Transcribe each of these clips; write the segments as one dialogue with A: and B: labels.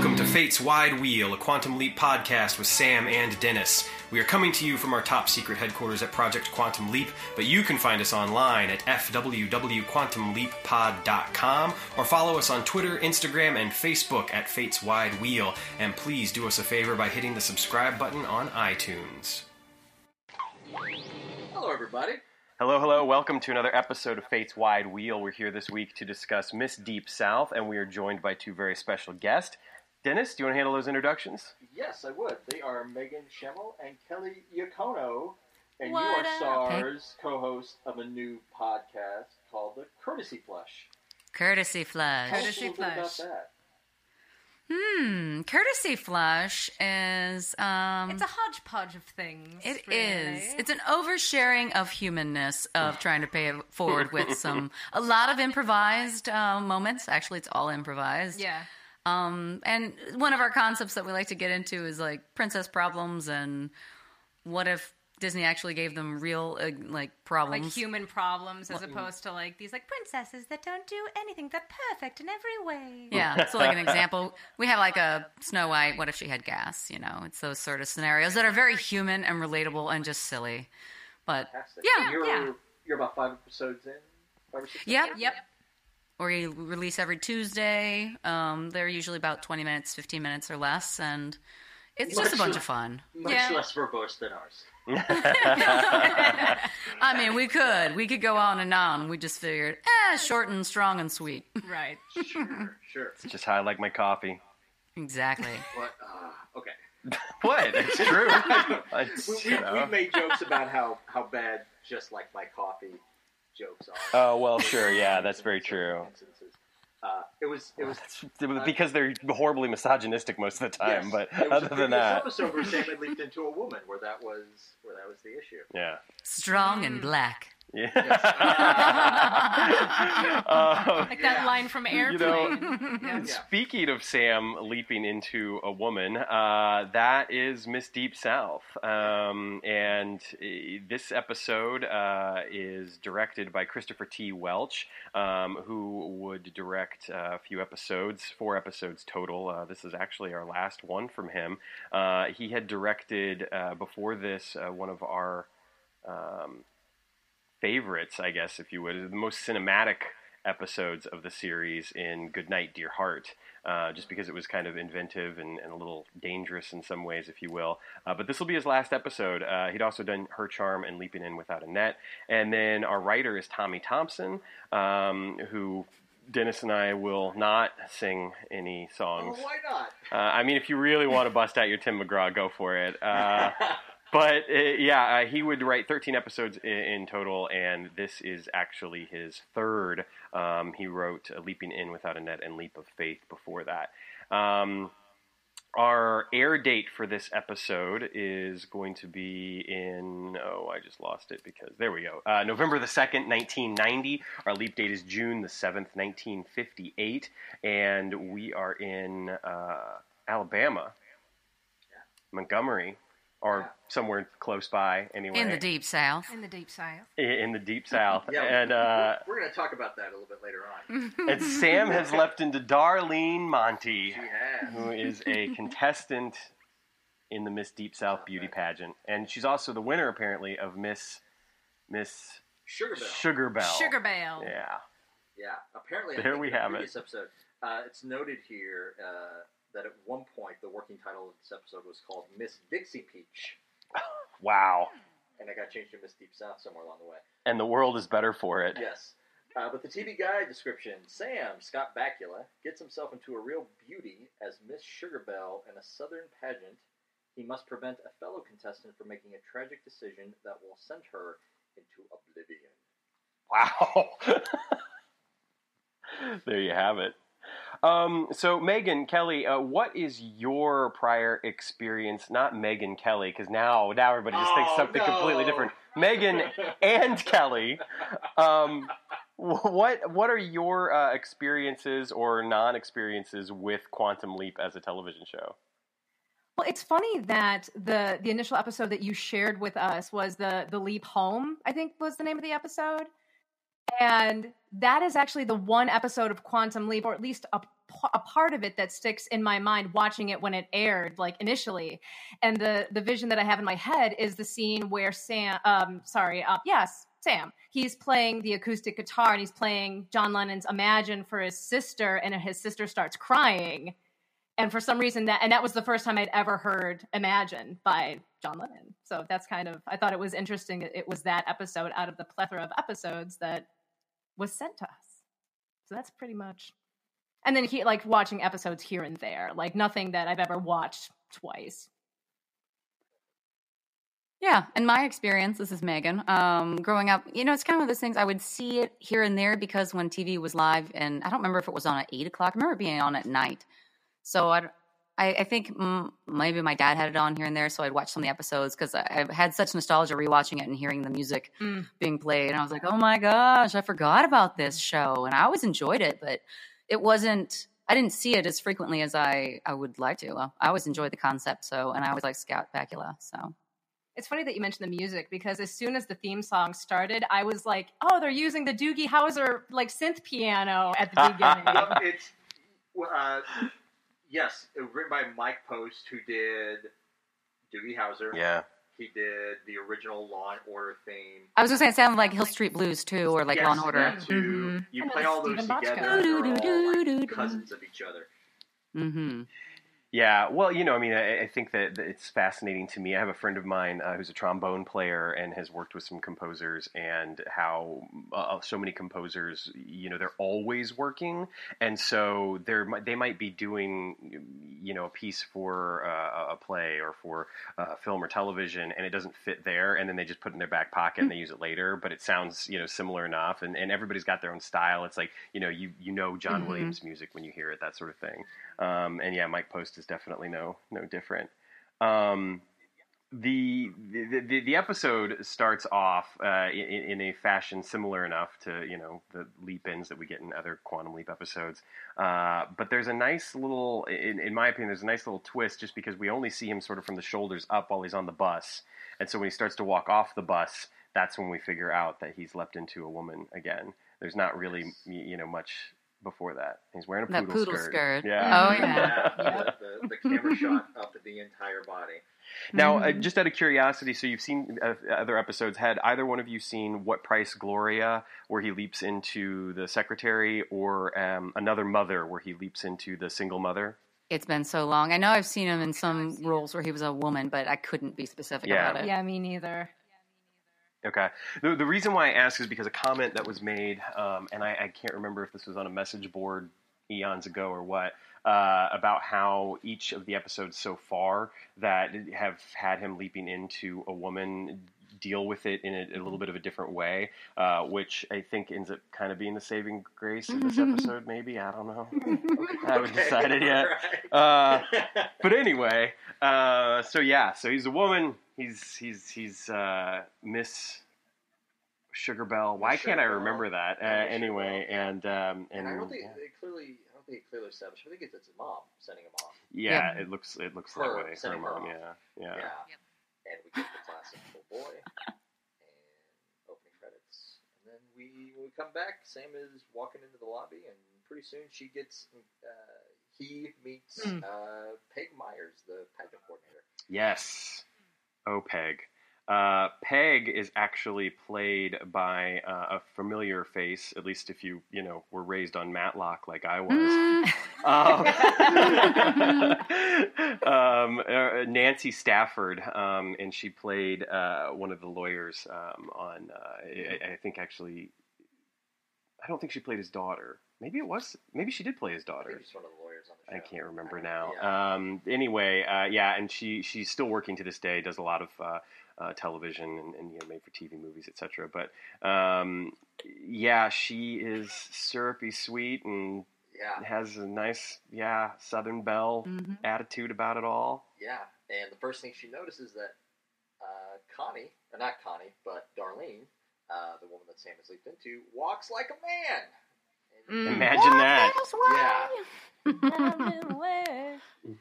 A: Welcome to Fate's Wide Wheel, a Quantum Leap podcast with Sam and Dennis. We are coming to you from our top secret headquarters at Project Quantum Leap, but you can find us online at fwwquantumleappod.com or follow us on Twitter, Instagram, and Facebook at Fate's Wide Wheel. And please do us a favor by hitting the subscribe button on iTunes.
B: Hello, everybody.
A: Hello, hello. Welcome to another episode of Fate's Wide Wheel. We're here this week to discuss Miss Deep South, and we are joined by two very special guests. Dennis, do you want to handle those introductions?
B: Yes, I would. They are Megan Schemmel and Kelly Yacono, and
C: What
B: you are
C: up?
B: stars, co-host of a new podcast called The Courtesy Flush.
C: Courtesy flush.
B: Tell us a
D: Courtesy
B: little bit about
D: Flush.
B: that.
C: Hmm. Courtesy flush is um.
D: It's a hodgepodge of things.
C: It
D: really.
C: is. It's an oversharing of humanness of trying to pay it forward with some a lot of improvised uh, moments. Actually, it's all improvised.
D: yeah.
C: Um, and one of our concepts that we like to get into is like princess problems and what if Disney actually gave them real uh, like problems.
D: Like human problems as opposed to like these like princesses that don't do anything. They're perfect in every way.
C: Yeah, so like an example, we have like a Snow White. What if she had gas? You know, it's those sort of scenarios that are very human and relatable and just silly. But
B: Fantastic.
C: Yeah,
B: you're,
D: yeah.
B: You're about five episodes in. Five or six.
C: yep,
B: episodes?
D: Yep.
C: We release every Tuesday. Um, they're usually about twenty minutes, fifteen minutes or less, and it's just a bunch of fun.
B: Much
D: Yeah.
B: less verbose than ours.
C: I mean, we could we could go on and on. We just figured, eh, short and strong and sweet.
D: Right.
B: Sure, sure.
A: It's just how I like my coffee.
C: exactly.
B: What? Uh, okay.
A: What? It's true. It's,
B: We,
A: you
B: we,
A: know.
B: we've made jokes about how, how bad just like my coffee jokes are.
A: Oh well, sure. Yeah, that's very true.
B: Uh, it was it was
A: That's because they're horribly misogynistic most of the time.
B: Yes.
A: But
B: It was
A: other than that,
B: episode where Sam had leaped into a woman, where that was where that was the issue.
A: yeah,
C: Strong and black.
A: Yeah. Um,
D: Like that
B: Yeah.
D: line from
A: You know-
D: Airplane. yeah.
B: Yeah.
A: Speaking of Sam leaping into a woman, uh, that is Miss Deep South. Um, and uh, this episode uh, is directed by Christopher T. Welch, um, who would direct uh, a few episodes, four episodes total. Uh, this is actually our last one from him. Uh, he had directed uh, before this uh, one of our. Um, favorites, I guess, if you would, the most cinematic episodes of the series in Goodnight, Dear Heart, uh, just because it was kind of inventive and, and a little dangerous in some ways, if you will. Uh, but this will be his last episode. Uh, he'd also done Her Charm and Leaping In Without a Net. And then our writer is Tommy Thompson, um, who Dennis and I will not sing any songs.
B: why not?
A: Uh, I mean, if you really want to bust out your Tim McGraw, go for it. Uh, but uh, yeah, uh, he would write 13 episodes in, in total, and this is actually his third. Um, he wrote uh, Leaping In Without a Net and Leap of Faith before that. Um, our air date for this episode is going to be in, oh, I just lost it because there we go. Uh, November the 2nd, 1990. Our leap date is June the 7th, 1958. And we are in uh, Alabama, Montgomery, or
B: Yeah.
A: somewhere close by anyway.
C: In the deep south.
D: In the deep south.
A: In the deep south.
B: Yeah,
A: and uh,
B: we're going to talk about that a little bit later on.
A: and Sam has leapt into Darlene Monty.
B: She has.
A: who is a contestant in the Miss Deep South beauty pageant, and she's also the winner apparently of Miss Miss
B: Sugar Bell.
A: Sugar Bell.
D: Sugar Bale.
A: Yeah.
B: Yeah, apparently. I
A: There
B: think
A: we
B: in the
A: have it.
B: Episode, uh, it's noted here uh, that at one point the working title of this episode was called Miss Dixie Peach,
A: Wow.
B: and it got changed to Miss Deep South somewhere along the way.
A: And the world is better for it.
B: Yes. Uh, but the TV guide description Sam, Scott Bakula, gets himself into a real beauty as Miss Sugarbell in a southern pageant. He must prevent a fellow contestant from making a tragic decision that will send her into oblivion.
A: Wow. there you have it. Um, so, Megan Kelly, uh, what is your prior experience? Not Megan Kelly, because now now everybody just thinks
B: Oh,
A: something completely different. Megan and Kelly. Um, what what are your uh, experiences or non-experiences with Quantum Leap as a television show?
E: Well, it's funny that the the initial episode that you shared with us was the the leap home. I think was the name of the episode. And that is actually the one episode of Quantum Leap, or at least a, a part of it that sticks in my mind watching it when it aired, like initially. And the the vision that I have in my head is the scene where Sam, um, sorry, uh, yes, Sam, he's playing the acoustic guitar and he's playing John Lennon's Imagine for his sister, and his sister starts crying. And for some reason that and that was the first time I'd ever heard Imagine by John Lennon. So that's kind of I thought it was interesting it was that episode out of the plethora of episodes that was sent to us. So that's pretty much. And then he like watching episodes here and there, like nothing that I've ever watched twice.
C: Yeah, in my experience, this is Megan. Um, growing up, you know, it's kind of one of those things. I would see it here and there because when TV was live, and I don't remember if it was on at eight o'clock. I remember being on at night. So I, I, I think mm, maybe my dad had it on here and there, so I'd watch some of the episodes because I've had such nostalgia rewatching it and hearing the music
E: Mm.
C: being played. And I was like, oh my gosh, I forgot about this show, and I always enjoyed it, but it wasn't. I didn't see it as frequently as I, I would like to. I always enjoyed the concept, so and I always like Scott Bakula. So
E: It's funny that you mentioned the music because as soon as the theme song started, I was like, "Oh, they're using the Doogie Howser like synth piano at the beginning."
B: Well, it's uh, yes, it was written by Mike Post, who did Doogie Howser.
A: Yeah.
B: He did the original Law and Order theme.
C: I was going to say it sounded like Hill Street Blues too, or like
B: Yes,
C: Law and Order.
B: that too.
E: Mhm.
B: You
E: And
B: play
E: then
B: all those
E: Steven
B: together.
E: Bochco.
B: They're all like cousins of each other.
C: Mm-hmm.
A: Yeah, well, you know, I mean, I, I think that, that it's fascinating to me. I have a friend of mine uh, who's a trombone player and has worked with some composers, and how uh, so many composers, you know, they're always working, and so they're they might be doing, you know, a piece for uh, a play or for uh, film or television, and it doesn't fit there, and then they just put it in their back pocket and they use it later, but it sounds, you know, similar enough, and, and everybody's got their own style. It's like, you know, you you know John
C: Mhm.
A: Williams music when you hear it, that sort of thing. Um, and yeah, Mike Post is definitely no no different. Um, the, the the the episode starts off uh, in, in a fashion similar enough to you know the leap ins that we get in other Quantum Leap episodes, uh, but there's a nice little, in, in my opinion, there's a nice little twist just because we only see him sort of from the shoulders up while he's on the bus, and so when he starts to walk off the bus, that's when we figure out that he's leapt into a woman again. There's not really you know much before that. He's wearing a poodle,
C: That
A: poodle,
C: poodle skirt.
A: Yeah.
C: Oh, yeah.
B: the, the, the camera shot up the entire body.
A: Now, uh,
C: Mhm.
A: just out of curiosity, so you've seen uh, other episodes. Had either one of you seen What Price Gloria, where he leaps into the secretary, or um, Another Mother, where he leaps into the single mother?
C: It's been so long. I know I've seen him in some roles where he was a woman, but I couldn't be specific
A: Yeah.
C: about it.
E: yeah, me neither.
A: Okay. The, the reason why I ask is because a comment that was made, um, and I, I can't remember if this was on a message board eons ago or what, uh, about how each of the episodes so far that have had him leaping into a woman deal with it in a, a little bit of a different way, uh, which I think ends up kind of being the saving grace of this episode. Maybe I don't know. I haven't decided yet. Uh, but anyway, uh, so yeah, so he's a woman. He's he's he's uh, Miss Sugar Bell. Why
B: Miss
A: can't I remember
B: Bell.
A: that? Uh,
B: Yeah, Miss Sugar
A: anyway,
B: Bell.
A: and um, and
B: and I don't think
A: yeah.
B: it clearly, I don't think it clearly established. I think it's, it's his mom sending him off.
A: Yeah, it looks it looks that way. Her
B: sending her
A: mom,
B: off.
A: yeah, yeah.
B: And we get the classic little boy and opening credits. And then we when we come back, Sam is walking into the lobby, and pretty soon she gets uh, he meets
E: Hmm.
B: uh, Peg Myers, the pageant coordinator.
A: Yes. Oh, Peg. Uh, Peg is actually played by uh, a familiar face, at least if you, you know, were raised on Matlock like I was.
C: Mm.
A: Um, um, uh, Nancy Stafford, um, and she played uh, one of the lawyers um, on, uh, I, I think actually, I don't think she played his daughter. Maybe it was, maybe she did play his daughter.
B: think he's one of the lawyers on the
A: I can't remember now.
B: Yeah.
A: Um, anyway, uh, yeah, and she she's still working to this day. Does a lot of uh, uh, television and, and you know made for TV movies, etc. But um, yeah, she is syrupy sweet and
B: yeah,
A: has a nice yeah Southern Belle
C: Mhm.
A: attitude about it all.
B: yeah. And the first thing she notices that uh, Connie, or not Connie, but Darlene, uh, the woman that Sam has leaped into, walks like a man.
E: Mm.
A: Imagine that.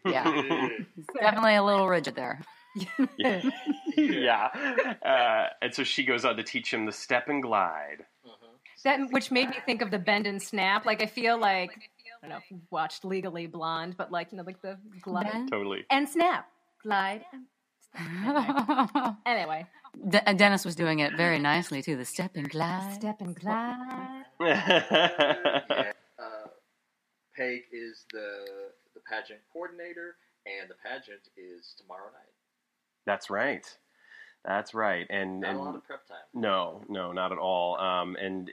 C: Yeah. Definitely a little rigid there.
A: Yeah. yeah. Uh, and so she goes on to teach him the step and glide.
B: Mhm.
E: that which made me think of the bend and snap. Like I feel like I don't know if you watched Legally Blonde, but like you know, like the glide
C: Bend?
A: Totally.
E: and snap, glide. Anyway,
C: De- Dennis was doing it very nicely too. The step and glide.
E: step and glide.
B: yeah. Uh, Peg is the the pageant coordinator, and the pageant is tomorrow night.
A: That's right. That's right. And
B: Not
A: and
B: a lot of prep time.
A: No, no, not at all. Um, and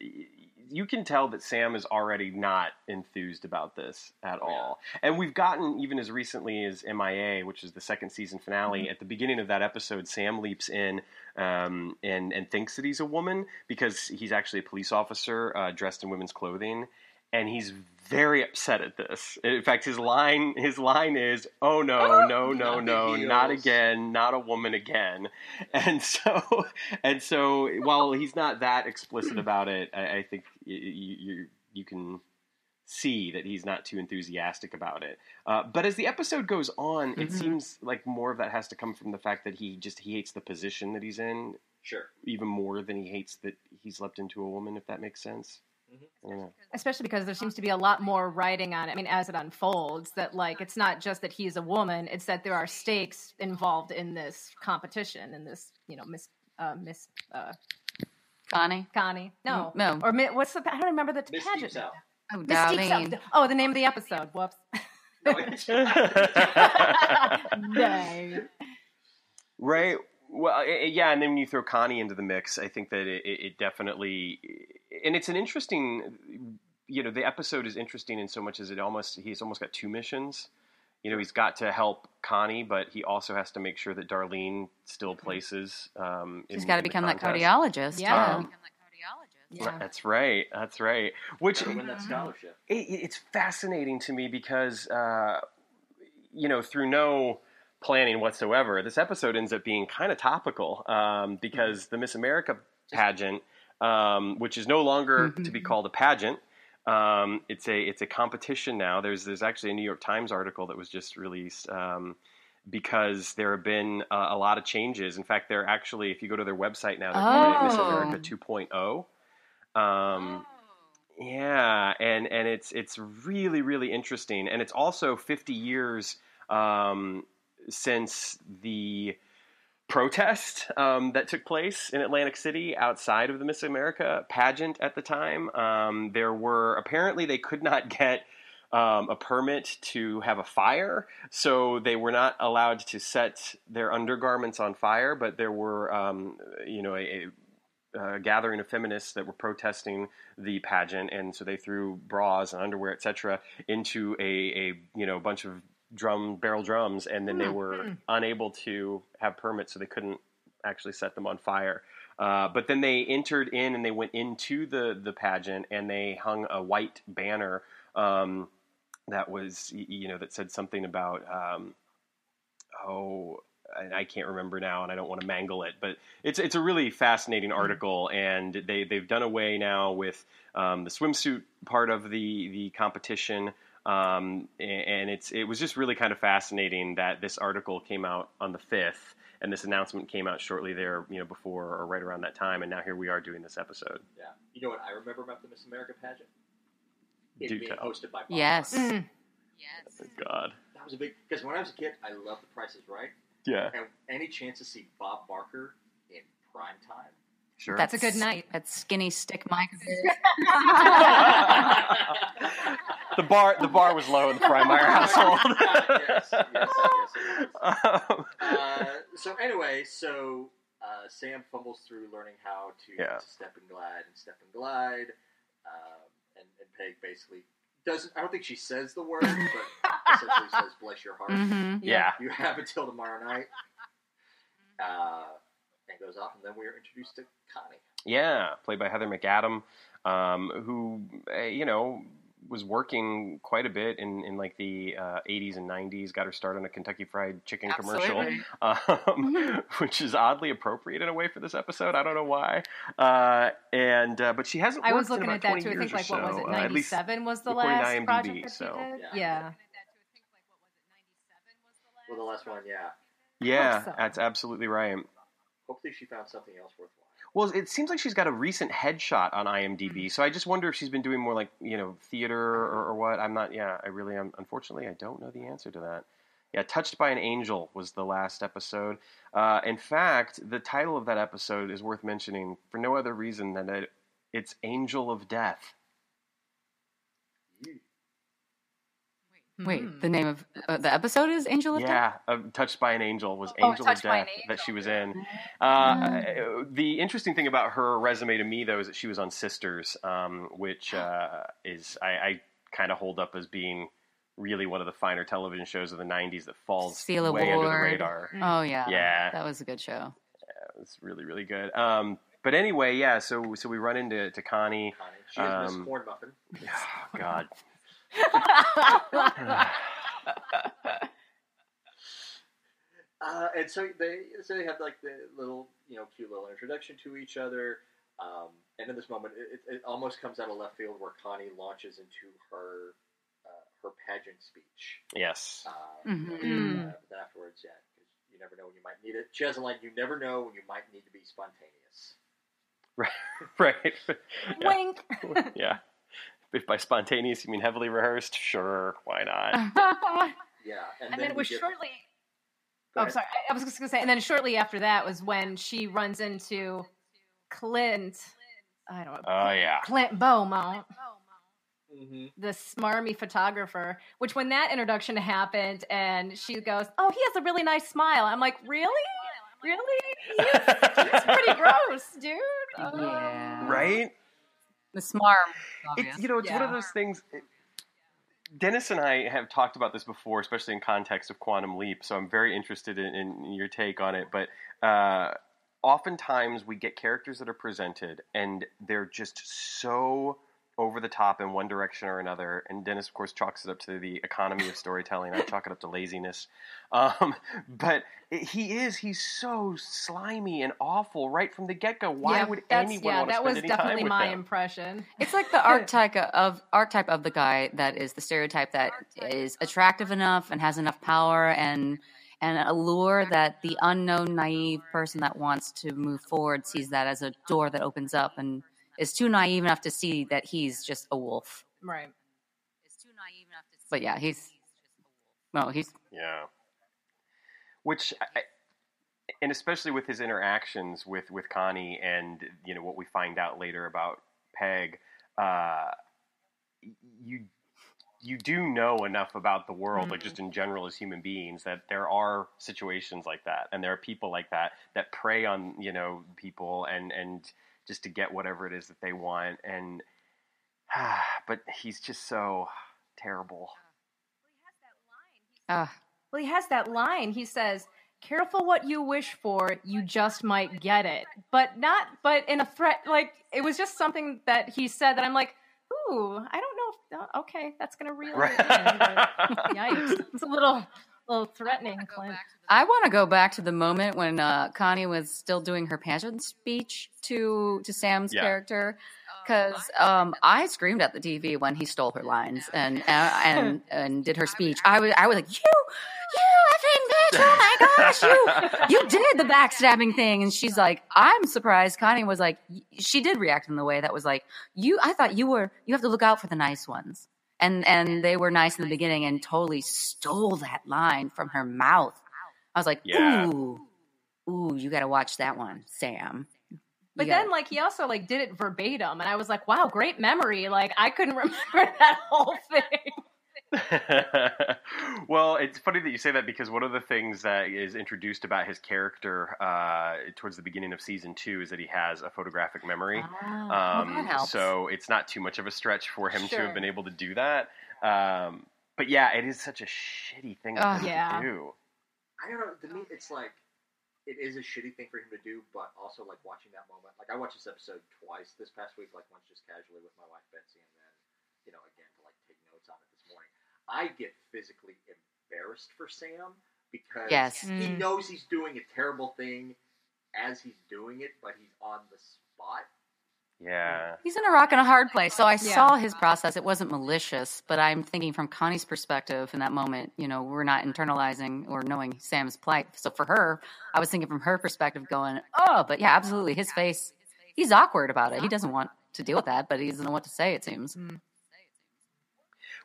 A: you can tell that Sam is already not enthused about this at all. And we've gotten even as recently as MIA, which is the second season finale. At the beginning of that episode, Sam leaps in um, and and thinks that he's a woman because he's actually a police officer uh, dressed in women's clothing. And he's very upset at this. In fact, his line his line is, "Oh no, no, no, no, not again, not a woman again." And so, and so, while he's not that explicit about it, I, I think you, you you can see that he's not too enthusiastic about it. Uh, but as the episode goes on, it
C: Mhm.
A: seems like more of that has to come from the fact that he just he hates the position that he's in
B: Sure.
A: even more than he hates that he's leapt into a woman. If that makes sense. I don't.
E: Especially because there seems to be a lot more writing on it. I mean, as it unfolds, that like it's not just that he's a woman; it's that there are stakes involved in this competition, in this, you know, Miss uh, Miss uh,
C: Connie.
E: Connie. No,
C: No.
E: or what's the? I don't remember the
B: Miss Deep
E: pageant.
B: South.
C: Oh,
E: Miss Deep. South. Oh, the name of the episode. Whoops.
B: No.
A: Right. Well, yeah, and then when you throw Connie into the mix, I think that it, it it definitely, and it's an interesting, you know, the episode is interesting in so much as it almost he's almost got two missions. You know, he's got to help Connie, but he also has to make sure that Darlene still places. Um,
C: She's
A: in-
C: got to become that cardiologist.
E: Yeah.
A: Um,
E: Yeah.
A: That's right. That's right. Which
B: Gotta win that scholarship.
A: it, it's fascinating to me because uh, you know through no planning whatsoever this episode ends up being kind of topical um, because the miss america pageant um, which is no longer to be called a pageant um, it's a it's a competition now. There's there's actually a new york times article that was just released um, because there have been uh, a lot of changes. In fact they're actually if you go to their website now they're calling it miss
C: Oh.
A: america 2.0 um, yeah, and and it's it's really really interesting, and it's also 50 years um, since the protest um, that took place in Atlantic City outside of the Miss America pageant at the time. Um, there were apparently they could not get. Um, a permit to have a fire, so they were not allowed to set their undergarments on fire. But there were, um, you know, a, a uh, gathering of feminists that were protesting the pageant, and so they threw bras and underwear, etc., into a, a you know bunch of drum barrel drums, and then they were unable to have permits, so they couldn't actually set them on fire. Uh, but then they entered in and they went into the the pageant, and they hung a white banner um, that was you know that said something about um, oh I can't remember now, and I don't want to mangle it, but it's it's a really fascinating article, and they they've done away now with um, the swimsuit part of the the competition, um, and it's it was just really kind of fascinating that this article came out on the fifth, and this announcement came out shortly there, you know, before or right around that time, and now here we are doing this episode.
B: Yeah. You know what I remember about the Miss America pageant? It
A: Do
B: being
A: tell.
B: hosted by Bob
C: Yes.
E: Mm.
D: Yes.
A: Thank God,
B: That was a big because when I was a kid, I loved The Price is Right,
A: yeah,
B: and any chance to see Bob Barker in prime time.
A: Sure.
E: That's a good night.
C: That skinny stick mic. of his.
A: the bar the bar was low in the Primeyer household.
B: yes, yes, yes, it was.
A: Um,
B: Uh, so anyway, so uh, Sam fumbles through learning how to,
A: Yeah.
B: to step and glide and step and glide, um, and, and Peg basically doesn't. I don't think she says the word, but essentially says "bless your heart."
C: Mhm.
A: yeah.
B: You have until tomorrow night. Uh, and goes off, and then we are introduced to Connie.
A: Yeah, played by Heather McAdam, um, who uh, you know was working quite a bit in, in like the uh, 80s and 90s. Got her start on a Kentucky Fried Chicken
C: Absolutely.
A: commercial, um, which is oddly appropriate in a way for this episode. I don't know why. Uh, and uh, but she hasn't.
E: I was
A: worked in
E: looking
A: about
E: at that too. I think like
A: or
E: what was
A: so.
E: it?
A: Uh,
E: Ninety seven was the
A: according to
E: last
A: IMDb,
E: project that
A: so-
E: she did.
B: Yeah.
E: Yeah.
B: Well, the last one, yeah.
A: yeah,
E: so.
A: that's absolutely right.
B: Hopefully, she found something else worthwhile.
A: Well, it seems like she's got a recent headshot on IMDb,
E: Mm-hmm.
A: so I just wonder if she's been doing more like you know theater or, or what. I'm not. Yeah, I really am. Unfortunately, I don't know the answer to that. Yeah, Touched by an Angel was the last episode. Uh, in fact, the title of that episode is worth mentioning for no other reason than that it's Angel of Death.
C: Wait,
E: Hmm.
C: the name of uh, the episode is Angel of Death?
A: Yeah, uh, Touched by an Angel was
E: Oh,
A: Angel of Death
E: an
A: that she was in.
E: Mm-hmm.
A: Uh, the interesting thing about her resume to me, though, is that she was on Sisters, um, which uh, is I, I kind of hold up as being really one of the finer television shows of the '90s that falls
C: Seal
A: way under the
C: Award.
A: radar.
C: Oh yeah.
A: Yeah.
C: That was a good show.
A: It was really, really good. Um, but anyway, yeah. So, so we run into to Connie.
B: Connie. She is
A: Um,
B: Miss Corn Muffin.
A: Oh, God.
B: Uh, and so they so they have like the little you know cute little introduction to each other. Um, and in this moment, it, it, it almost comes out of left field where Connie launches into her uh, her pageant speech.
A: yes.
B: Uh,
C: Mhm.
B: uh,
E: Mm.
B: but afterwards, yeah, because you never know when you might need it. She has a line: "You never know when you might need to be spontaneous."
A: right. yeah.
E: Wink.
A: yeah. If by spontaneous you mean heavily rehearsed, sure, why not?
B: Yeah, and,
E: and then it
B: we
E: was
B: get-
E: shortly.
B: Go
E: Oh,
B: ahead.
E: sorry. I I was just going to say, and then shortly after that was when she runs into Clint. I don't know.
A: Oh yeah.
E: Clint Beaumont,
B: Mhm.
E: the smarmy photographer. Which, when that introduction happened, and she goes, "Oh, he has a really nice smile," I'm like, "Really, really? He's, he's pretty gross, dude." Oh.
C: yeah.
A: Right?
C: The smarm.
A: It's you know, it's one of those things. Dennis and I have talked about this before, especially in context of Quantum Leap. So I'm very interested in, in your take on it. But uh, oftentimes we get characters that are presented, and they're just so over the top in one direction or another. And Dennis, of course, chalks it up to the economy of storytelling. I chalk it up to laziness. Um, but it, he is, he's so slimy and awful right from the get go. Why
E: Yeah,
A: would anyone
E: yeah,
A: want to
E: that
A: spend
E: was
A: any
E: definitely
A: time with
E: my
A: him?
E: impression.
C: It's like the archetype of archetype of the guy that is the stereotype that is attractive enough and has enough power and and allure that the unknown naive person that wants to move forward sees that as a door that opens up and is too naive enough to see that he's just a wolf.
E: Right.
C: Is too naive enough to But yeah, he's just a wolf. no, he's
A: Yeah. Which, I, and especially with his interactions with with Connie, and you know what we find out later about Peg, uh, you you do know enough about the world, like just in general as human beings, that there are situations like that, and there are people like that that prey on you know people and and just to get whatever it is that they want, and but he's just so terrible.
C: uh,
E: Well, he has that line. He says, "Careful what you wish for, you just might get it." But not, but in a threat. Like it was just something that he said that I'm like, "Ooh, I don't know. If, uh, okay, that's gonna reel it in." Yikes! It's a little, little threatening, Clint.
C: I want to go back to the moment when uh, Connie was still doing her pageant speech to to Sam's
A: Yeah.
C: character, because um, I screamed at the TV when he stole her lines and uh, and and did her speech. I was I was like, you, you effing bitch! Oh my gosh, you you did the backstabbing thing. And she's like, I'm surprised. Connie was like, she did react in the way that was like, you. I thought you were. You have to look out for the nice ones. And and they were nice in the beginning and totally stole that line from her mouth. I was like,
A: Yeah.
C: ooh, ooh, you got to watch that one, Sam. You
E: But
C: gotta-
E: then, like, he also like did it verbatim, and I was like, "Wow, great memory!" Like, I couldn't remember that whole thing.
A: well, it's funny that you say that because one of the things that is introduced about his character uh, towards the beginning of season two is that he has a photographic memory.
C: Ah, well,
A: Um,
C: that helps.
A: so it's not too much of a stretch for him to have been able to do that. Um, but yeah, it is such a shitty thing for
C: Ugh.
A: him
E: Yeah.
A: to do.
B: I don't know. To me, it's like it is a shitty thing for him to do, but also like watching that moment. Like I watched this episode twice this past week. Like once just casually with my wife Betsy, and then you know again to like take notes on it this morning. I get physically embarrassed for Sam because
C: Yes.
B: he
E: Mm.
B: knows he's doing a terrible thing as he's doing it, but he's on the spot.
A: Yeah.
C: He's in a rock and a hard place. So I
E: Yeah.
C: saw his process. It wasn't malicious, but I'm thinking from Connie's perspective in that moment, you know, we're not internalizing or knowing Sam's plight. So for her, I was thinking from her perspective going, oh, but yeah, absolutely. His face, he's awkward about it. He doesn't want to deal with that, but he doesn't know what to say. It seems.
E: Mm.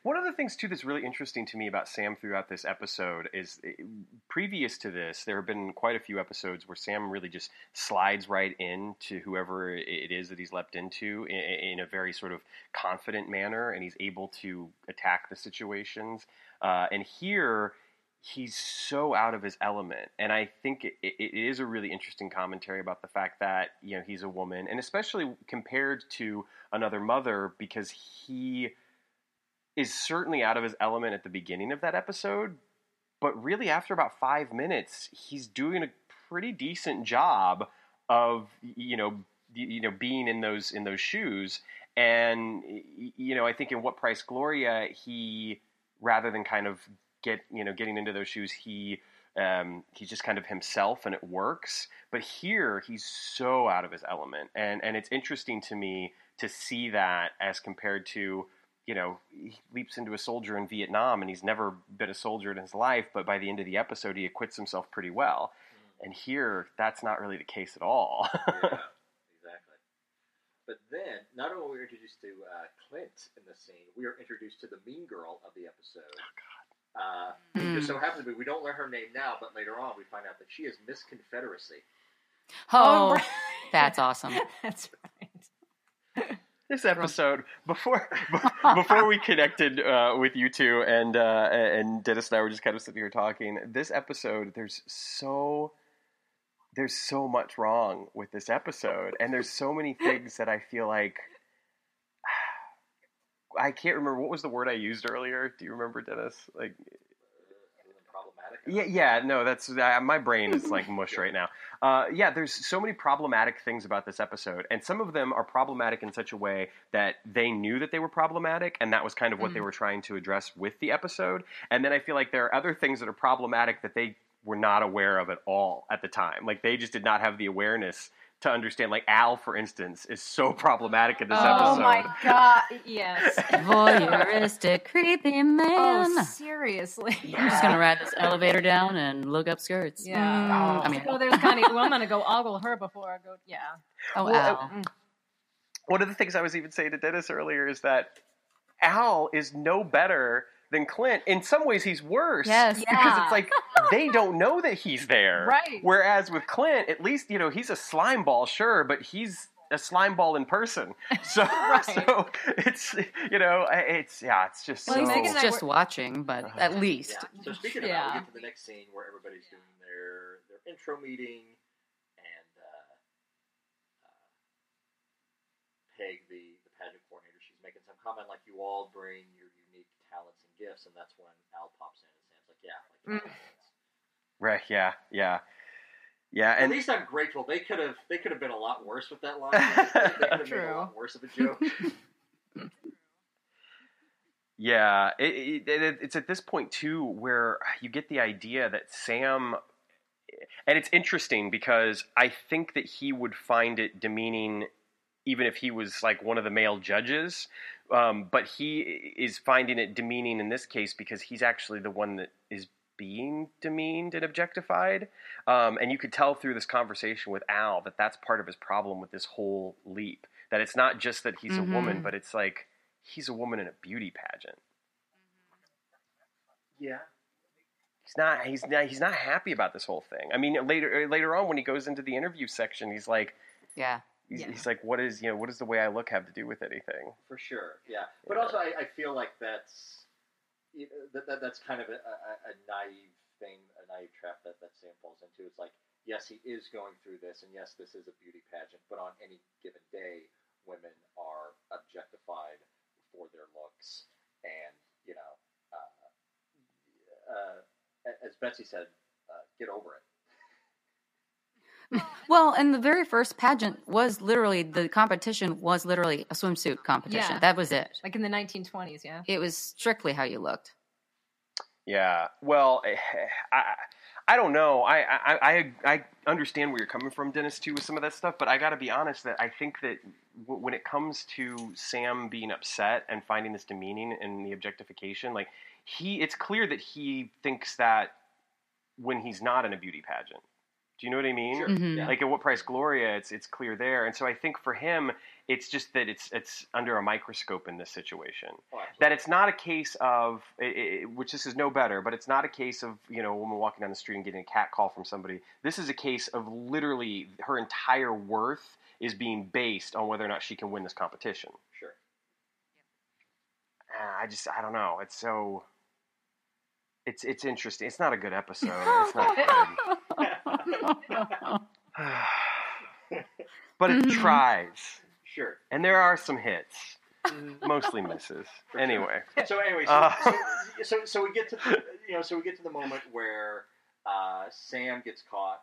A: One of the things too that's really interesting to me about Sam throughout this episode is eh, previous to this, there have been quite a few episodes where Sam really just slides right in to whoever it is that he's leapt into in, in a very sort of confident manner, and he's able to attack the situations. Uh, and here, he's so out of his element, and I think it, it is a really interesting commentary about the fact that you know he's a woman, and especially compared to another mother, because he is certainly out of his element at the beginning of that episode, but really after about five minutes, he's doing a pretty decent job of you know you know being in those in those shoes. And you know, I think in what price Gloria, he rather than kind of get you know getting into those shoes, he um, he's just kind of himself, and it works. But here, he's so out of his element, and and it's interesting to me to see that as compared to you know, he leaps into a soldier in Vietnam and he's never been a soldier in his life, but by the end of the episode, he acquits himself pretty well.
B: Mm.
A: And here, that's not really the case at all.
B: yeah, exactly. But then, not only are we introduced to uh, Clint in the scene, we are introduced to the mean girl of the episode. Oh, God. Uh,
C: Mm.
B: Just so happens to be, we don't learn her name now, but later on we find out that she is Miss Confederacy.
C: Oh,
E: right.
C: that's awesome.
E: That's right.
A: This episode, before before we connected uh, with you two, and uh, and Dennis and I were just kind of sitting here talking. This episode, there's so there's so much wrong with this episode, and there's so many things that I feel like. I can't remember what was the word I used earlier. Do you remember, Dennis? Like. Yeah, yeah, no, that's uh, my brain is like mush right now. Uh, yeah, there's so many problematic things about this episode, and some of them are problematic in such a way that they knew that they were problematic, and that was kind of what they were trying to address with the episode. And then I feel like there are other things that are problematic that they were not aware of at all at the time. Like they just did not have the awareness to understand. Like Al, for instance, is so problematic in this
E: oh
A: episode.
E: Oh my god! Yes.
C: Voyeuristic, creepy man.
E: Oh, seriously.
C: I'm just gonna ride this elevator down and look up skirts.
E: Yeah.
C: Mm, I mean,
E: oh, there's Connie. Well, I'm gonna go ogle her before I go. Yeah.
C: oh,
A: Well,
C: Al.
A: one of the things I was even saying to Dennis earlier is that Al is no better than Clint. In some ways, he's worse.
C: Yes.
A: Because
E: Yeah.
A: it's like they don't know that he's there.
E: Right.
A: Whereas with Clint, at least, you know, he's a slime ball, sure, but he's a slime ball in person. So,
E: Right.
A: so it's, you know, it's, yeah, it's just
C: Well,
A: so.
C: he's
E: Megan and I
C: just watch,ing but
A: Uh-huh.
C: at least.
B: Yeah. So speaking of that, we get to the next scene where everybody's doing their their intro meeting, and uh, uh, Peg, the the pageant coordinator, she's making some comment like, "You all bring your unique talents and gifts," and that's when Al pops in and Sam's like, "Yeah, like."
E: Mm.
A: Right, yeah, yeah. Yeah,
B: At least I'm grateful. They could have they could have been a lot worse with that line. They could have made
E: True.
B: a lot worse of a joke.
A: Yeah, it, it, it, it's at this point too where you get the idea that Sam, and it's interesting because I think that he would find it demeaning, even if he was like one of the male judges. Um, but he is finding it demeaning in this case because he's actually the one that is being demeaned and objectified. Um, and you could tell through this conversation with Al that that's part of his problem with this whole leap. That it's not just that he's a woman,
C: Mhm.
A: but it's like he's a woman in a beauty pageant.
B: yeah.
A: He's not. He's not. He's not happy about this whole thing. I mean, later later on when he goes into the interview section, he's like,
C: Yeah.
A: He's,
E: Yeah.
A: he's like, what is you know, what does the way I look have to do with anything?
B: For sure, yeah. But
A: Yeah.
B: also, I, I feel like that's you know, that, that that's kind of a, a, a naive thing, a naive trap that that Sam falls into. It's like, yes, he is going through this, and yes, this is a beauty pageant. But on any given day, women are objectified for their looks, and you know, uh, uh, as Betsy said, uh, get over it.
C: Well, and the very first pageant was literally the competition was literally a swimsuit competition.
E: Yeah.
C: That was it.
E: Like in the 1920s, yeah.
C: It was strictly how you looked.
A: Yeah. Well, eh, I I don't know. I I I, I understand where you're coming from, Dennis, too, with some of that stuff. But I got to be honest that I think that w- when it comes to Sam being upset and finding this demeaning and the objectification, like he, it's clear that he thinks that when he's not in a beauty pageant. Do you know what I mean?
B: Sure.
C: Mhm.
B: Yeah.
A: Like at what price Gloria, it's it's clear there. And so I think for him, it's just that it's it's under a microscope in this situation.
B: Oh.
A: That it's not a case of i i which this is no better, but it's not a case of you know a woman walking down the street and getting a cat call from somebody. This is a case of literally her entire worth is being based on whether or not she can win this competition.
B: Sure.
A: Uh, I just I don't know. It's so. It's it's interesting. It's not a good episode. It's not good. but it
C: Mhm.
A: tries,
B: Sure.
A: and there are some hits,
B: Mm-hmm.
A: mostly misses. Anyway,
B: So anyway, so,
A: Uh.
B: so, so so we get to the, you know so we get to the moment where uh, Sam gets caught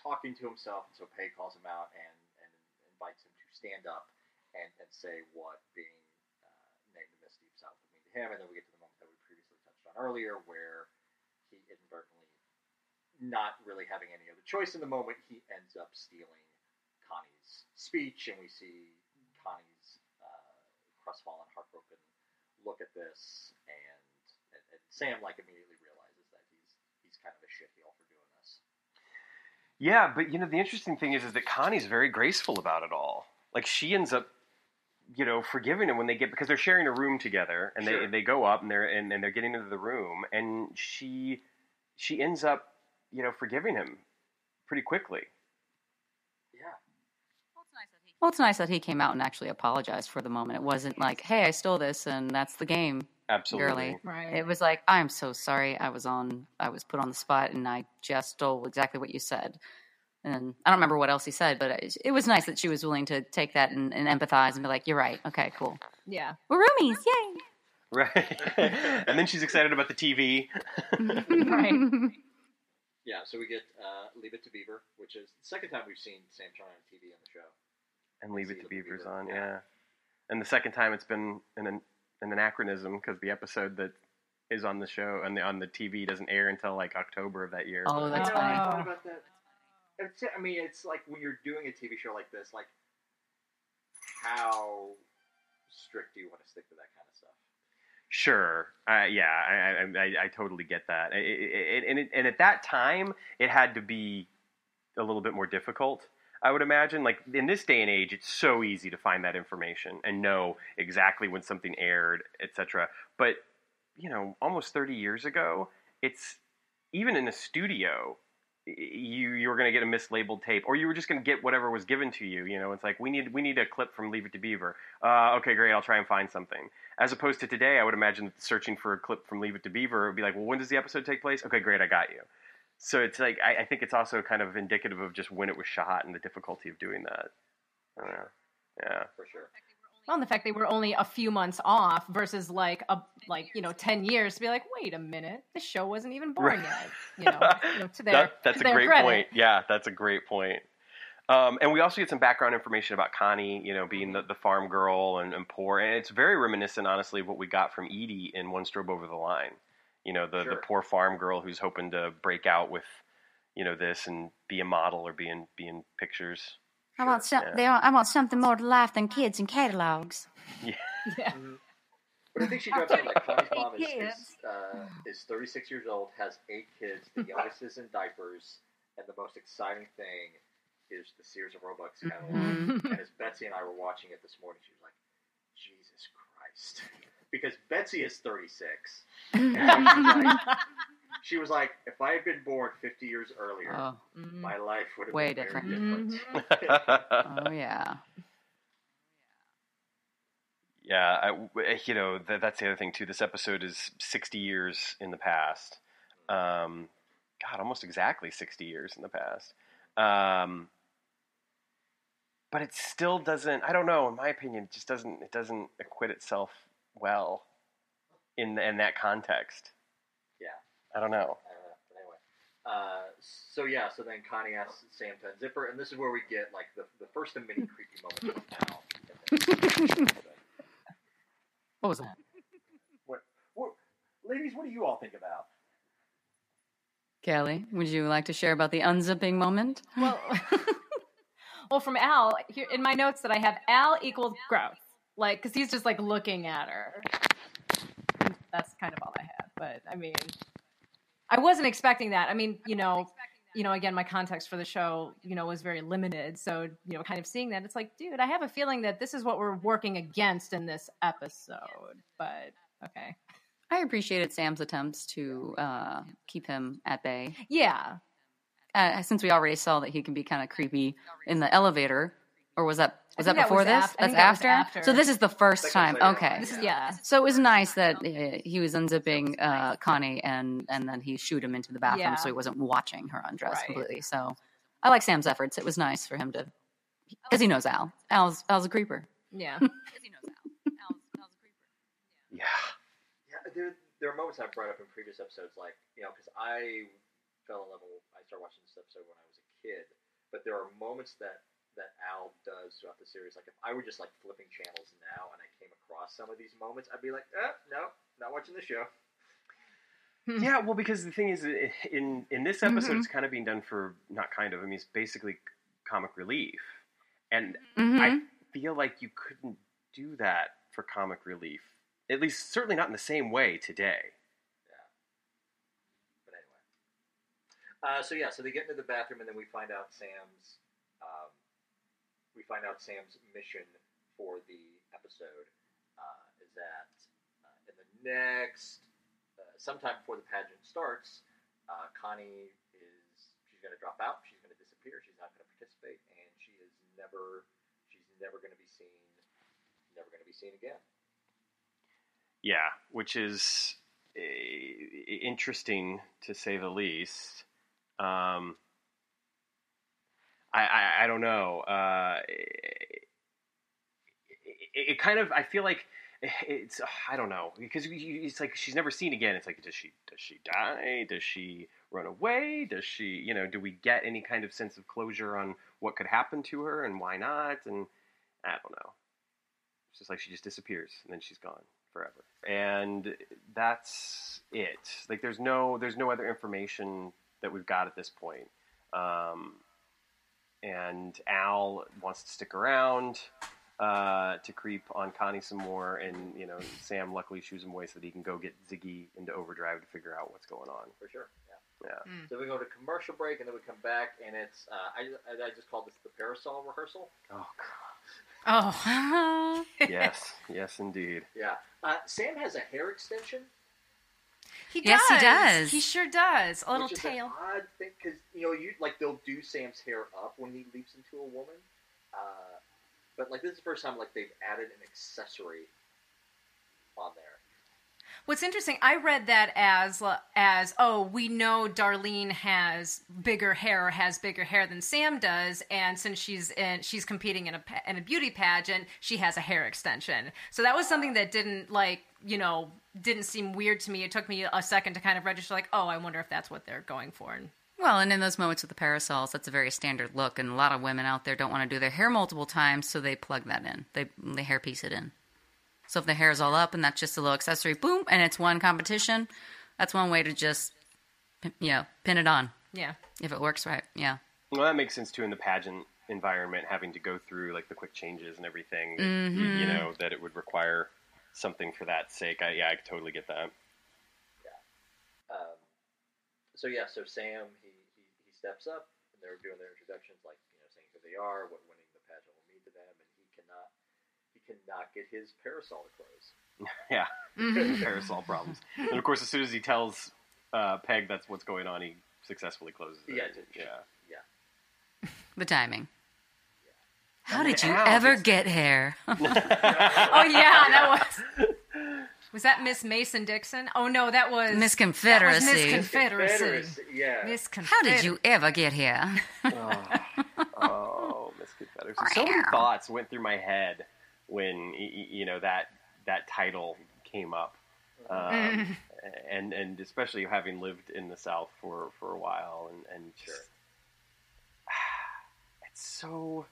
B: talking to himself, and so Peg calls him out and, and invites him to stand up and, and say what being uh, named the Miss Deep South would mean to him, and then we get to the moment that we previously touched on earlier, where he inadvertently, not really having any other choice in the moment, he ends up stealing Connie's speech, and we see Connie's uh, crestfallen, heartbroken look at this, and, and, and Sam like immediately realizes that he's he's kind of a shitheel for doing this.
A: yeah, but you know the interesting thing is, is that Connie's very graceful about it all. Like she ends up, you know, forgiving him when they get because they're sharing a room together, and
B: Sure.
A: they they go up and they're and, and they're getting into the room, and she she ends up, you know, forgiving him pretty quickly.
B: Yeah,
C: Well, it's nice that he came out and actually apologized for the moment. It wasn't like, "Hey, I stole this and that's the game."
A: Absolutely.
C: Girly.
E: Right.
C: It was like, "I'm so sorry. I was on. I was put on the spot, and I just stole exactly what you said." And I don't remember what else he said, but it, it was nice that she was willing to take that and, and empathize and be like, "You're right. Okay, cool.
E: yeah.
C: We're roomies. Yay!"
A: Right. and then she's excited about the TV.
E: Right.
B: Yeah. So we get uh, Leave It to Beaver, which is the second time we've seen Sam turn on TV on the show.
A: and leave it to Beavers
B: Beaver,
A: on,
B: yeah.
A: yeah. And the second time it's been an an, an anachronism because the episode that is on the show on the on the TV doesn't air until like October of that year.
C: Oh,
B: I
C: that's
B: know, I
C: funny.
B: thought about that. It's, I mean, it's like when you're doing a TV show like this, like how strict do you want to stick to that kind of stuff?
A: Sure. Uh, yeah, I, I, I, totally get that. It, it, it, and, and at that time, it had to be a little bit more difficult. I would imagine, like in this day and age, it's so easy to find that information and know exactly when something aired, etc. But you know, almost thirty years ago, it's even in a studio, you you were going to get a mislabeled tape, or you were just going to get whatever was given to you. You know, it's like we need we need a clip from Leave It to Beaver. Uh, okay, great, I'll try and find something. As opposed to today, I would imagine searching for a clip from Leave It to Beaver would be like, well, when does the episode take place? Okay, great, I got you. So it's like I, I think it's also kind of indicative of just when it was shot and the difficulty of doing that. Yeah.
B: For sure.
E: Well, and the fact they were only a few months off versus like a like you know ten years to be like, wait a minute, this show wasn't even born
A: Right.
E: yet. You know, you know to their
A: That- that's
E: to
A: a
E: their
A: great
E: credit.
A: point. Yeah, that's a great point. Um, and we also get some background information about Connie, you know, being the, the farm girl and, and poor. And it's very reminiscent, honestly, of what we got from Edie in One Strobe Over the Line. You know, the, the poor farm girl who's hoping to break out with, you know, this and be a model or be in, be in pictures.
C: I want some,
A: Yeah.
C: they want, I want something more to life than kids and catalogs.
E: Yeah.
B: Mhm. But I think she drops in like Connie's mom is, is, uh, is 36 years old, has eight kids. The youngest is in diapers, and the most exciting thing is the Sears of Roebuck catalog.
C: Mhm.
B: And as Betsy and I were watching it this morning, she was like, "Jesus Christ," because Betsy is 36. She was like, "If I had been born 50 years earlier,
C: oh,
E: Mhm.
B: my life would have
C: Way
B: been
C: different.
B: very different."
C: oh yeah.
A: Yeah, I, you know that, that's the other thing too. This episode is sixty years in the past. Um, God, almost exactly sixty years in the past. Um, but it still doesn't. I don't know. In my opinion, it just doesn't. It doesn't acquit itself well in in that context.
B: Yeah.
A: I don't know.
B: I don't know. But anyway, uh, so yeah, so then Connie asks Sam to unzip her, and this is where we get like the, the first of many creepy moments with Al.
C: What was that?
B: what, what, ladies, what do you all think about?
C: Kelly, would you like to share about the unzipping moment?
E: Well, well, from Al here in my notes that I have, Al equals growth, like because he's just like looking at her. That's kind of all I have, But I mean, I wasn't expecting that. I mean, you know, you know, again, my context for the show, you know, was very limited. So, you know, kind of seeing that, it's like, dude, I have a feeling that this is what we're working against in this episode. But okay.
C: I appreciated Sam's attempts to uh, keep him at bay.
E: Yeah.
C: Uh, since we already saw that he can be kind of creepy in the elevator, or was that was that
E: think that
C: before
E: was
C: this?
E: af-
C: That's
E: think that
C: after?
E: after.
C: So this is the first
B: Second
C: time.
B: later
C: Okay.
E: This is,
B: Yeah.
E: yeah.
C: So it was nice that uh, he was unzipping uh, Connie and and then he shooed him into the bathroom
E: Yeah.
C: so he wasn't watching her undress
E: Right.
C: completely. So I like Sam's efforts. It was nice for him to because he knows Al. Al's Al's a creeper.
E: Yeah. Because he knows Al. Al's, Al's a creeper.
A: Yeah.
B: Yeah, there, there are moments I've brought up in previous episodes, like, you know, because I fell in love with, I started watching this episode when I was a kid, but there are moments that, that Al does throughout the series. Like, if I were just, like, flipping channels now and I came across some of these moments, I'd be like, eh, no, not watching the show.
E: Hmm.
A: Yeah, well, because the thing is, in in this episode,
C: Mhm.
A: it's kind of being done for not kind of. I mean, it's basically comic relief, and
C: Mhm.
A: I feel like you couldn't do that for comic relief. At least, certainly not in the same way today. Yeah.
B: But anyway. Uh, so, yeah, so they get into the bathroom and then we find out Sam's, um, we find out Sam's mission for the episode uh, is that uh, in the next, uh, sometime before the pageant starts, uh, Connie is she's going to drop out. She's going to disappear. She's not going to participate, and she is never she's never going to be seen. Never going to be seen again.
A: Yeah, which is uh, interesting to say the least. Um, I, I I don't know. Uh, it, it kind of I feel like it's I don't know because it's like she's never seen again. It's like does she does she die? Does she run away? Does she you know do we get any kind of sense of closure on what could happen to her and why not? And I don't know. It's just like she just disappears and then she's gone forever. And that's it. Like there's no there's no other information that we've got at this point. Um, and Al wants to stick around uh, to creep on Connie some more, and you know Sam luckily shoos him away so that he can go get Ziggy into overdrive to figure out what's going on.
B: For sure. Yeah.
A: Yeah.
B: So we go to commercial break, and then we come back, and it's uh, I, I I just called this the parasol rehearsal.
A: Oh God. Oh. Yes, yes indeed.
B: Yeah. Uh, Sam has a hair extension,
D: He
C: Yes, he
D: does.
C: does.
D: He sure does. A little
B: which is
D: tail.
B: an odd thing because you know you like they'll do Sam's hair up when he leaps into a woman, uh, but like this is the first time like they've added an accessory on there.
D: What's interesting, I read that as as oh, we know Darlene has bigger hair, or has bigger hair than Sam does, and since she's in, she's competing in a in a beauty pageant, she has a hair extension. So that was something that didn't like you know didn't seem weird to me. It took me a second to kind of register, like oh, I wonder if that's what they're going for. And
C: Well, and in those moments with the parasols, that's a very standard look, and a lot of women out there don't want to do their hair multiple times, so they plug that in. They they hair piece it in. So if the hair is all up and that's just a little accessory, boom, and it's one competition, that's one way to just, you know, pin it on
D: yeah,
C: if it works right. Yeah.
A: Well, that makes sense too in the pageant environment, having to go through like the quick changes and everything. that, y- You, know that it would require something for that sake. I, yeah, I totally get that. Yeah.
B: Um, so yeah, so Sam he, he he steps up, and they're doing their introductions, like you know saying who they are, what winning the pageant will mean to them, and he cannot he cannot get his parasol to close.
A: Yeah,
D: Mhm.
A: parasol problems. And of course, as soon as he tells uh, Peg that's what's going on, he successfully closes it.
B: Yeah, it did.
A: yeah.
C: The timing. How did you
A: Al
C: ever get hair?
D: oh yeah, that was. Was that Miss Mason Dixon? Oh no, that was
C: Miss
D: that was
C: Confederacy.
D: Miss Confederacy.
B: Confederacy, Yeah.
D: Miss Confederacy.
C: How did you ever get here?
A: oh, oh, Miss Confederacy. So many thoughts went through my head when y- y- you know that that title came up, um, and and especially having lived in the South for for a while, and and
B: Sure.
A: it's so.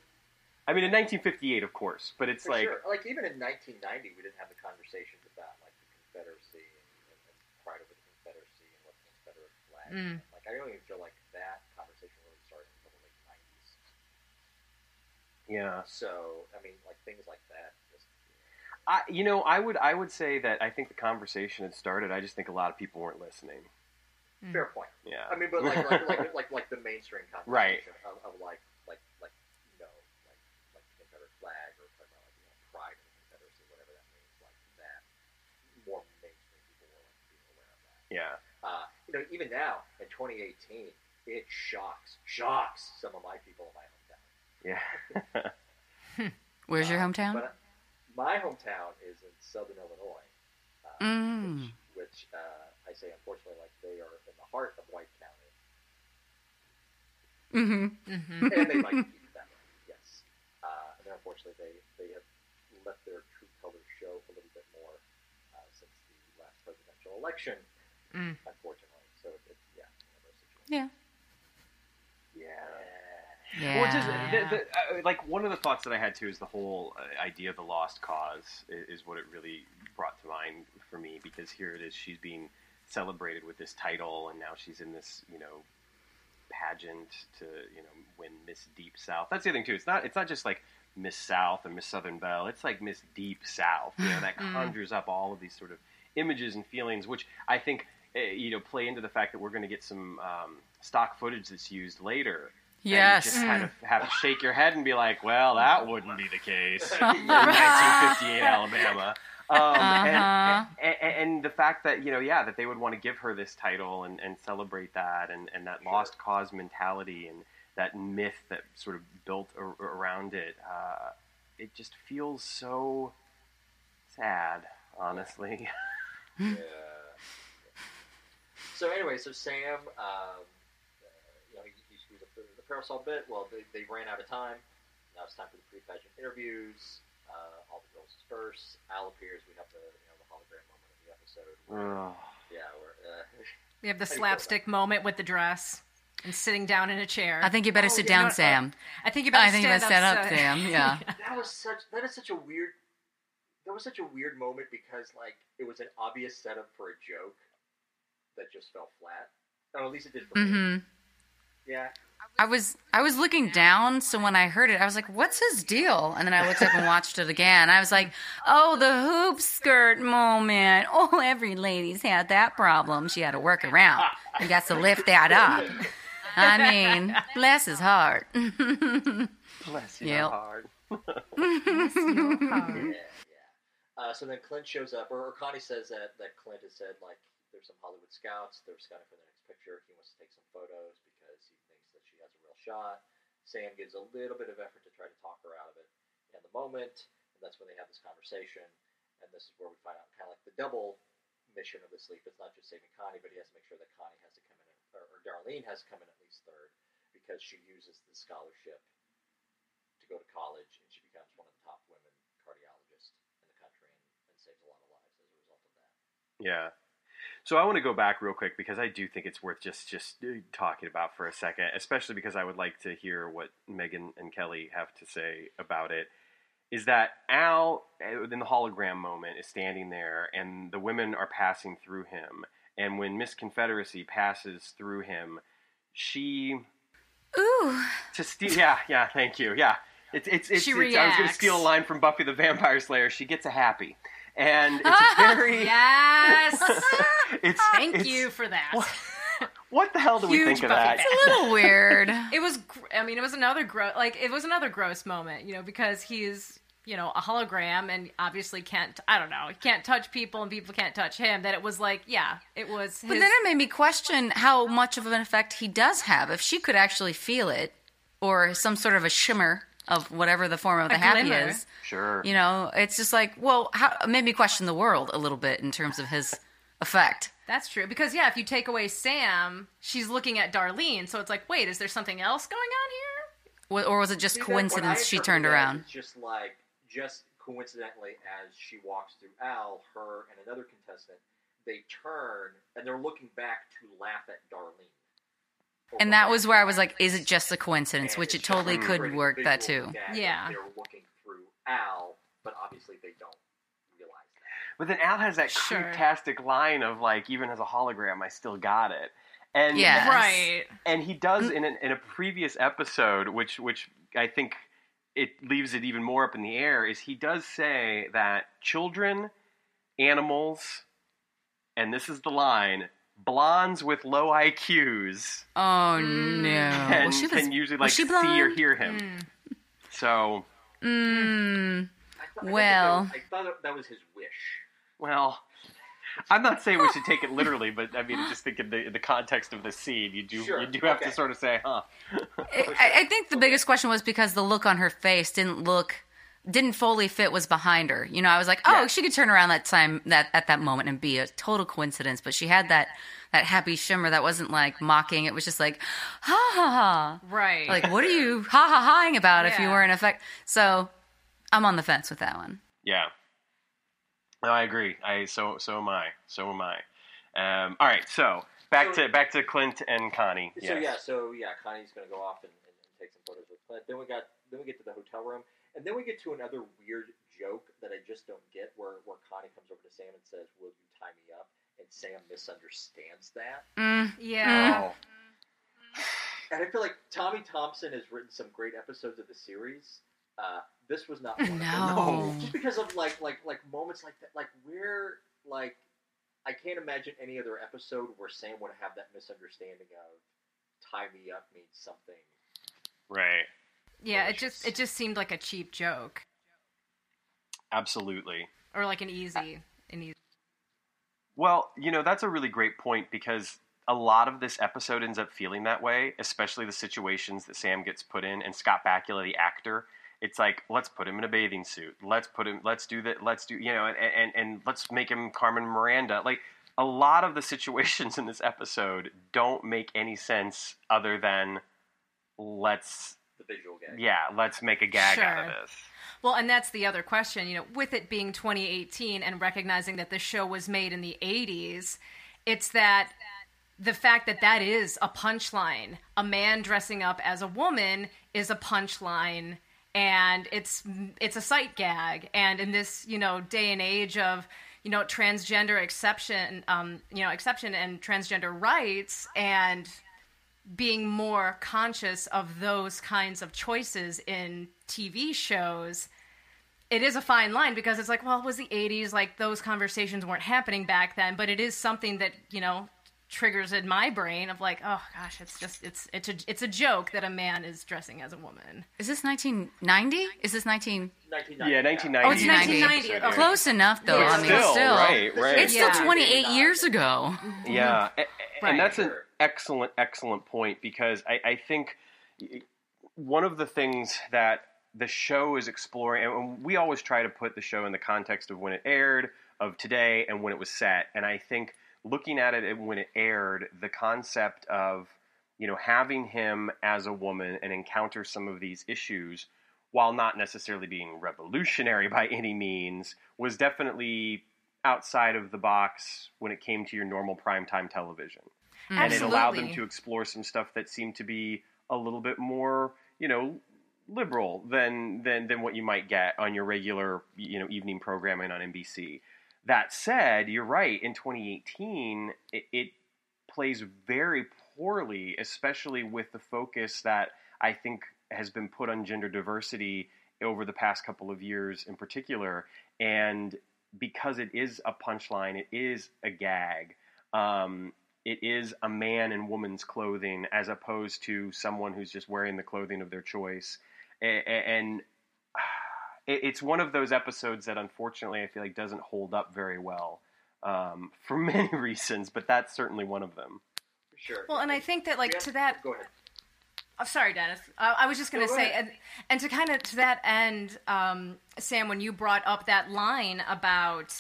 A: I mean, in 1958, of course, but it's
B: For
A: like
B: sure. Like even in 1990, we didn't have the conversations about like the Confederacy and, and, and pride over the Confederacy and what the Confederate flag.
D: Mm.
B: is. Like I don't even feel like that conversation really started until the late 90s.
A: yeah.
B: So I mean, like things like that. Just,
A: I, you know, I would I would say that I think the conversation had started. I just think a lot of people weren't listening.
B: Fair point.
A: Yeah.
B: I mean, but like like like like, like the mainstream
A: Right.
B: conversation of, of like like like you know like like the Confederate flag or talking about like you know pride in the Confederacy, whatever that means, like that. More mainstream people were like being aware of that.
A: Yeah.
B: Uh, you know, even now in 2018, it shocks shocks some of my people in my hometown.
A: Yeah.
C: Where's your
B: Uh,
C: hometown?
B: But my hometown is in Southern Illinois, uh,
C: Mm.
B: which, which uh, I say unfortunately, like they are in the heart of White County,
C: Mm-hmm.
D: hmm
B: and they like to keep it that way. Yes, uh, and then unfortunately, they they have let their true colors show a little bit more uh, since the last presidential election.
D: Mm.
B: Unfortunately, so it, it's yeah, one of those situations.
C: Yeah.
A: Yeah.
C: Yeah.
A: Well, just the, the, uh, like one of the thoughts that I had too is the whole uh, idea of the lost cause is, is what it really brought to mind for me because here it is, she's being celebrated with this title, and now she's in this, you know, pageant to you know win Miss Deep South. That's the other thing too. It's not it's not just like Miss South or Miss Southern Belle. It's like Miss Deep South. You know that
D: Mm.
A: conjures up all of these sort of images and feelings, which I think you know play into the fact that we're going to get some um, stock footage that's used later. And you
C: yes.
A: just kind of have to shake your head and be like, well, that wouldn't be the case in
C: Uh-huh.
A: 1958 Alabama. Um,
C: Uh-huh.
A: and, and, and the fact that, you know, yeah, that they would want to give her this title and, and celebrate that and, and that lost cause mentality and that myth that sort of built ar- around it, uh, it just feels so sad, honestly.
B: yeah. So anyway, so Sam, um, uh, you know, he, he screws up the, the parasol bit. Well, they, they ran out of time. Now it's time for the pre-pageant interviews. Uh, all the girls disperse. Al appears. We have the you know the hologram moment of the episode. Where,
A: Ugh.
B: yeah, where uh,
D: We have the
B: How do you feel about
D: slapstick moment with the dress and sitting down in a chair.
C: I think you better
B: Oh,
C: sit
B: yeah,
C: down,
B: no,
C: Sam.
D: I think you better
C: I think you
D: stand
C: better stand up,
D: so-
C: Sam. Yeah.
B: that was such that is such a weird that was such a weird moment because like it was an obvious setup for a joke that just fell flat. Or at least it did for me.
C: hmm
B: Yeah.
C: I was I was looking down, so when I heard it, I was like, "What's his deal?" And then I looked up and watched it again. I was like, "Oh, the hoop skirt moment. Oh, every lady's had that problem. She had to work around and got to lift that up. I mean, less is hard."
A: Bless you,
C: Yep.
A: hard.
B: Yeah, yeah. Uh, so then Clint shows up, or, or Connie says that, that Clint has said, like, there's some Hollywood scouts, they're scouting for the next picture. He wants to take some photos because he thinks that she has a real shot. Sam gives a little bit of effort to try to talk her out of it in the moment, and that's when they have this conversation. And this is where we find out kind of like the double mission of the sleep. It's not just saving Connie, but he has to make sure that Connie has to come in, or, or Darlene has to come in at least third because she uses the scholarship to go to college, and she becomes one of the top women cardiologists in the country, and, and saves a lot of lives as a result of that.
A: Yeah. So I want to go back real quick because I do think it's worth just just uh, talking about for a second, especially because I would like to hear what Megan and Kelly have to say about it. Is that Al uh, in the hologram moment is standing there, and the women are passing through him, and when Miss Confederacy passes through him, she
C: Ooh,
A: to steal. Yeah, yeah. Thank you. Yeah. It's it's it's.
D: She
A: it's I was going to steal a line from Buffy the Vampire Slayer. She gets a happy, and it's a very.
D: Yes.
A: it's
D: Thank
A: it's-
D: you for that.
A: What, what the hell do we think of that?
D: fan.
C: a little weird.
D: It was. I mean, it was another gross. Like it was another gross moment, you know, because he's you know a hologram and obviously can't. I don't know. He can't touch people and people can't touch him. That it was like, yeah, it was. His,
C: But then it made me question how much of an effect he does have. If she could actually feel it, or some sort of a shimmer of whatever the form of
D: A
C: the happy
D: glimmer.
C: is,
A: Sure.
C: you know, it's just like, well, how, made me question the world a little bit in terms of his effect.
D: That's true. Because yeah, if you take away Sam, she's looking at Darlene. So it's like, wait, is there something else going on here?
C: Or was it just
B: See, that- what I
C: coincidence she turned around?
B: It's just like just coincidentally as she walks through Al, her and another contestant, they turn and they're looking back to laugh at Darlene.
C: And that was where I was like, is it just a coincidence? Which it totally could work that too.
B: gag.
D: Yeah.
B: They're looking through Al, but obviously they don't realize that.
A: But then Al has that
D: Sure.
A: creeptastic line of like, even as a hologram, I still got it. And
C: Yes.
D: Right.
A: and he does mm. in an, in a previous episode, which which I think it leaves it even more up in the air. Is he does say that children, animals, and this is the line, blondes with low IQs
C: Oh no!
A: can,
C: Well, she was,
A: can usually like
C: was she
A: see or hear him. So,
C: Mm,
B: I thought, I think
C: Well.
B: I thought that- that was his wish.
A: well, I'm not saying we should take it literally, but I mean, just think in the in the context of the scene, you do
B: Sure,
A: you do have
B: okay.
A: to sort of say, huh?
C: I, I think the biggest question was because the look on her face didn't look didn't fully fit was behind her. You know, I was like, oh,
A: Yeah.
C: she could turn around that time that at that moment and be a total coincidence, but she had that that happy shimmer that wasn't like mocking. It was just like, ha ha ha.
D: Right.
C: Like, what are you ha ha haing about if you were in effect? So, I'm on the fence with that one.
A: Yeah. No, I agree. I so so am I. So am I. Um, all right, so back
B: So-
A: to back to Clint and Connie.
B: So
A: Yes.
B: yeah, so yeah, Connie's gonna go off and, and, and take some photos with Clint. Then we got then we get to the hotel room, and then we get to another weird joke that I just don't get, where where Connie comes over to Sam and says, "Will you tie me up?" And Sam misunderstands that,
C: Mm,
D: yeah.
A: Oh,
B: and I feel like Tommy Thompson has written some great episodes of the series. Uh, this was not one of them.
C: no.
B: just because of like like like moments like that, like where like I can't imagine any other episode where Sam would have that misunderstanding of "tie me up" means something.
A: right.
D: Yeah, it just it just seemed like a cheap joke
A: Absolutely.
D: or like an easy an easy.
A: Well, you know, that's a really great point because a lot of this episode ends up feeling that way, especially the situations that Sam gets put in and Scott Bakula, the actor. It's like, let's put him in a bathing suit. Let's put him, let's do that. Let's do, you know, and, and, and let's make him Carmen Miranda. Like, a lot of the situations in this episode don't make any sense other than let's,
B: The visual gag.
A: yeah, let's make a gag out of this.
D: Well, and that's the other question, you know, with it being 2018 and recognizing that the show was made in the 80s, it's that the fact that that is a punchline. A man dressing up as a woman is a punchline and it's it's a sight gag and in this, you know, day and age of you know transgender exception um you know exception and transgender rights and being more conscious of those kinds of choices in TV shows, it is a fine line because it's like, well, it was the 80s, like those conversations weren't happening back then, but it is something that, you know, triggers in my brain of like, oh gosh, it's just it's it's a it's a joke that a man is dressing as a woman.
C: Is this 1990? Is this 19?
B: 1990.
A: Yeah, 1990.
C: Oh, it's
D: 1990.
A: episode,
D: Okay.
C: Oh, close enough, though.
D: Yeah,
C: I mean,
A: still,
C: still.
A: right, right.
C: It's
D: Yeah.
C: still 28 years ago.
A: Yeah, a- a-
D: Right.
A: and that's an
B: Sure.
A: Excellent, excellent point because I, I think one of the things that the show is exploring, and we always try to put the show in the context of when it aired, of today, and when it was set. And I think looking at it when it aired, the concept of you know having him as a woman and encounter some of these issues while not necessarily being revolutionary by any means was definitely outside of the box when it came to your normal primetime television and it allowed them to explore some stuff that seemed to be a little bit more, you know, liberal than than than what you might get on your regular, you know, evening programming on NBC. That said, you're right. In 2018, it, it plays very poorly, especially with the focus that I think has been put on gender diversity over the past couple of years, in particular, and because it is a punchline, it is a gag. Um, it is a man in woman's clothing as opposed to someone who's just wearing the clothing of their choice. A- a- And it's one of those episodes that unfortunately I feel like doesn't hold up very well um, for many reasons, but that's certainly one of them.
B: Sure.
D: Well, and I think that like
B: Yeah,
D: to that
B: Go ahead.
D: I'm sorry, Dennis. Uh, I was just going to
B: go
D: say,
B: ahead.
D: and, and to kind of to that end, um, Sam, when you brought up that line about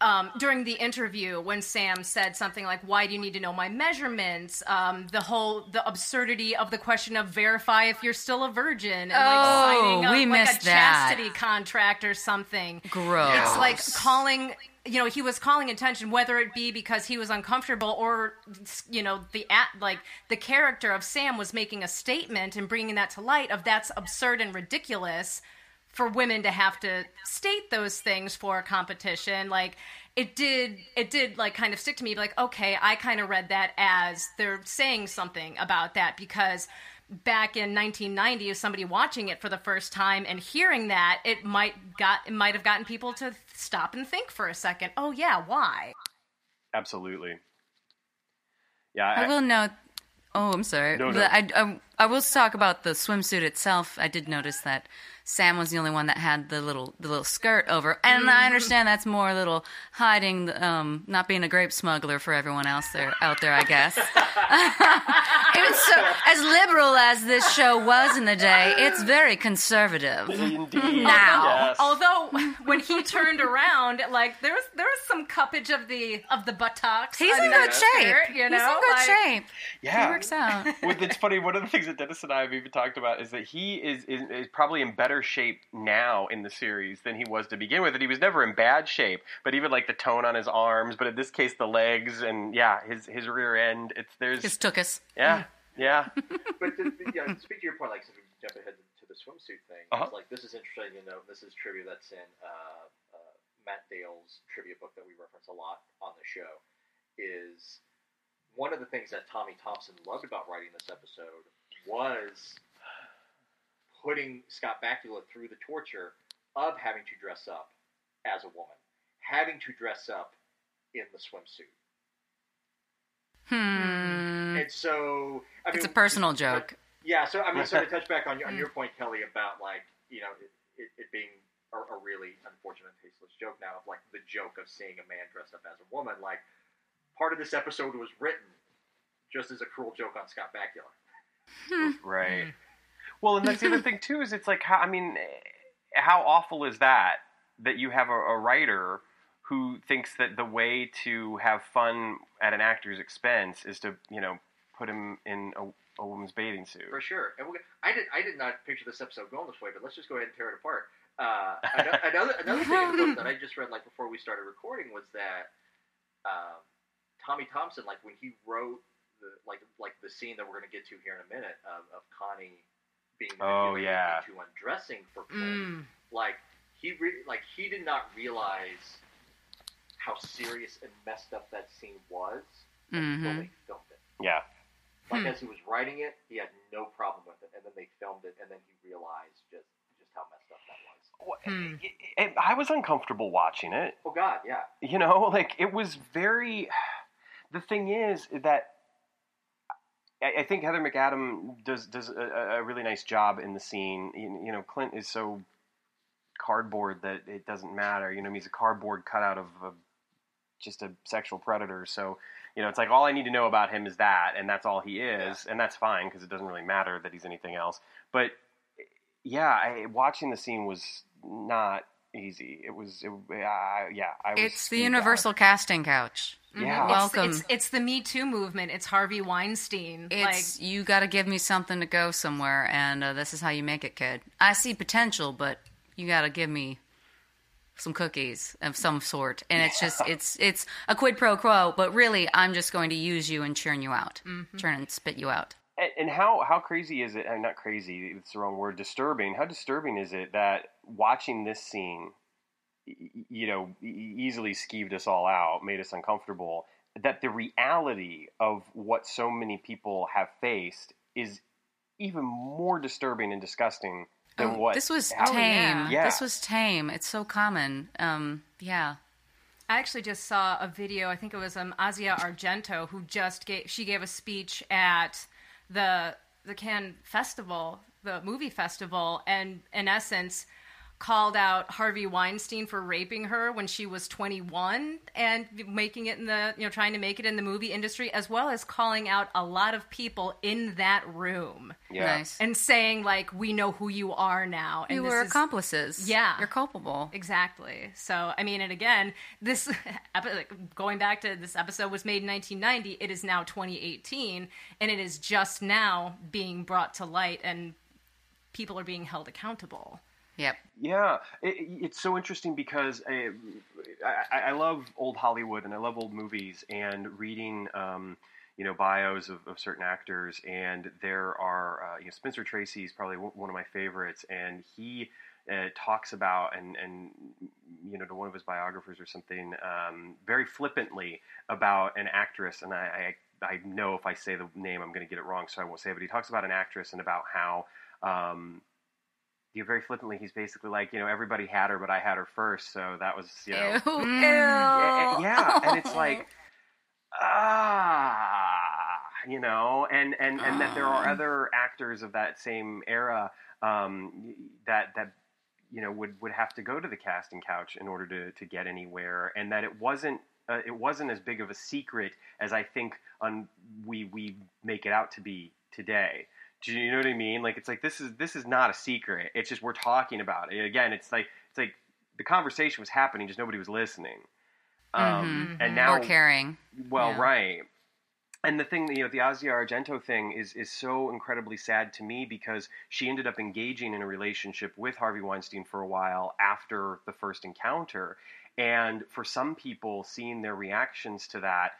D: um, during the interview when Sam said something like, "Why do you need to know my measurements?" Um, the whole the absurdity of the question of verify if you're still a virgin, and like
C: Oh,
D: signing up
C: we
D: like a
C: that.
D: chastity contract or something.
C: Gross.
D: It's like calling, you know, he was calling attention, whether it be because he was uncomfortable or, you know, the at like the character of Sam was making a statement and bringing that to light of that's absurd and ridiculous for women to have to state those things for a competition. Like it did, it did like kind of stick to me. Like okay, I kind of read that as they're saying something about that because back in 1990 as somebody watching it for the first time and hearing that it might got it might have gotten people to stop and think for a second oh yeah why
A: Absolutely. Yeah,
C: I will note. Oh, I'm sorry.
A: No, no.
C: I, I, I will talk about the swimsuit itself. I did notice that Sam was the only one that had the little the little skirt over, and
A: Mm-hmm.
C: I understand that's more a little hiding, the, um, not being a grape smuggler for everyone else there out there. I guess. it was so as liberal as this show was in the day. It's very conservative.
A: Indeed.
C: Now.
A: Yes.
D: Although when he turned around, like there was there was some cuppage of the of the buttocks.
C: He's in good shape.
D: skirt, you know,
C: He's in good
D: like-
C: shape.
A: yeah.
C: He works out.
A: well, it's funny. One of the things that Dennis and I have even talked about is that he is, is is probably in better shape now in the series than he was to begin with. And he was never in bad shape, but even like the tone on his arms, but in this case, the legs and yeah, his his rear end. It's there's
C: His took us.
A: yeah yeah
B: But to, yeah, to speak to your point, like since we jump ahead to the swimsuit thing,
A: Uh-huh.
B: it's like this is interesting to know, This is trivia that's in uh, uh, Matt Dale's trivia book that we reference a lot on the show. Is one of the things that Tommy Thompson loved about writing this episode was putting Scott Bakula through the torture of having to dress up as a woman, having to dress up in the swimsuit.
C: Hmm.
B: And so, I mean,
C: It's a personal joke.
B: Yeah, so I mean, so to touch back on your, on your point, Kelly, about like you know it, it, it being a, a really unfortunate, tasteless joke now of like the joke of seeing a man dressed up as a woman. Like part of this episode was written just as a cruel joke on Scott Bakula.
A: right. Well, and that's the other thing too is it's like how I mean, how awful is that that you have a, a writer who thinks that the way to have fun at an actor's expense is to you know put him in a, a woman's bathing suit.
B: For sure. And we're, I did I did not picture this episode going this way, but let's just go ahead and tear it apart. Uh, another another thing in the book that I just read like before we started recording was that um, Tommy Thompson, like when he wrote the like like the scene that we're going to get to here in a minute of, of Connie being
A: Oh, yeah.
B: into undressing for Clint,
D: Mm.
B: like he re- like he did not realize how serious and messed up that scene was until
C: Mhm.
B: they filmed it.
A: Yeah.
B: Like
D: Hmm.
B: as he was writing it, he had no problem with it, and then they filmed it, and then he realized just just how messed up that was.
A: Well,
D: Hmm.
A: it- it- I was uncomfortable watching it.
B: Oh God, yeah.
A: You know, like it was very. The thing is that I, I think Heather McAdam does does a, a really nice job in the scene. You, you know, Clint is so cardboard that it doesn't matter. You know, he's a cardboard cutout of a, just a sexual predator. So you know, it's like all I need to know about him is that, and that's all he is, and that's fine because it doesn't really matter that he's anything else. But yeah, I, watching the scene was not easy. It was, it, uh, yeah, I was.
C: It's the
A: screwed
C: universal casting couch.
A: Out. Yeah.
C: Welcome.
D: It's, it's the Me Too movement. It's Harvey Weinstein.
C: It's
D: like
C: you got to give me something to go somewhere, and uh, this is how you make it, kid. I see potential, but you got to give me some cookies of some sort, and it's just it's it's a quid pro quo. But really, I'm just going to use you and churn you out, churn and spit you out.
A: And, and how how crazy is it? uh, Not crazy. It's the wrong word. Disturbing. How disturbing is it that watching this scene, y- y- you know, e- easily skeeved us all out, made us uncomfortable. That the reality of what so many people have faced is even more disturbing and disgusting than
C: Oh,
A: what
C: this was
A: happened.
C: tame.
A: Yeah.
C: This was tame. It's so common. Um, yeah.
D: I actually just saw a video. I think it was um, Asia Argento who just gave she gave a speech at the the Cannes Festival, the movie festival, and in essence called out Harvey Weinstein for raping her when she was 21 and making it in the you know trying to make it in the movie industry as well as calling out a lot of people in that room
A: Yeah.
C: Nice.
D: and saying like we know who you are now and
C: you
D: this
C: were
D: is-
C: accomplices.
D: Yeah.
C: You're culpable.
D: Exactly. So, I mean, and again, this epi- going back to this episode was made in 1990. It is now 2018, and it is just now being brought to light, and people are being held accountable.
C: Yep.
A: Yeah, it, it's so interesting because I, I, I love old Hollywood and I love old movies and reading, um, you know, bios of, of certain actors. And there are, uh, you know, Spencer Tracy is probably one one of my favorites, and he uh, talks about and and you know to one of his biographers or something um, very flippantly about an actress, and I. I I know if I say the name, I'm going to get it wrong, so I won't say it. But he talks about an actress and about how um, you know, very flippantly, he's basically like, you know, everybody had her, but I had her first, so that was, you know,
C: Ew.
D: Mm.
A: yeah,
C: Ew.
A: yeah, and it's like, ah, you know, and and and that there are other actors of that same era um, that that you know would would have to go to the casting couch in order to to get anywhere, and that it wasn't. Uh, it wasn't as big of a secret as I think on we we make it out to be today. Do you know what I mean? Like it's like this is this is not a secret. It's just we're talking about it. Again, it's like it's like the conversation was happening, just nobody was listening. Um, And now
C: or caring.
A: well,
C: Yeah.
A: right. And the thing, you know, the Asia Argento thing is is so incredibly sad to me because she ended up engaging in a relationship with Harvey Weinstein for a while after the first encounter, and for some people, seeing their reactions to that,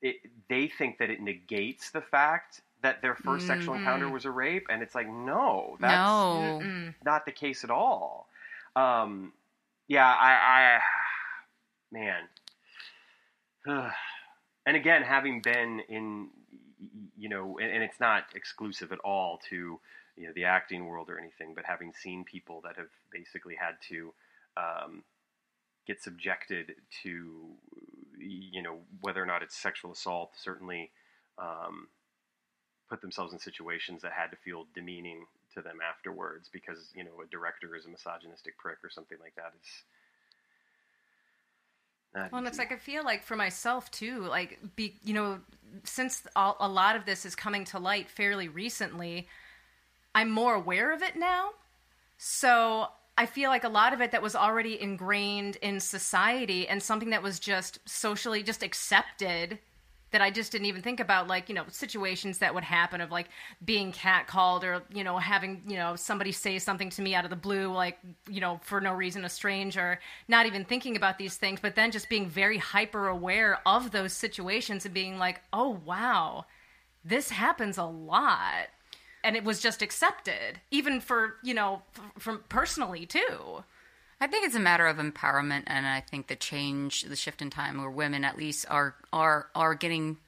A: it, they think that it negates the fact that their 1st sexual encounter was a rape, and it's like, no, that's
C: no.
A: Not the case at all. Um, yeah, I, I man, and again, having been in, you know, and, and it's not exclusive at all to you know the acting world or anything, but having seen people that have basically had to um, get subjected to, you know, whether or not it's sexual assault, certainly. Um, put themselves in situations that had to feel demeaning to them afterwards because you know a director is a misogynistic prick or something like that is not
D: Well, and it's like I feel like for myself too, like be you know, since all, a lot of this is coming to light fairly recently, I'm more aware of it now. So I feel like a lot of it that was already ingrained in society and something that was just socially just accepted that I just didn't even think about, like, you know, situations that would happen of like being catcalled or, you know, having, you know, somebody say something to me out of the blue, like, you know, for no reason, a stranger, not even thinking about these things, but then just being very hyper aware of those situations and being like, oh, wow, this happens a lot. And it was just accepted, even for, you know, f- from personally too.
C: I think it's a matter of empowerment, and I think the change, the shift in time, where women at least are are are getting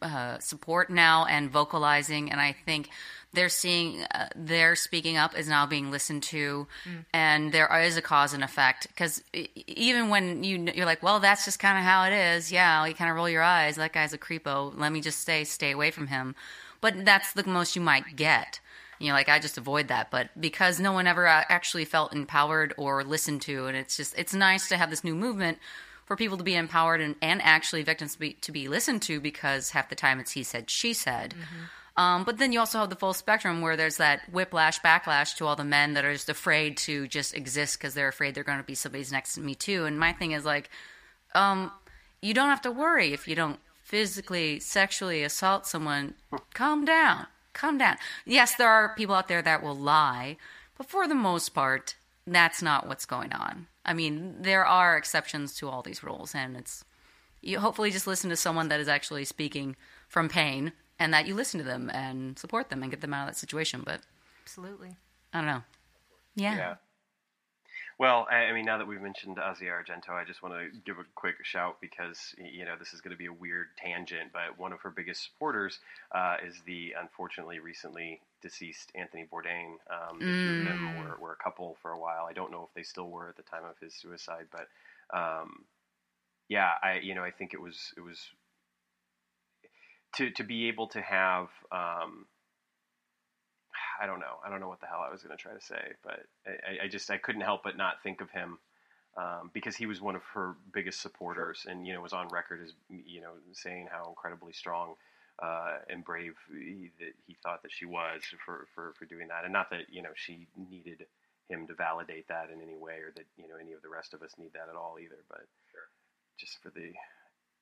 C: uh, support now and vocalizing, and I think they're seeing uh, their speaking up is now being listened to, and there is a cause and effect. Because even when you you're like, well, that's just kind of how it is. Yeah, you kind of roll your eyes. That guy's a creepo. Let me just stay stay away from him. But that's the most you might get you know like i just avoid that but because no one ever uh, actually felt empowered or listened to and it's just it's nice to have this new movement for people to be empowered and, and actually victims to be, to be listened to because half the time it's he said she said. Um, but then you also have the full spectrum where there's that whiplash backlash to all the men that are just afraid to just exist because they're afraid they're going to be somebody's next to me too. And my thing is like um, you don't have to worry if you don't physically sexually assault someone. Calm down calm down yes there are people out there that will lie but for the most part that's not what's going on i mean there are exceptions to all these rules and it's you hopefully just listen to someone that is actually speaking from pain and that you listen to them and support them and get them out of that situation but
D: Absolutely.
C: i don't know yeah,
A: Yeah. Well, I mean, now that we've mentioned Asia Argento, I just want to give a quick shout because you know this is going to be a weird tangent, but one of her biggest supporters uh, is the unfortunately recently deceased Anthony Bourdain. Um, the two of them were, were a couple for a while. I don't know if they still were at the time of his suicide, but um, yeah, I you know I think it was it was to to be able to have. Um, I don't know. I don't know what the hell I was going to try to say, but I, I just I couldn't help but not think of him um, because he was one of her biggest supporters, and you know was on record as you know saying how incredibly strong uh, and brave he, that he thought that she was for, for for doing that, and not that you know she needed him to validate that in any way, or that you know any of the rest of us need that at all either, but just for the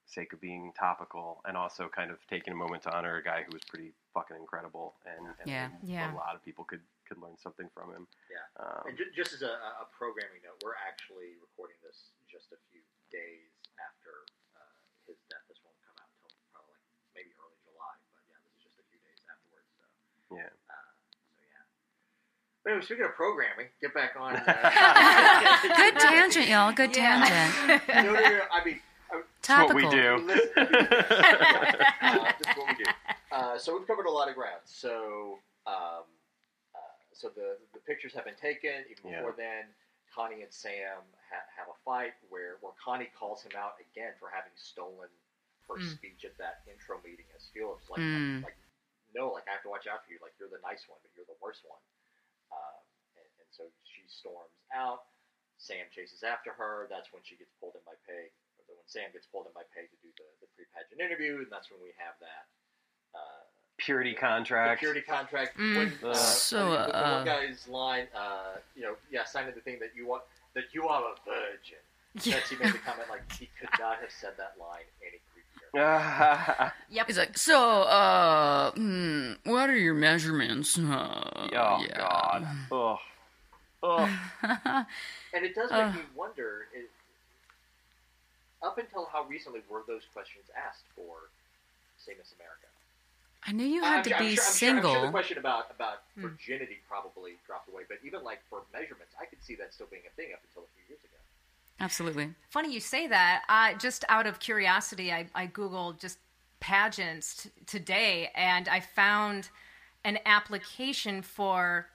A: sake of being topical and also kind of taking a moment to honor a guy who was pretty fucking incredible and, and
C: Yeah.
D: Yeah.
A: a lot of people could could learn something from him.
B: Yeah.
A: Um,
B: And ju- just as a, a programming note, we're actually recording this just a few days after uh, his death. This won't come out until probably like maybe early July, but yeah, this is just a few days afterwards. So,
A: yeah.
B: uh, so yeah. But anyway, speaking of programming, get back on. Uh,
C: good tangent y'all good
D: Yeah.
C: tangent
B: no, no, no, I mean,
A: That's what we do.
B: uh, what we do. Uh, so we've covered a lot of ground. So, um, uh, so the the pictures have been taken. Even
A: Yeah.
B: before then, Connie and Sam ha- have a fight where where Connie calls him out again for having stolen her
C: Mm.
B: speech at that intro meeting as Felix. Like,
C: Mm.
B: like, like, no, like I have to watch out for you. Like you're the nice one, but you're the worst one. Um, and, and so she storms out. Sam chases after her. That's when she gets pulled in by Peg. Or when Sam gets pulled in by Peg to do the, the pre-pageant interview, and that's when we have that. Uh,
A: Purity
B: the
A: contract.
B: purity contract.
C: Mm.
B: When, uh,
C: So,
B: I think the, the
C: uh,
B: one guy's line, uh, you know, yeah, signing the thing that you want, that you are a virgin.
D: Yeah.
B: That he made the comment like he could not have said that line any creepier.
D: Yep.
C: He's like, so, uh, hmm, what are your measurements? Uh,
A: oh
C: yeah.
A: God. Ugh. Ugh.
B: And it does make
C: Uh.
B: me wonder. It, up until how recently were those questions asked for Say Miss America?
C: I knew you
B: I'm
C: had to
B: sure- I'm
C: be
B: sure- I'm sure-
C: single.
B: I'm sure the question about about
D: Hmm.
B: virginity probably dropped away, but even like for measurements, I could see that still being a thing up until a few years ago.
C: Absolutely.
D: Funny you say that. I just out of curiosity, I, I googled just pageants t- today, and I found an application for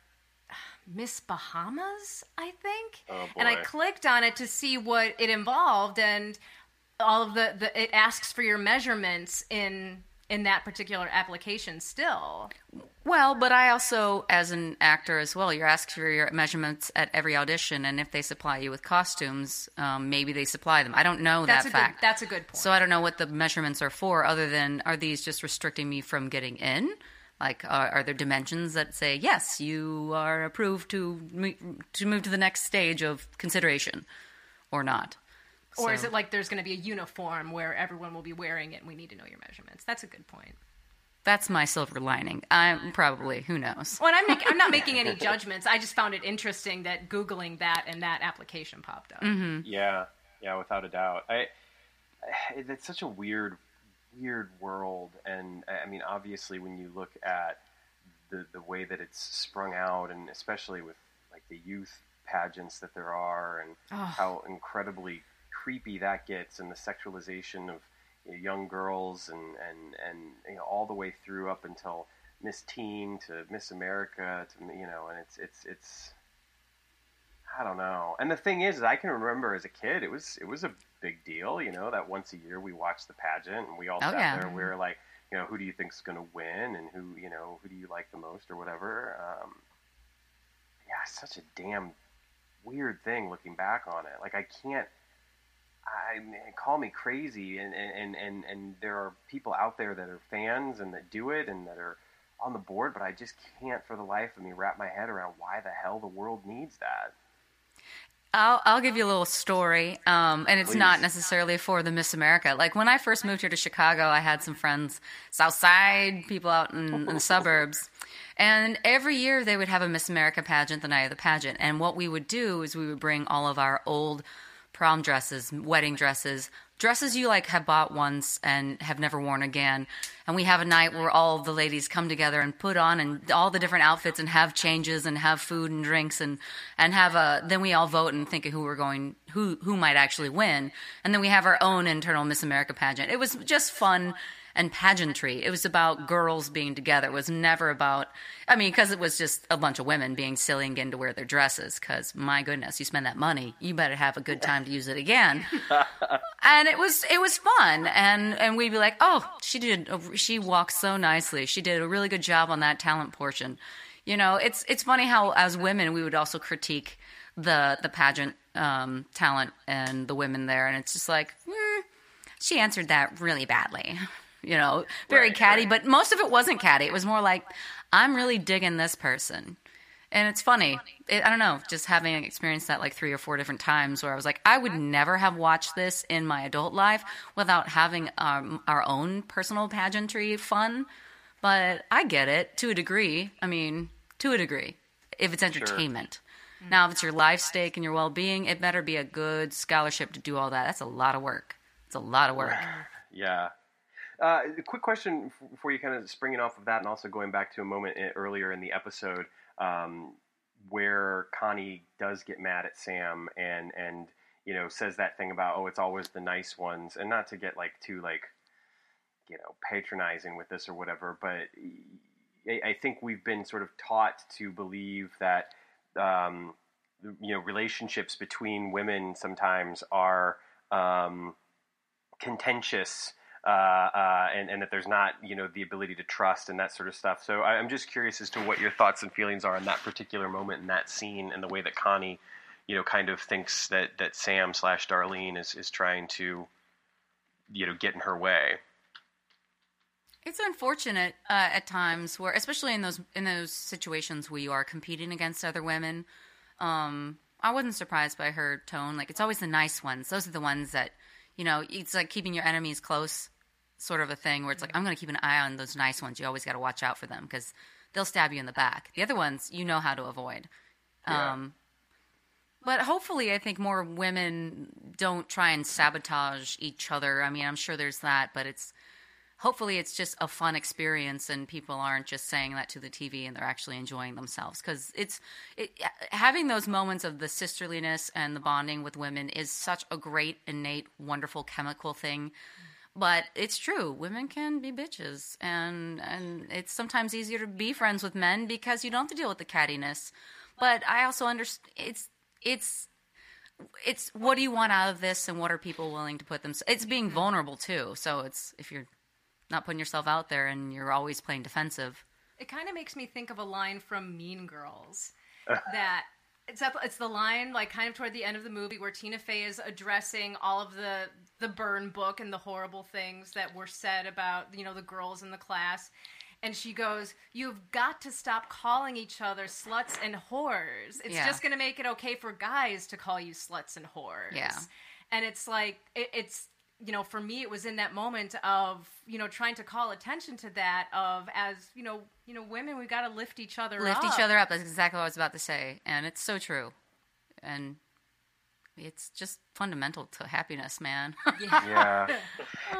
D: Miss Bahamas. I think,
A: Oh,
D: and I clicked on it to see what it involved, and all of the, the it asks for your measurements in in that particular application. Still,
C: Well, but I also, as an actor as well, you're asked for your measurements at every audition, and if they supply you with costumes, um, maybe they supply them. I don't know
D: that's
C: that
D: a
C: fact.
D: good that's a good point.
C: So I don't know what the measurements are for, other than are these just restricting me from getting in? Like, are, are there dimensions that say yes, you are approved to mo- to move to the next stage of consideration, or not?
D: Or is it like there's going to be a uniform where everyone will be wearing it, and we need to know your measurements? That's a good point.
C: That's my silver lining. I'm probably who knows.
D: Well, and I'm, make, I'm not making any judgments. I just found it interesting that Googling that and that application popped up. Mm-hmm.
A: Yeah, yeah, without a doubt. I, I- it's such a weird, weird world, and I I mean, obviously, when you look at the the way that it's sprung out, and especially with like the youth pageants that there are, and
D: Oh.
A: how incredibly creepy that gets, and the sexualization of you know, young girls, and and and you know, all the way through up until Miss Teen to Miss America to you know, and it's it's it's I don't know. And the thing is, is I can remember as a kid, it was it was a big deal. You know that once a year we watched the pageant and we all
C: Oh,
A: sat
C: yeah.
A: there. and We were like, you know, who do you think's going to win, and who you know who do you like the most, or whatever. Um, yeah, it's such a damn weird thing looking back on it. Like I can't. I mean, call me crazy, and, and, and, and there are people out there that are fans and that do it and that are on the board, but I just can't for the life of me wrap my head around why the hell the world needs that.
C: I'll I'll give you a little story, um, and it's not necessarily for the Miss America. Like when I first moved here to Chicago, I had some friends, South Side people out in, in the suburbs, and every year they would have a Miss America pageant, the night of the pageant. And what we would do is we would bring all of our old prom dresses, wedding dresses, dresses you like have bought once and have never worn again. And we have a night where all the ladies come together and put on and all the different outfits and have changes and have food and drinks and and have a then we all vote and think of who we're going who who might actually win. And then we have our own internal Miss America pageant. It was just fun and pageantry. It was about girls being together. It was never about, I mean, because it was just a bunch of women being silly and getting to wear their dresses. Because my goodness, you spend that money, you better have a good time to use it again. and it was it was fun, and and we'd be like, oh, she did, a, she walked so nicely. She did a really good job on that talent portion. You know, it's it's funny how as women we would also critique the the pageant um, talent and the women there, and it's just like. eh, she answered that really badly. You know, very
A: Right,
C: catty,
A: right.
C: but most of it wasn't catty. It was more like, I'm really digging this person. And it's funny. It, I don't know, just having experienced that like three or four different times where I was like, I would never have watched this in my adult life without having um, our own personal pageantry fun. But I get it to a degree. I mean, to a degree, if it's entertainment. Now, if it's your life stake and your well being, it better be a good scholarship to do all that. That's a lot of work. It's a lot of work.
A: Yeah. Uh, a quick question before you kind of springing off of that, and also going back to a moment earlier in the episode um, where Connie does get mad at Sam and and you know says that thing about oh it's always the nice ones, and not to get like too like you know patronizing with this or whatever, but I, I think we've been sort of taught to believe that um, you know relationships between women sometimes are um, contentious uh, uh, and, and that there's not, you know, the ability to trust and that sort of stuff. So I, I'm just curious as to what your thoughts and feelings are in that particular moment in that scene and the way that Connie, you know, kind of thinks that, that Sam slash Darlene is, is trying to, you know, get in her way.
C: It's unfortunate uh, at times where, especially in those in those situations where you are competing against other women. Um, I wasn't surprised by her tone. Like it's always the nice ones. Those are the ones that, you know, it's like keeping your enemies close, sort of a thing. Where it's like I'm going to keep an eye on those nice ones. You always got to watch out for them because they'll stab you in the back. The other ones, you know how to avoid.
A: Yeah.
C: Um, but hopefully, I think more women don't try and sabotage each other. I mean, I'm sure there's that, but it's hopefully it's just a fun experience and people aren't just saying that to the TV and they're actually enjoying themselves. Because it's it, having those moments of the sisterliness and the bonding with women is such a great innate wonderful chemical thing. But it's true women can be bitches and and it's sometimes easier to be friends with men because you don't have to deal with the cattiness. But i also understand it's it's it's what do you want out of this and what are people willing to put them it's being vulnerable too. So it's if you're not putting yourself out there and you're always playing defensive
D: It kind of makes me think of a line from Mean Girls that it's up, it's the line like kind of toward the end of the movie where Tina Fey is addressing all of the the burn book and the horrible things that were said about you know the girls in the class. And she goes, "You've got to stop calling each other sluts and whores. It's
C: Yeah.
D: just going to make it okay for guys to call you sluts and whores."
C: Yeah.
D: and it's like it, it's you know for me it was in that moment of you know trying to call attention to that of as you know you know women we got to lift each other
C: lift
D: up.
C: each other up that's exactly what i was about to say and it's so true and it's just fundamental to happiness man.
A: Yeah,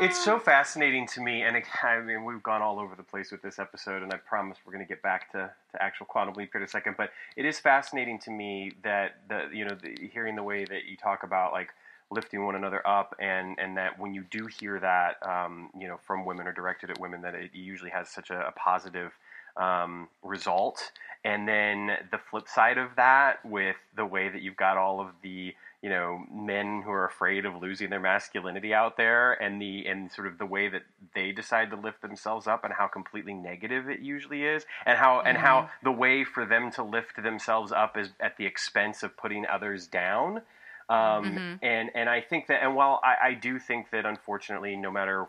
A: it's so fascinating to me, and it, I mean, we've gone all over the place with this episode, and I promise we're going to get back to, to actual quantum leap here in a second. But it is fascinating to me that the you know the, hearing the way that you talk about like lifting one another up, and and that when you do hear that um, you know from women or directed at women, that it usually has such a, a positive um, result. And then the flip side of that, with the way that you've got all of the you know men who are afraid of losing their masculinity out there, and the and sort of the way that they decide to lift themselves up, and how completely negative it usually is, and how and how the way for them to lift themselves up is at the expense of putting others down. Um, And and I think that, and while I, I do think that, unfortunately, no matter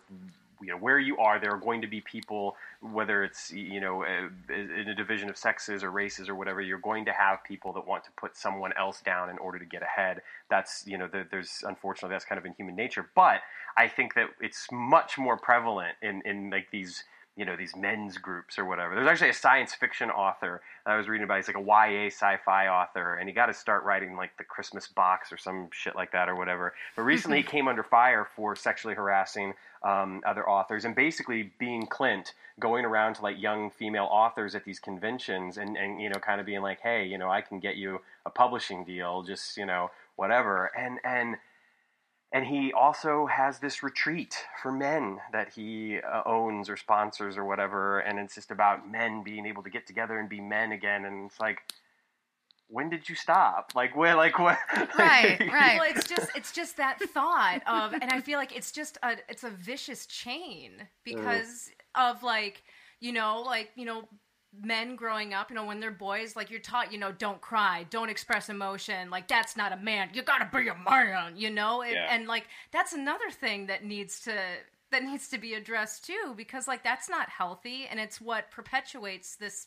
A: you know where you are, there are going to be people, whether it's you know uh, in a division of sexes or races or whatever, you're going to have people that want to put someone else down in order to get ahead. That's you know there- there's unfortunately that's kind of in human nature, but I think that it's much more prevalent in in like these you know these men's groups or whatever. There's actually a science fiction author I was reading about. He's like a YA sci-fi author, and he got to start writing like the Christmas box or some shit like that or whatever. But recently, he came under fire for sexually harassing um, other authors and basically being Clint, going around to like young female authors at these conventions and and you know kind of being like, hey, you know, I can get you a publishing deal, just you know whatever, and and and he also has this retreat for men that he uh, owns or sponsors or whatever and it's just about men being able to get together and be men again and it's like when did you stop like where? like what
C: Right, right.
D: well it's just it's just that thought of and i feel like it's just a it's a vicious chain because of like you know like you know men growing up you know when they're boys like you're taught you know don't cry don't express emotion like that's not a man you gotta be a man you know and,
A: Yeah.
D: and like that's another thing that needs to that needs to be addressed too because like that's not healthy and it's what perpetuates this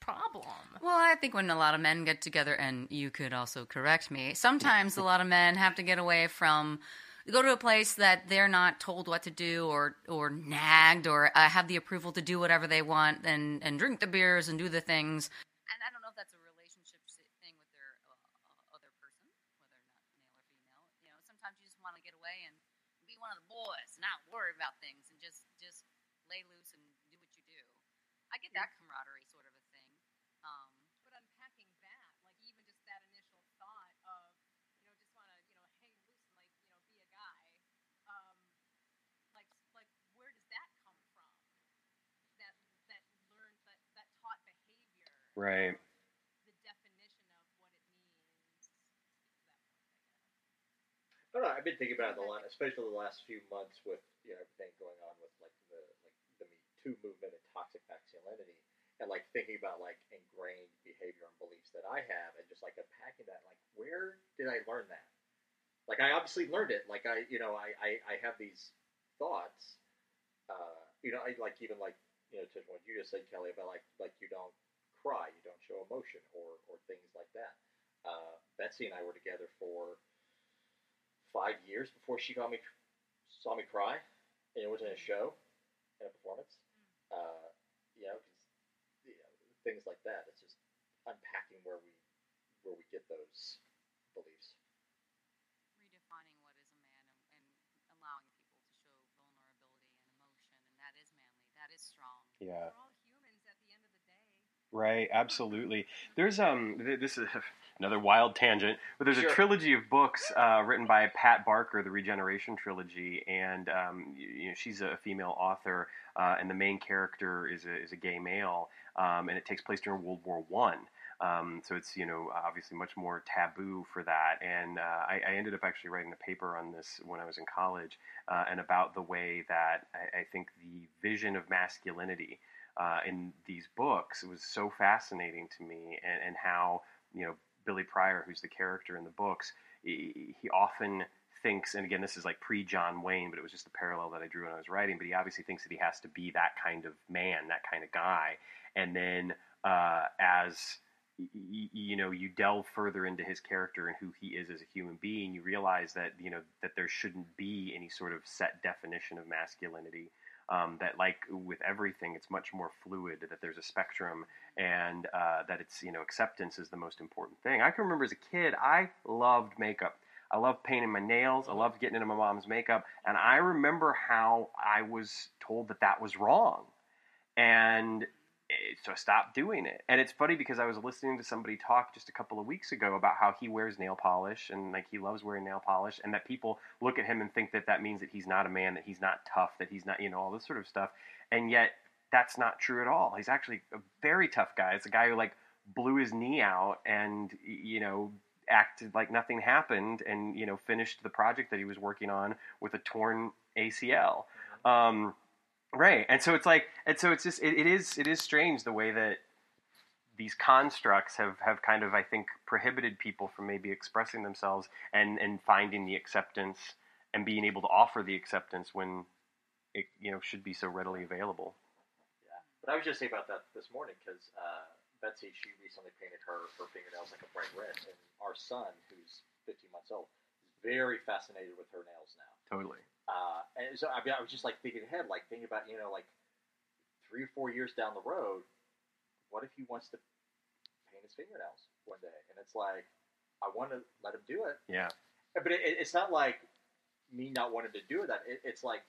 D: problem
C: Well, I think when a lot of men get together, and you could also correct me, sometimes a lot of men have to get away from, go to a place that they're not told what to do or or nagged or uh, have the approval to do whatever they want and and drink the beers and do the things. And I don't know if that's a relationship si- thing with their uh, other person, whether or not male or female. You know, sometimes you just want to get away and be one of the boys, not worry about things, and just just lay loose and do what you do. I get that camaraderie sort of a thing. Um,
D: but unpacking that, like even just that initial thought of, you know, just want to, you know, hang loose and like, you know, be a guy, um, like, like where does that come from? That that learned that that taught behavior,
A: right
D: the definition of what it means.
B: I don't know. I've been thinking about it a lot, especially the last few months with you know everything going on with like the like the Me Too movement and toxic masculinity, and like thinking about like ingrained behavior and beliefs that I have, and just like unpacking that. Like, where did I learn that? Like, I obviously learned it. Like, I you know I I, I have these thoughts. Uh, you know, I like even like you know to what you just said, Kelly, about like like you don't cry, you don't show emotion, or or things like that. Uh, Betsy and I were together for five years before she got me saw me cry, and it was in a show, in a performance. Uh, you know, 'cause, you know, things like that. It's just unpacking where we where we get those beliefs.
C: redefining what is a man and, and allowing people to show vulnerability and emotion, and that is manly, that is strong.
A: Yeah.
D: We're all humans at the end of the day.
A: Right, absolutely. There's um, th- this is another wild tangent, but there's
B: Sure.
A: a trilogy of books uh, written by Pat Barker, the Regeneration trilogy, and um, you, you know she's a female author, uh, and the main character is a is a gay male, um, and it takes place during World War One. Um, so it's you know obviously much more taboo for that, and uh, I, I ended up actually writing a paper on this when I was in college, uh, and about the way that I, I think the vision of masculinity uh, in these books It was so fascinating to me, and, and how you know Billy Prior, who's the character in the books, he, he often thinks, and again, this is like pre John Wayne, but it was just the parallel that I drew when I was writing. But he obviously thinks that he has to be that kind of man, that kind of guy, and then uh, as you know, you delve further into his character and who he is as a human being, you realize that you know that there shouldn't be any sort of set definition of masculinity um, that like with everything it's much more fluid that there's a spectrum and uh, that it's you know acceptance is the most important thing. I can remember as a kid i loved makeup. I loved painting my nails. I loved getting into my mom's makeup. And i remember how i was told that that was wrong. And so I stopped doing it. And it's funny because I was listening to somebody talk just a couple of weeks ago about how he wears nail polish and like he loves wearing nail polish, and that people look at him and think that that means that he's not a man, that he's not tough, that he's not, you know, all this sort of stuff. And yet that's not true at all. He's actually a very tough guy. It's a guy who like blew his knee out and you know acted like nothing happened and you know finished the project that he was working on with a torn ACL. Um, right, and so it's like, and so it's just it, it is it is strange the way that these constructs have have kind of I think prohibited people from maybe expressing themselves and and finding the acceptance and being able to offer the acceptance when it you know should be so readily available.
B: Yeah, but I was just saying about that this morning because uh, Betsy she recently painted her her fingernails like a bright red, and our son who's 15 months old is very fascinated with her nails now.
A: Totally.
B: Uh, and so I, mean, I was just like thinking ahead, like thinking about you know like three or four years down the road, what if he wants to paint his fingernails one day? And it's like I want to let him do it,
A: Yeah.
B: but it, it- it's not like me not wanting to do that. It, it's like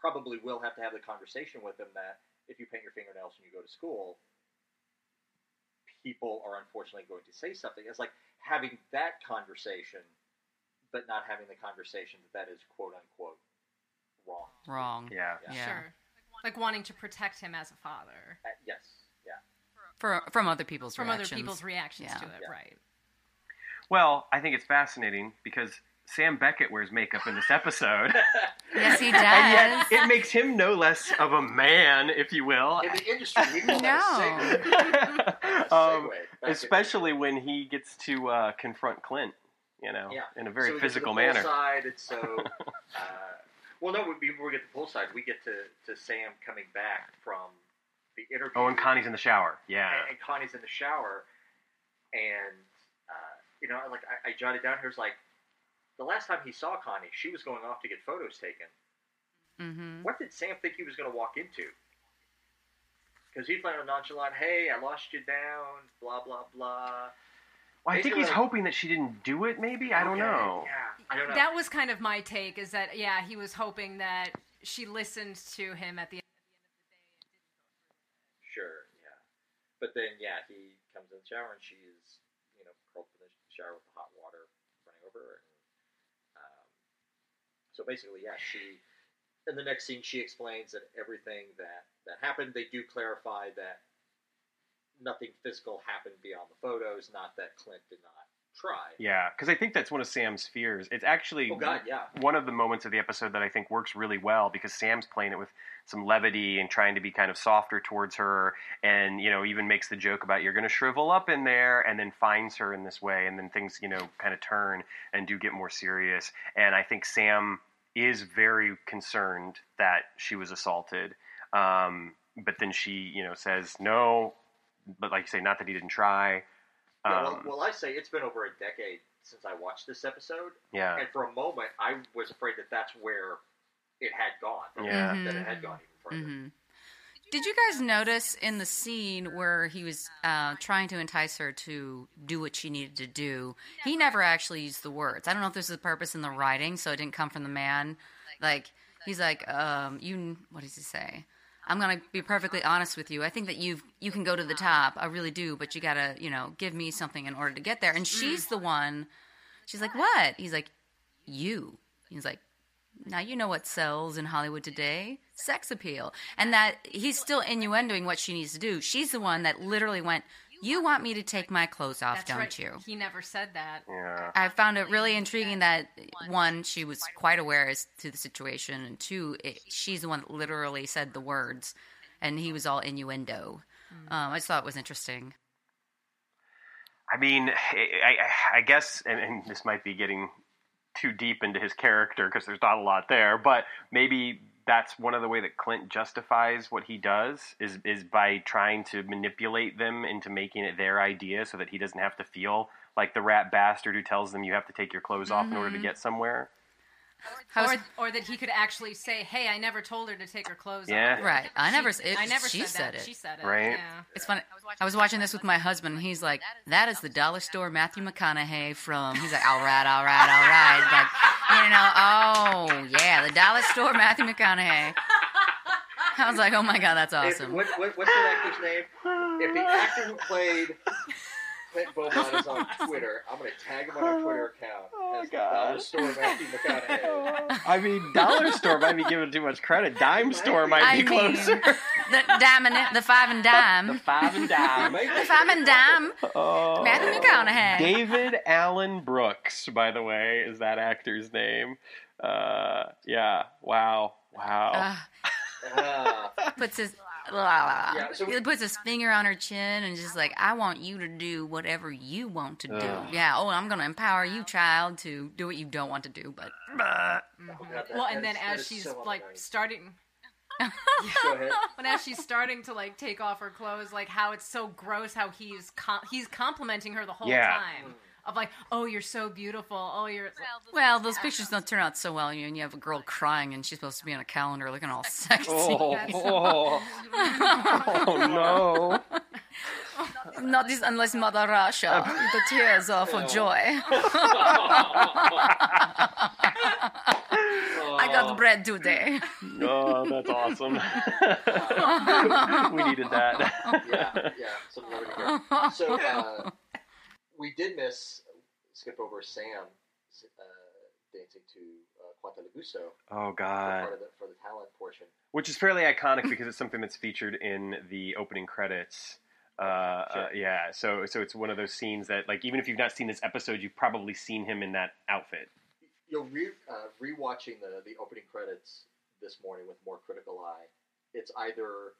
B: probably will have to have the conversation with him that if you paint your fingernails when you go to school, people are unfortunately going to say something. It's like having that conversation, but not having the conversation that that is quote unquote wrong.
C: Wrong.
A: Yeah.
C: Yeah.
D: Sure. Like wanting to protect him as a father
B: Uh, yes, yeah.
C: For, from other people's
D: from
C: reactions.
D: other people's reactions
C: Yeah.
D: to it,
B: Yeah.
D: right?
A: Well, I think it's fascinating because Sam Beckett wears makeup in this episode.
C: Yes, he does.
A: and yet
C: does.
A: it makes him no less of a man, if you will.
B: In the industry, we call
C: No.
B: segue.
A: Um, especially when he gets to uh, confront Clint, you know,
B: Yeah.
A: in a
B: So
A: very
B: we get to
A: physical
B: the
A: manner.
B: Poolside, it's so. Uh, well, no. Before we get to poolside, we get to, to Sam coming back from the interview.
A: Oh, and Connie's in the shower. Yeah.
B: and, and Connie's in the shower, and uh, you know, like I, I jotted down here, it's like the last time he saw Connie, she was going off to get photos taken.
C: hmm
B: What did Sam think he was going to walk into? Because he playing a nonchalant, "Hey, I lost you down," blah blah blah.
A: Well, I think he's hoping that she didn't do it. Maybe I don't
B: Okay,
A: know.
B: Yeah, I don't know.
D: That was kind of my take. Is that yeah? He was hoping that she listened to him at the end of the day.
B: Sure, yeah. But then, yeah, he comes in the shower and she is, you know, curled in the shower with the hot water running over her. And, um, so basically, yeah, she. In the next scene, she explains that everything that that happened. They do clarify that nothing physical happened beyond the photos. Not that Clint did not try.
A: Yeah, because I think that's one of Sam's fears. It's actually
B: Oh God, yeah.
A: one of the moments of the episode that I think works really well because Sam's playing it with some levity and trying to be kind of softer towards her, and you know even makes the joke about you're going to shrivel up in there, and then finds her in this way, and then things you know kind of turn and do get more serious. And I think Sam is very concerned that she was assaulted, um, but then she you know says no, but like you say, not that he didn't try.
B: Yeah, well,
A: Um,
B: well, I say it's been over a decade since I watched this episode,
A: yeah,
B: and for a moment I was afraid that that's where it had gone.
A: Yeah.
B: That it had gone even further.
C: hmm Did you guys notice in the scene where he was uh, trying to entice her to do what she needed to do? He never actually used the words. I don't know if this is the purpose in the writing, so it didn't come from the man. Like he's like, um, "You, what does he say? I'm gonna be perfectly honest with you. I think that you you can go to the top. I really do, but you gotta, you know, give me something in order to get there." And mm. she's the one. She's like, "What?" He's like, "You." He's like, now you know what sells in Hollywood today sex appeal. And that he's still innuendoing what she needs to do. She's the one that literally went, You want me to take my clothes off,
D: That's
C: don't
D: right.
C: you?
D: He never said that.
A: yeah.
C: I found it really intriguing that one, she was quite aware as to the situation, and two, it, she's the one that literally said the words, and he was all innuendo. Um, I just thought it was interesting.
A: I mean, I, I, I guess, and, and this might be getting too deep into his character because there's not a lot there, but maybe that's one of the way that Clint justifies what he does is is by trying to manipulate them into making it their idea so that he doesn't have to feel like the rat bastard who tells them you have to take your clothes off in order to mm-hmm. get somewhere.
C: How was-
D: Or, or that he could actually say, "Hey, I never told her to take her clothes
A: Yeah.
D: off."
C: Right. I never.
D: She,
C: It,
D: I never
C: she
D: said,
C: said it.
D: She said it.
A: Right.
D: Yeah.
C: It's funny. I was watching this with my husband, and he's like, "That is the dollar store Matthew McConaughey from." He's like, "All right, all right, all right." Like, you know, oh yeah, the dollar store Matthew McConaughey. I was like, "Oh my god, that's
B: If,
C: awesome."
B: what, what, what's the actor's name? If the actor who played Clint Beaumont is on Twitter, I'm going to tag him on our Twitter account
A: Oh,
B: as
A: God.
B: dollar store Matthew McConaughey.
A: I mean, dollar store might be giving too much credit. Dime store might
C: I
A: be
C: mean,
A: closer.
C: the dime and the five and dime.
A: the
C: dime,
A: five and dime.
C: the five and dime,
A: Oh.
C: Matthew McConaughey.
A: David Allen Brooks, by the way, is that actor's name. Uh, yeah. Wow. Wow.
C: Uh,
B: Ah,
C: puts his. La, la, la.
B: Yeah, so-
C: he puts his finger on her chin and just like, I want you to do whatever you want to do.
A: Ugh.
C: Yeah, oh, I'm going to empower you, child, to do what you don't want to do. But
B: God, that-
D: Well, and then
B: is-
D: as she's
B: so
D: like
B: unnerving.
D: starting,
B: Go ahead.
D: when as she's starting to like take off her clothes, like how it's so gross how he's com- he's complimenting her the whole
A: Yeah.
D: time of like, oh, you're so beautiful. Oh, you're.
C: Well, those pictures don't turn out so well. You know, you have a girl crying and she's supposed to be on a calendar looking all sexy.
A: Oh, oh, no.
C: Not this unless Mother Russia. the tears are for joy. I got bread today.
A: Oh, that's awesome. we needed that.
B: yeah, yeah. Some levity here. So uh, we did miss skip over Sam uh, dancing to uh, Cuanto Le Gusta
A: Oh,
B: for,
A: God.
B: part of the, for the talent portion.
A: Which is fairly iconic because it's something that's featured in the opening credits. Uh,
B: Sure.
A: uh, yeah, so so it's one of those scenes that, like, even if you've not seen this episode, you've probably seen him in that outfit.
B: You'll re uh, rewatching the the opening credits this morning with more critical eye. It's either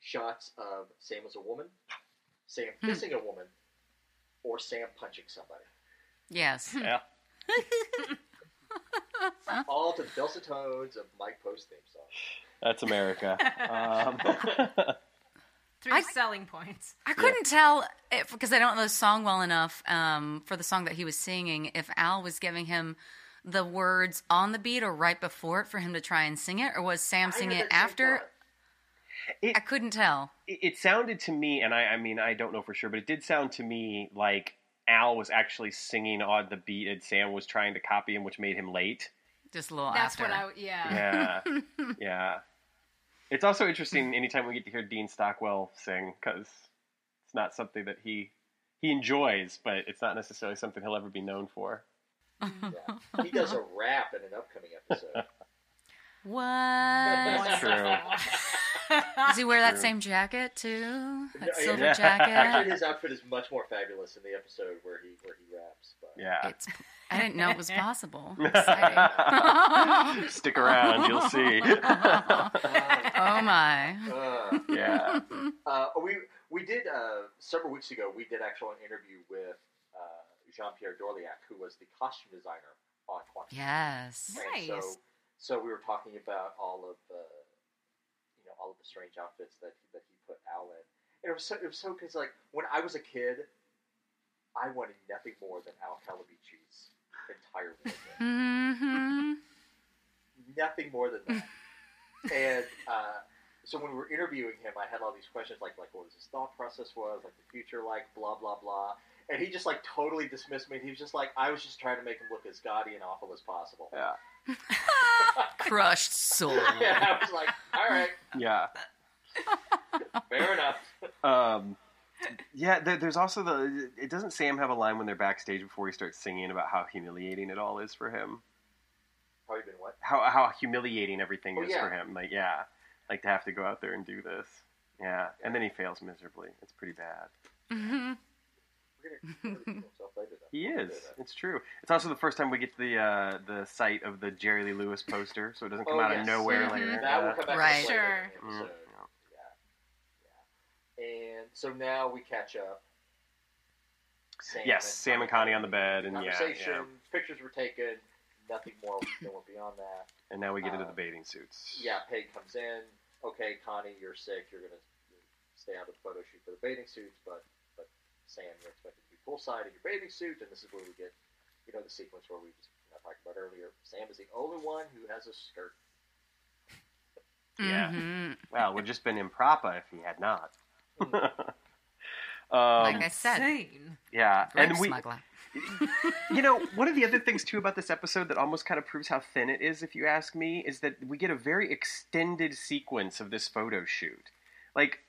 B: shots of Sam as a woman, Sam
C: Hmm.
B: kissing a woman, or Sam punching somebody.
C: Yes.
A: Yeah.
B: All to the dulcet tones of Mike Post theme song.
A: That's America. Um,
D: Three
C: I-
D: selling points.
C: I couldn't tell because I don't know the song well enough um, for the song that he was singing, if Al was giving him the words on the beat or right before it for him to try and sing it, or was Sam
B: I
C: singing it
B: after? same
C: after?
B: thought.
C: I couldn't tell.
A: it, it sounded to me, and I, I mean, I don't know for sure, but it did sound to me like Al was actually singing on the beat and Sam was trying to copy him, which made him late.
C: Just a little
D: That's
C: after.
D: what I. Yeah.
A: Yeah, yeah. It's also interesting anytime we get to hear Dean Stockwell sing because it's not something that he he enjoys, but it's not necessarily something he'll ever be known for.
B: Yeah. He does a rap in an upcoming episode.
C: What?
A: True.
C: Does he wear that
A: True.
C: same jacket too? That
B: No,
C: silver
A: yeah.
C: jacket?
B: Actually, his outfit is much more fabulous in the episode where he where he raps.
A: Yeah.
C: It's. I didn't know it was possible. Exciting.
A: Stick around, you'll see.
C: oh my.
B: Uh,
A: yeah.
B: uh, we we did uh, several weeks ago. We did actually an interview with uh, Jean Pierre Dorleac, who was the costume designer on Quantum.
C: Yes.
B: And
D: Nice.
B: so we were talking about all of the, you know, all of the strange outfits that he, that he put Al in. And it was so it was so because like when I was a kid, I wanted nothing more than Al Calavicci's entire wardrobe.
C: hmm
B: nothing more than that. and uh, so when we were interviewing him, I had all these questions like like what his thought process was, like the future, like blah blah blah. And he just like totally dismissed me. He was just like, I was just trying to make him look as gaudy and awful as possible.
A: Yeah.
C: Crushed soul.
B: yeah, I was like, all right,
A: Yeah.
B: fair enough.
A: Um, yeah, there, there's also the. It doesn't Sam have a line when they're backstage before he starts singing about how humiliating it all is for him?
B: Probably been what?
A: How how humiliating everything
B: Oh,
A: is
B: yeah.
A: for him. Like, yeah, like to have to go out there and do this. Yeah, and then he fails miserably. It's pretty bad.
C: hmm
A: He is. It's true. It's also the first time we get to the uh, the site of the Jerry Lee Lewis poster, so it doesn't come
B: Oh,
A: out
B: yes.
A: of nowhere
C: Mhm.
A: later.
B: That will come back
C: Right.
B: into play later
D: Sure.
B: in the
A: Mm,
B: episode. Yeah, yeah. And so now we catch up. Sam
A: Yes, Sam and Connie on the bed, and yeah,
B: conversation.
A: yeah.
B: Pictures were taken. Nothing more than what beyond that.
A: And now we get into
B: Uh,
A: the bathing suits.
B: Yeah, Peg comes in. Okay, Connie, you're sick. You're gonna stay out of the photo shoot for the bathing suits, but but Sam, you're expected to be poolside in your bathing suit, and this is where we get, you know, the sequence where we just you know, talked about earlier. Sam is the only one who has a skirt.
A: Yeah.
C: hmm
A: Well, would have just been improper if he had not. Um,
C: Like I said,
D: Insane.
A: yeah,
C: grape
A: and we,
C: smuggler.
A: you know, one of the other things too about this episode that almost kind of proves how thin it is, if you ask me, is that we get a very extended sequence of this photo shoot. Like,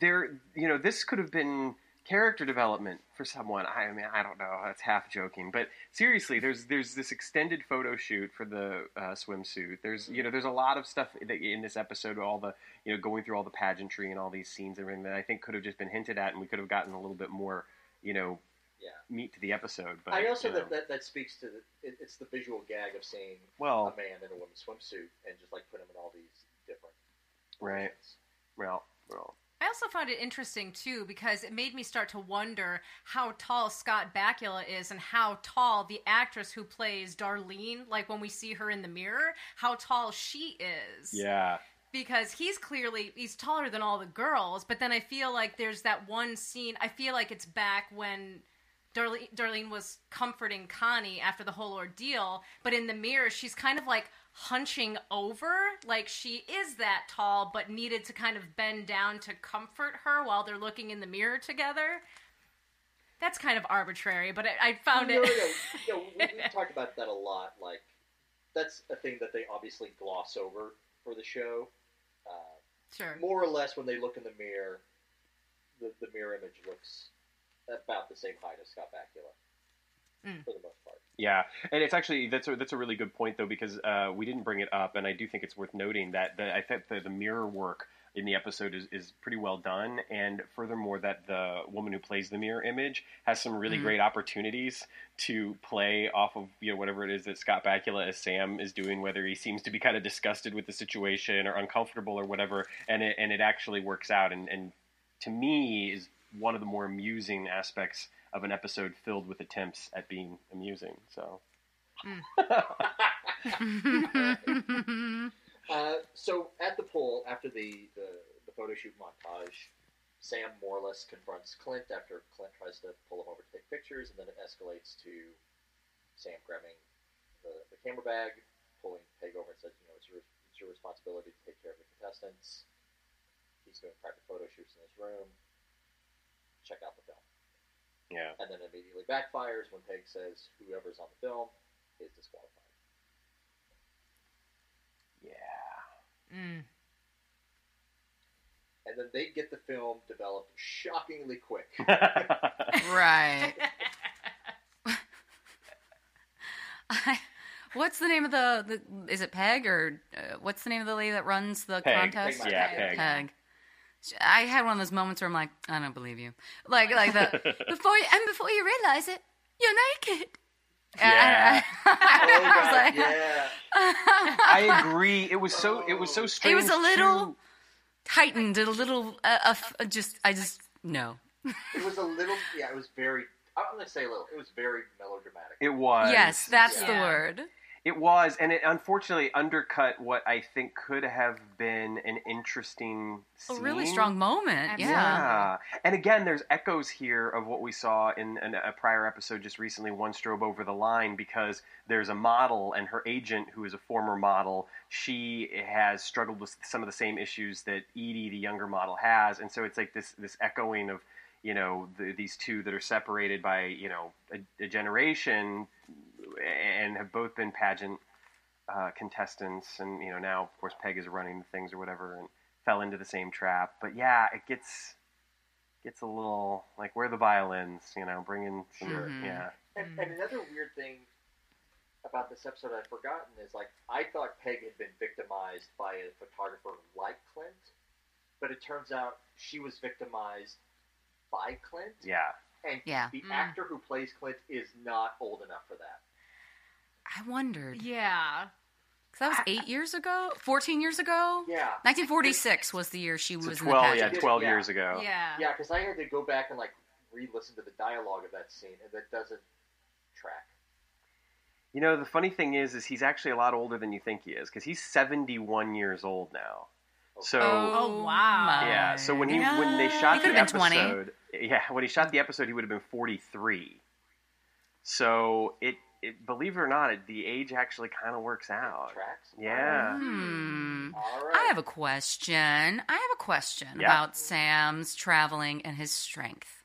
A: there, you know, this could have been character development for someone. I mean, I don't know. That's half joking, but seriously, there's there's this extended photo shoot for the uh, swimsuit. There's you know, there's a lot of stuff in this episode, all the you know, going through all the pageantry and all these scenes and everything that I think could have just been hinted at, and we could have gotten a little bit more, you know,
B: Yeah.
A: meat to the episode. But
B: I also
A: you know.
B: that, that that speaks to the it, it's the visual gag of seeing
A: well,
B: a man in a woman's swimsuit and just like put him in all these different
A: Right. well, well.
D: I also found it interesting too because it made me start to wonder how tall Scott Bakula is and how tall the actress who plays Darlene, like when we see her in the mirror, how tall she is.
A: Yeah.
D: because he's clearly he's taller than all the girls but then i feel like there's that one scene i feel like it's back when darlene, darlene was comforting connie after the whole ordeal but in the mirror she's kind of like hunching over like she is that tall but needed to kind of bend down to comfort her while they're looking in the mirror together that's kind of arbitrary but i, I found
B: no,
D: it
B: no, no, no, we, we've talked about that a lot. Like, that's a thing that they obviously gloss over for the show. Uh,
D: sure
B: more or less, when they look in the mirror, the, the mirror image looks about the same height as Scott Bakula,
D: Mm.
B: for the most part.
A: Yeah, and it's actually that's a, that's a really good point though because uh, we didn't bring it up, and I do think it's worth noting that the, I think the, the mirror work in the episode is, is pretty well done, and furthermore that the woman who plays the mirror image has some really
C: Mhm.
A: great opportunities to play off of you know whatever it is that Scott Bakula as Sam is doing, whether he seems to be kind of disgusted with the situation or uncomfortable or whatever, and it and it actually works out, and and to me is one of the more amusing aspects of an episode filled with attempts at being amusing. So.
B: Uh, so at the pool, after the, the, the photo shoot montage, Sam more or less confronts Clint after Clint tries to pull him over to take pictures, and then it escalates to Sam grabbing the, the camera bag, pulling Peg over and says, you know, it's your, it's your responsibility to take care of the contestants. He's doing private photo shoots in his room. Check out the film.
A: Yeah.
B: And then immediately backfires when Peg says whoever's on the film is disqualified.
A: Yeah.
D: Mm.
B: And then they get the film developed shockingly quick.
C: right. I, what's the name of the, the? Is it Peg or uh, what's the name of the lady that runs the
A: Peg.
C: contest?
B: Peg
A: Yeah,
B: Peg.
A: Peg.
C: Peg. I had one of those moments where I'm like, I don't believe you. Like, like the before you, and before you realize it, you're naked.
A: Yeah.
C: And I,
B: Oh,
C: I was like,
B: yeah.
A: I agree. It was so it was so strange.
C: it was a little
A: too.
C: heightened, a little, uh, uh, just, I just, no.
B: It was a little. Yeah, it was very. I'm gonna say a little. It was very melodramatic.
A: It was.
C: Yes, that's the word.
A: It was, and it unfortunately undercut what I think could have been an interesting
C: A really strong moment. Yeah.
A: Yeah, and again, there's echoes here of what we saw in, in a prior episode just recently, One Strobe Over the Line, because there's a model and her agent, who is a former model, she has struggled with some of the same issues that Edie, the younger model, has, and so it's like this this echoing of you know the, these two that are separated by you know a, a generation and have both been pageant uh, contestants, and you know now of course Peg is running the things or whatever, and fell into the same trap. But yeah, it gets gets a little like where are the violins, you know, bringing some,
B: Sure.
C: Mhm.
A: yeah.
B: And, and another weird thing about this episode I'd forgotten is like I thought Peg had been victimized by a photographer like Clint, but it turns out she was victimized by Clint,
A: Yeah.
B: And
C: Yeah.
B: the
D: Mm.
B: actor who plays Clint is not old enough for that.
C: I wondered.
D: Yeah.
C: 'Cause that was eight years ago? 14 years ago?
B: Yeah,
C: 1946 was the year she
A: So
C: was in the
A: 12, yeah, 12
B: Yeah.
A: years ago.
D: Yeah.
B: yeah, because I had to go back and like re-listen to the dialogue of that scene, and that doesn't track.
A: You know, the funny thing is, is he's actually a lot older than you think he is because he's 71 years old now. So
D: Oh, wow.
A: yeah, so when he when they shot
C: He
A: the
C: could've been 20.
A: episode, yeah, when he shot the episode, he would have been 43. So it, it believe it or not, it, the age actually kind of works out.
B: Tracks.
A: Yeah.
C: Hmm.
B: All right.
C: I have a question. I have a question
A: Yeah.
C: about Sam's traveling and his strength.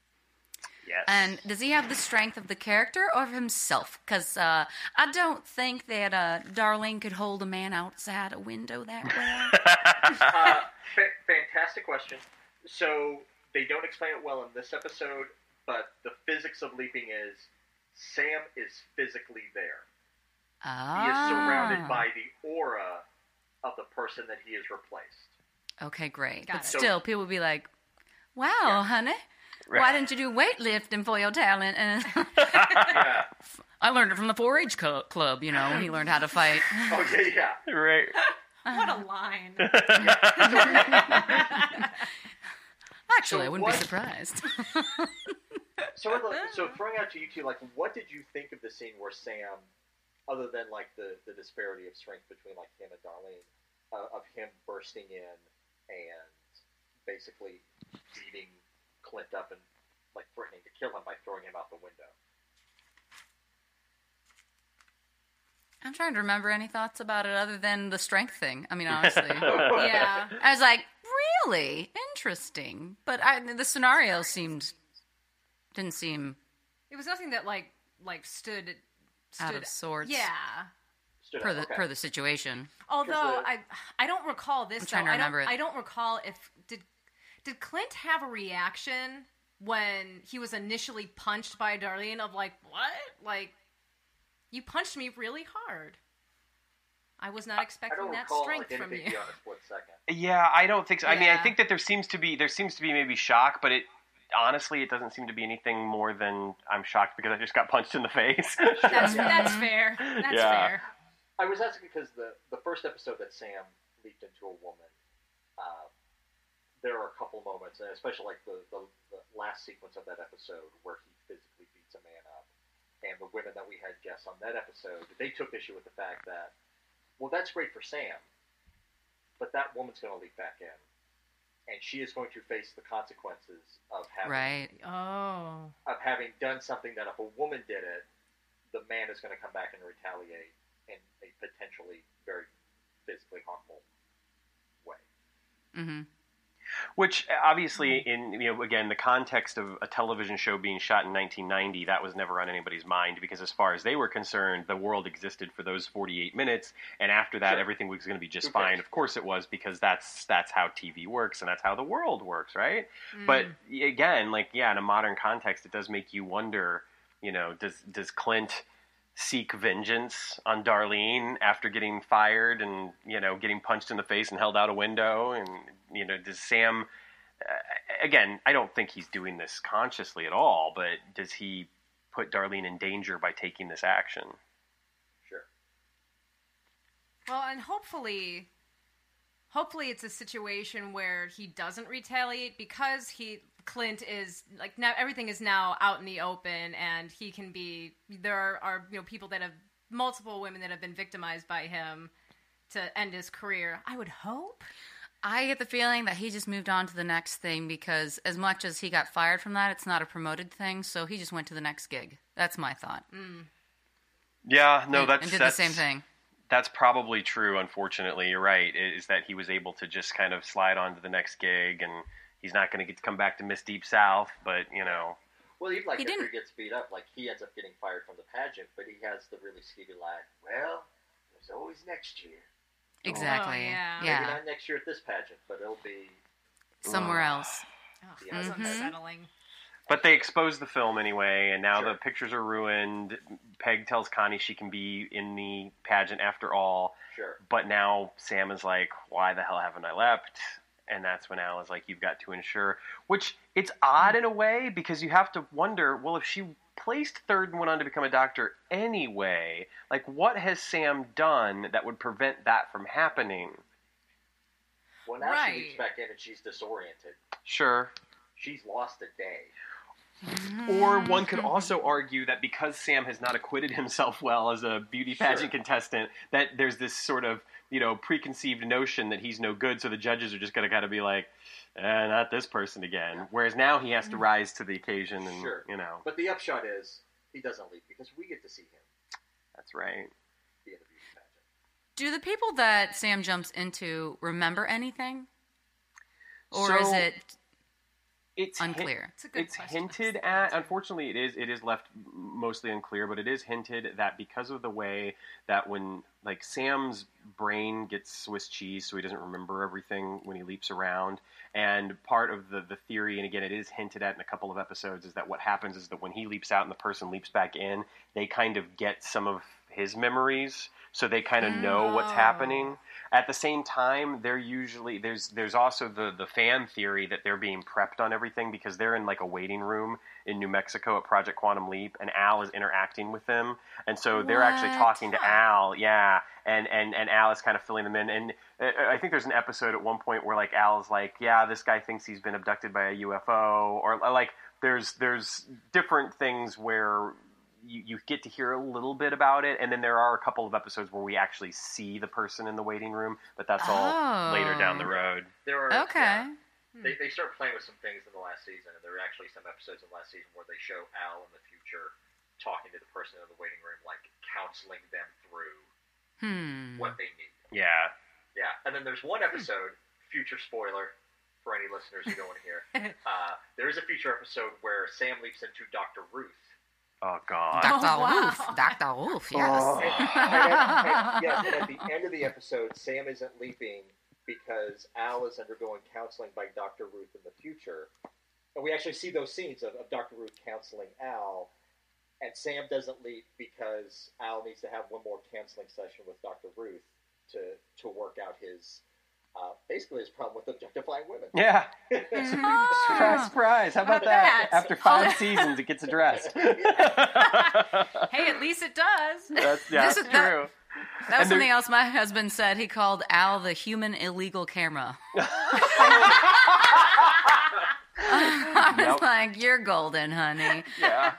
A: Yes.
C: And does he have the strength of the character or of himself? Because uh, I don't think that uh, Darlene could hold a man outside a window that well.
B: uh, fa- fantastic question. So they don't explain it well in this episode, but the physics of leaping is Sam is physically there.
C: ah.
B: He is surrounded by the aura of the person that he has replaced.
C: Okay, great.
D: Got
C: but
D: it.
C: still, people would be like, "Wow,
B: Yeah.
C: honey,
A: Right.
C: why didn't you do weightlifting for your talent?"
B: Yeah.
C: I learned it from the 4-H co- club. You know, when he learned how to fight.
B: oh yeah, yeah.
A: right.
D: What a line.
C: Actually,
B: So
C: I wouldn't
B: what-
C: be surprised.
B: So, so throwing out to you two, like, what did you think of the scene where Sam, other than like the the disparity of strength between like him and Darlene, uh, of him bursting in and basically beating Clint up and like threatening to kill him by throwing him out the window?
C: I'm trying to remember any thoughts about it other than the strength thing. I mean, honestly.
D: yeah.
C: I was like, really interesting, but I, the scenario seemed didn't seem
D: It was nothing that like like stood stood
C: out of sorts.
D: Yeah.
B: Stood
C: per
B: out,
C: the
B: okay.
C: per the situation.
D: Although
B: the-
D: I I don't recall this
C: I'm trying
D: though.
C: to
D: I don't
C: remember it.
D: I don't recall if did did Clint have a reaction when he was initially punched by Darlene of like what? Like you punched me really hard. I was not
B: I
D: expecting
B: don't
D: that strength from you.
B: beyond a split second.
A: Yeah, I don't think so. I mean, I think that there seems to be there seems to be maybe shock, but it honestly it doesn't seem to be anything more than I'm shocked because I just got punched in the face.
D: That's that's fair. That's
A: Yeah.
D: fair.
B: I was asking because the the first episode that Sam leaped into a woman, uh, there are a couple moments, and especially like the, the the last sequence of that episode where he physically beats a man up, and the women that we had guests on that episode, they took issue with the fact that, well, that's great for Sam, but that woman's going to leap back in, and she is going to face the consequences of having
C: Right.
D: Oh.
B: of having done something that if a woman did it, the man is going to come back and retaliate in a potentially very physically harmful way.
C: hmm
A: Which uh, obviously, in you know, again, the context of a television show being shot in 1990, that was never on anybody's mind because, as far as they were concerned, the world existed for those 48 minutes, and after that,
B: Sure.
A: everything was going to be just
B: Who
A: fine. Of course, it was because that's that's how TV works and that's how the world works, right? But again, like yeah, in a modern context, it does make you wonder. You know, does does Clint seek vengeance on Darlene after getting fired and you know getting punched in the face and held out a window? And you know, does Sam? Uh, again, I don't think he's doing this consciously at all. But does he put Darlene in danger by taking this action.
B: Sure.
D: Well, and hopefully, hopefully it's a situation where he doesn't retaliate because he Clint is like now everything is now out in the open, and he can be. There are, are you know people that have multiple women that have been victimized by him to end his career. I would hope.
C: I get the feeling that he just moved on to the next thing because as much as he got fired from that, it's not a promoted thing, so he just went to the next gig. That's my thought. Mm.
A: Yeah, no, that's
C: and did
A: that's,
C: the same thing.
A: That's probably true. Unfortunately, you're right. Is that he was able to just kind of slide on to the next gig, and he's not going to get to come back to Miss Deep South. But you know,
B: Well, even like
C: He
B: after
C: didn't-
B: he gets beat up, like he ends up getting fired from the pageant, but he has the really skeevy line. Well, there's always next year.
C: Exactly.
D: Oh, yeah.
B: Maybe not next year at this pageant, but it'll be.
C: Somewhere else.
D: Oh,
B: Yeah.
D: that's
C: Mhm.
D: unsettling.
A: but they exposed the film anyway, and now
B: Sure.
A: the pictures are ruined. Peg tells Connie she can be in the pageant after all.
B: Sure.
A: But now Sam is like, why the hell haven't I left? And that's when Al is like, you've got to ensure. Which it's odd in a way because you have to wonder, well, if she placed third and went on to become a doctor anyway, like what has Sam done that would prevent that from happening?
B: Well, now
D: Right.
B: she leaps back in and she's disoriented.
A: Sure.
B: She's lost a day.
A: Or one could also argue that because Sam has not acquitted himself well as a beauty pageant
B: Sure.
A: contestant, that there's this sort of you know preconceived notion that he's no good, so the judges are just going to kind of be like, eh, not this person again. Whereas now he has to rise to the occasion, and
B: Sure.
A: you know
B: But the upshot is he doesn't leave because we get to see him
A: that's right.
B: the.
C: Do the people that Sam jumps into remember anything? Or is it
A: It's hin-
C: unclear?
D: It's a good
A: it's
D: question.
A: hinted at. Unfortunately, it is it is left mostly unclear, but it is hinted that because of the way that when like Sam's brain gets Swiss cheese, so he doesn't remember everything when he leaps around. And part of the the theory, and again, it is hinted at in a couple of episodes, is that what happens is that when he leaps out and the person leaps back in, they kind of get some of his memories, so they kind of know what's
D: Oh.
A: happening. At the same time, they're usually there's there's also the the fan theory that they're being prepped on everything because they're in like a waiting room in New Mexico at Project Quantum Leap, and Al is interacting with them, and so they're actually talking to Al, yeah, and and and Al is kind of filling them in, and uh, I think there's an episode at one point where like Al is like, yeah, this guy thinks he's been abducted by a UFO, or like there's there's different things where you, you get to hear a little bit about it, and then there are a couple of episodes where we actually see the person in the waiting room, but that's all
C: Oh.
A: later down the road.
B: There are
C: Okay.
B: yeah, they they start playing with some things in the last season, and there are actually some episodes in the last season where they show Al in the future talking to the person in the waiting room, like counseling them through
C: Hmm.
B: what they need.
A: Yeah.
B: Yeah, and then there's one episode, future spoiler for any listeners who don't want to hear. Uh, there is a future episode where Sam leaps into Dr. Ruth.
A: Oh God.
C: Dr.
D: Oh, wow.
C: Wolf. Dr. Wolf, yes.
B: And, and at, and- yes, at the end of the episode, Sam isn't leaping because Al is undergoing counseling by Dr. Ruth in the future. And we actually see those scenes of, of Dr. Ruth counseling Al. And Sam doesn't leap because Al needs to have one more counseling session with Dr. Ruth to, to work out his, uh, basically his problem with objectifying women.
A: Yeah.
C: Ah.
A: Surprise, surprise. How about that?
D: about?
A: After five seasons, it gets addressed.
D: Hey, at least it does.
A: That's, yeah,
C: This
A: that's
C: is- that-
A: true.
C: That was
A: And there-
C: something else my husband said. He called Al the human illegal camera. I was
A: Yep.
C: like, you're golden, honey.
A: Yeah.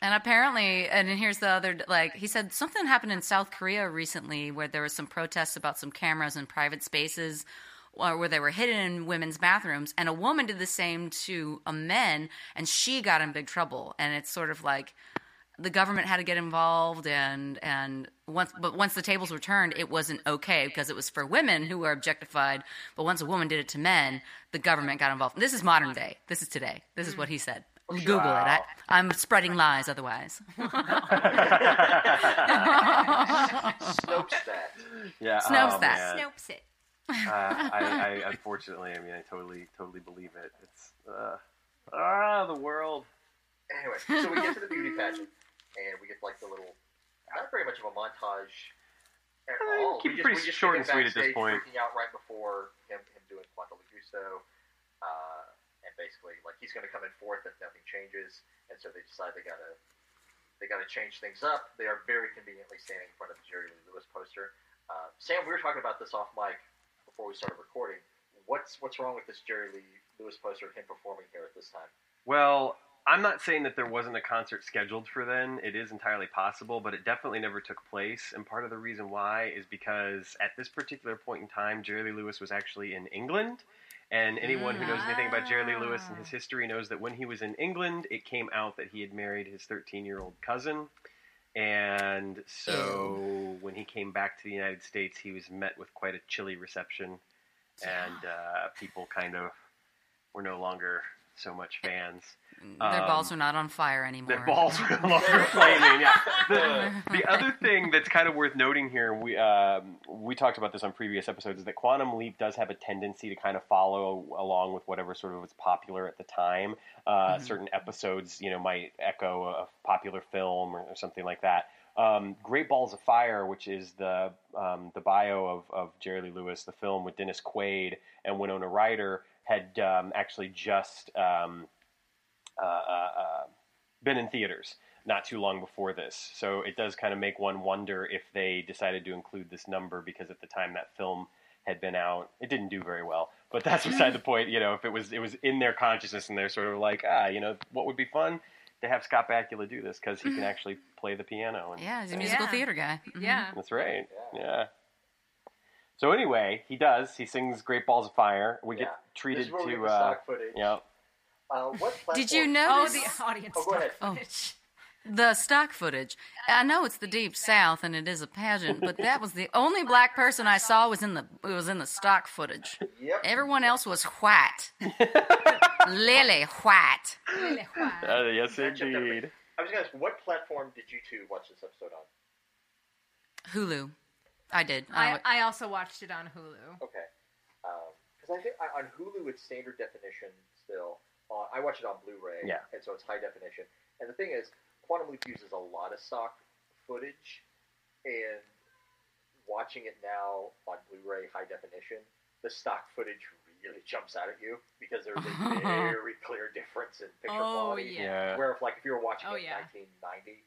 C: And apparently, and here's the other, like, he said something happened in South Korea recently where there was some protests about some cameras in private spaces uh, where they were hidden in women's bathrooms. And a woman did the same to a men, and she got in big trouble. And it's sort of like the government had to get involved and and once but once the tables were turned it wasn't okay because it was for women who were objectified. But once a woman did it to men the government got involved. This is modern day. This is today. This is hmm. what he said google it I, i'm spreading lies otherwise
B: Snopes that.
A: Yeah.
C: Snopes
A: oh,
C: that.
A: man.
D: Snopes it.
A: Uh, I, I unfortunately, I mean, I totally, totally believe it. It's uh, ah, the world.
B: Anyway, so we get to the beauty pageant, and we get like the little, not very much of a montage at all.
A: keep
B: we
A: it
B: just,
A: pretty
B: we just
A: short and sweet at this point.
B: Freaking out right before him, him doing Quantum Gusto, uh, and basically like he's going to come in fourth if nothing changes, and so they decide they got to They got to change things up. They are very conveniently standing in front of the Jerry Lee Lewis poster. Uh, Sam, we were talking about this off mic before we started recording. What's what's wrong with this Jerry Lee Lewis poster of him performing here at this time?
A: Well, I'm not saying that there wasn't a concert scheduled for then. It is entirely possible, but it definitely never took place. And part of the reason why is because at this particular point in time, Jerry Lee Lewis was actually in England. And anyone who knows anything about Jerry Lee Lewis and his history knows that when he was in England, it came out that he had married his 13 year old cousin. And so when he came back to the United States, he was met with quite a chilly reception. And uh, people kind of were no longer so much fans.
C: Their balls
A: Um,
C: are not on fire anymore.
A: Their balls were no longer flaming. Yeah. The, the other thing that's kind of worth noting here, we um, we talked about this on previous episodes, is that Quantum Leap does have a tendency to kind of follow along with whatever sort of was popular at the time. Uh, Certain episodes, you know, might echo a popular film or, or something like that. Um, Great Balls of Fire, which is the um, the bio of, of Jerry Lee Lewis, the film with Dennis Quaid and Winona Ryder, had um, actually just um, uh, uh, uh, been in theaters not too long before this. So it does kind of make one wonder if they decided to include this number because at the time that film had been out, it didn't do very well. But that's beside the point. You know, if it was it was in their consciousness and they're sort of like, ah, you know, what would be fun to have Scott Bakula do this because he can actually play the piano. And,
C: Yeah, he's a musical
D: Yeah.
C: theater guy. Mhm.
D: Yeah.
A: that's right.
B: Yeah.
A: Yeah. So anyway, he does. He sings "Great Balls of Fire." We
B: Yeah.
A: get
B: This
A: treated
B: is where we get
A: to.
B: the
A: Uh,
B: stock footage.
A: yeah.
B: Uh, what platform?
C: Did you
D: Oh,
C: notice
D: the audience.
B: Oh, go ahead.
D: stock footage.
C: the stock footage? I know it's the deep south and it is a pageant, but that was the only black person I saw was in the was in the stock footage.
B: Yep.
C: Everyone else was white, lily white.
D: Really wow.
A: Uh, yes,
B: Match up everything.
A: indeed.
B: I was going to ask, what platform did you two watch this episode on?
C: Hulu. I did.
D: I, I also watched it on Hulu.
B: Okay. Because I think on Hulu it's standard definition still. Uh, I watch it on Blu-ray,
A: Yeah.
B: and so it's high definition. And the thing is, Quantum Leap uses a lot of stock footage, and watching it now on Blu-ray high definition, the stock footage really jumps out at you because there's a very clear difference in picture
D: Oh
B: quality.
D: yeah.
A: Yeah.
B: Where if like if you were watching
D: Oh,
B: it
D: yeah.
B: in 1990,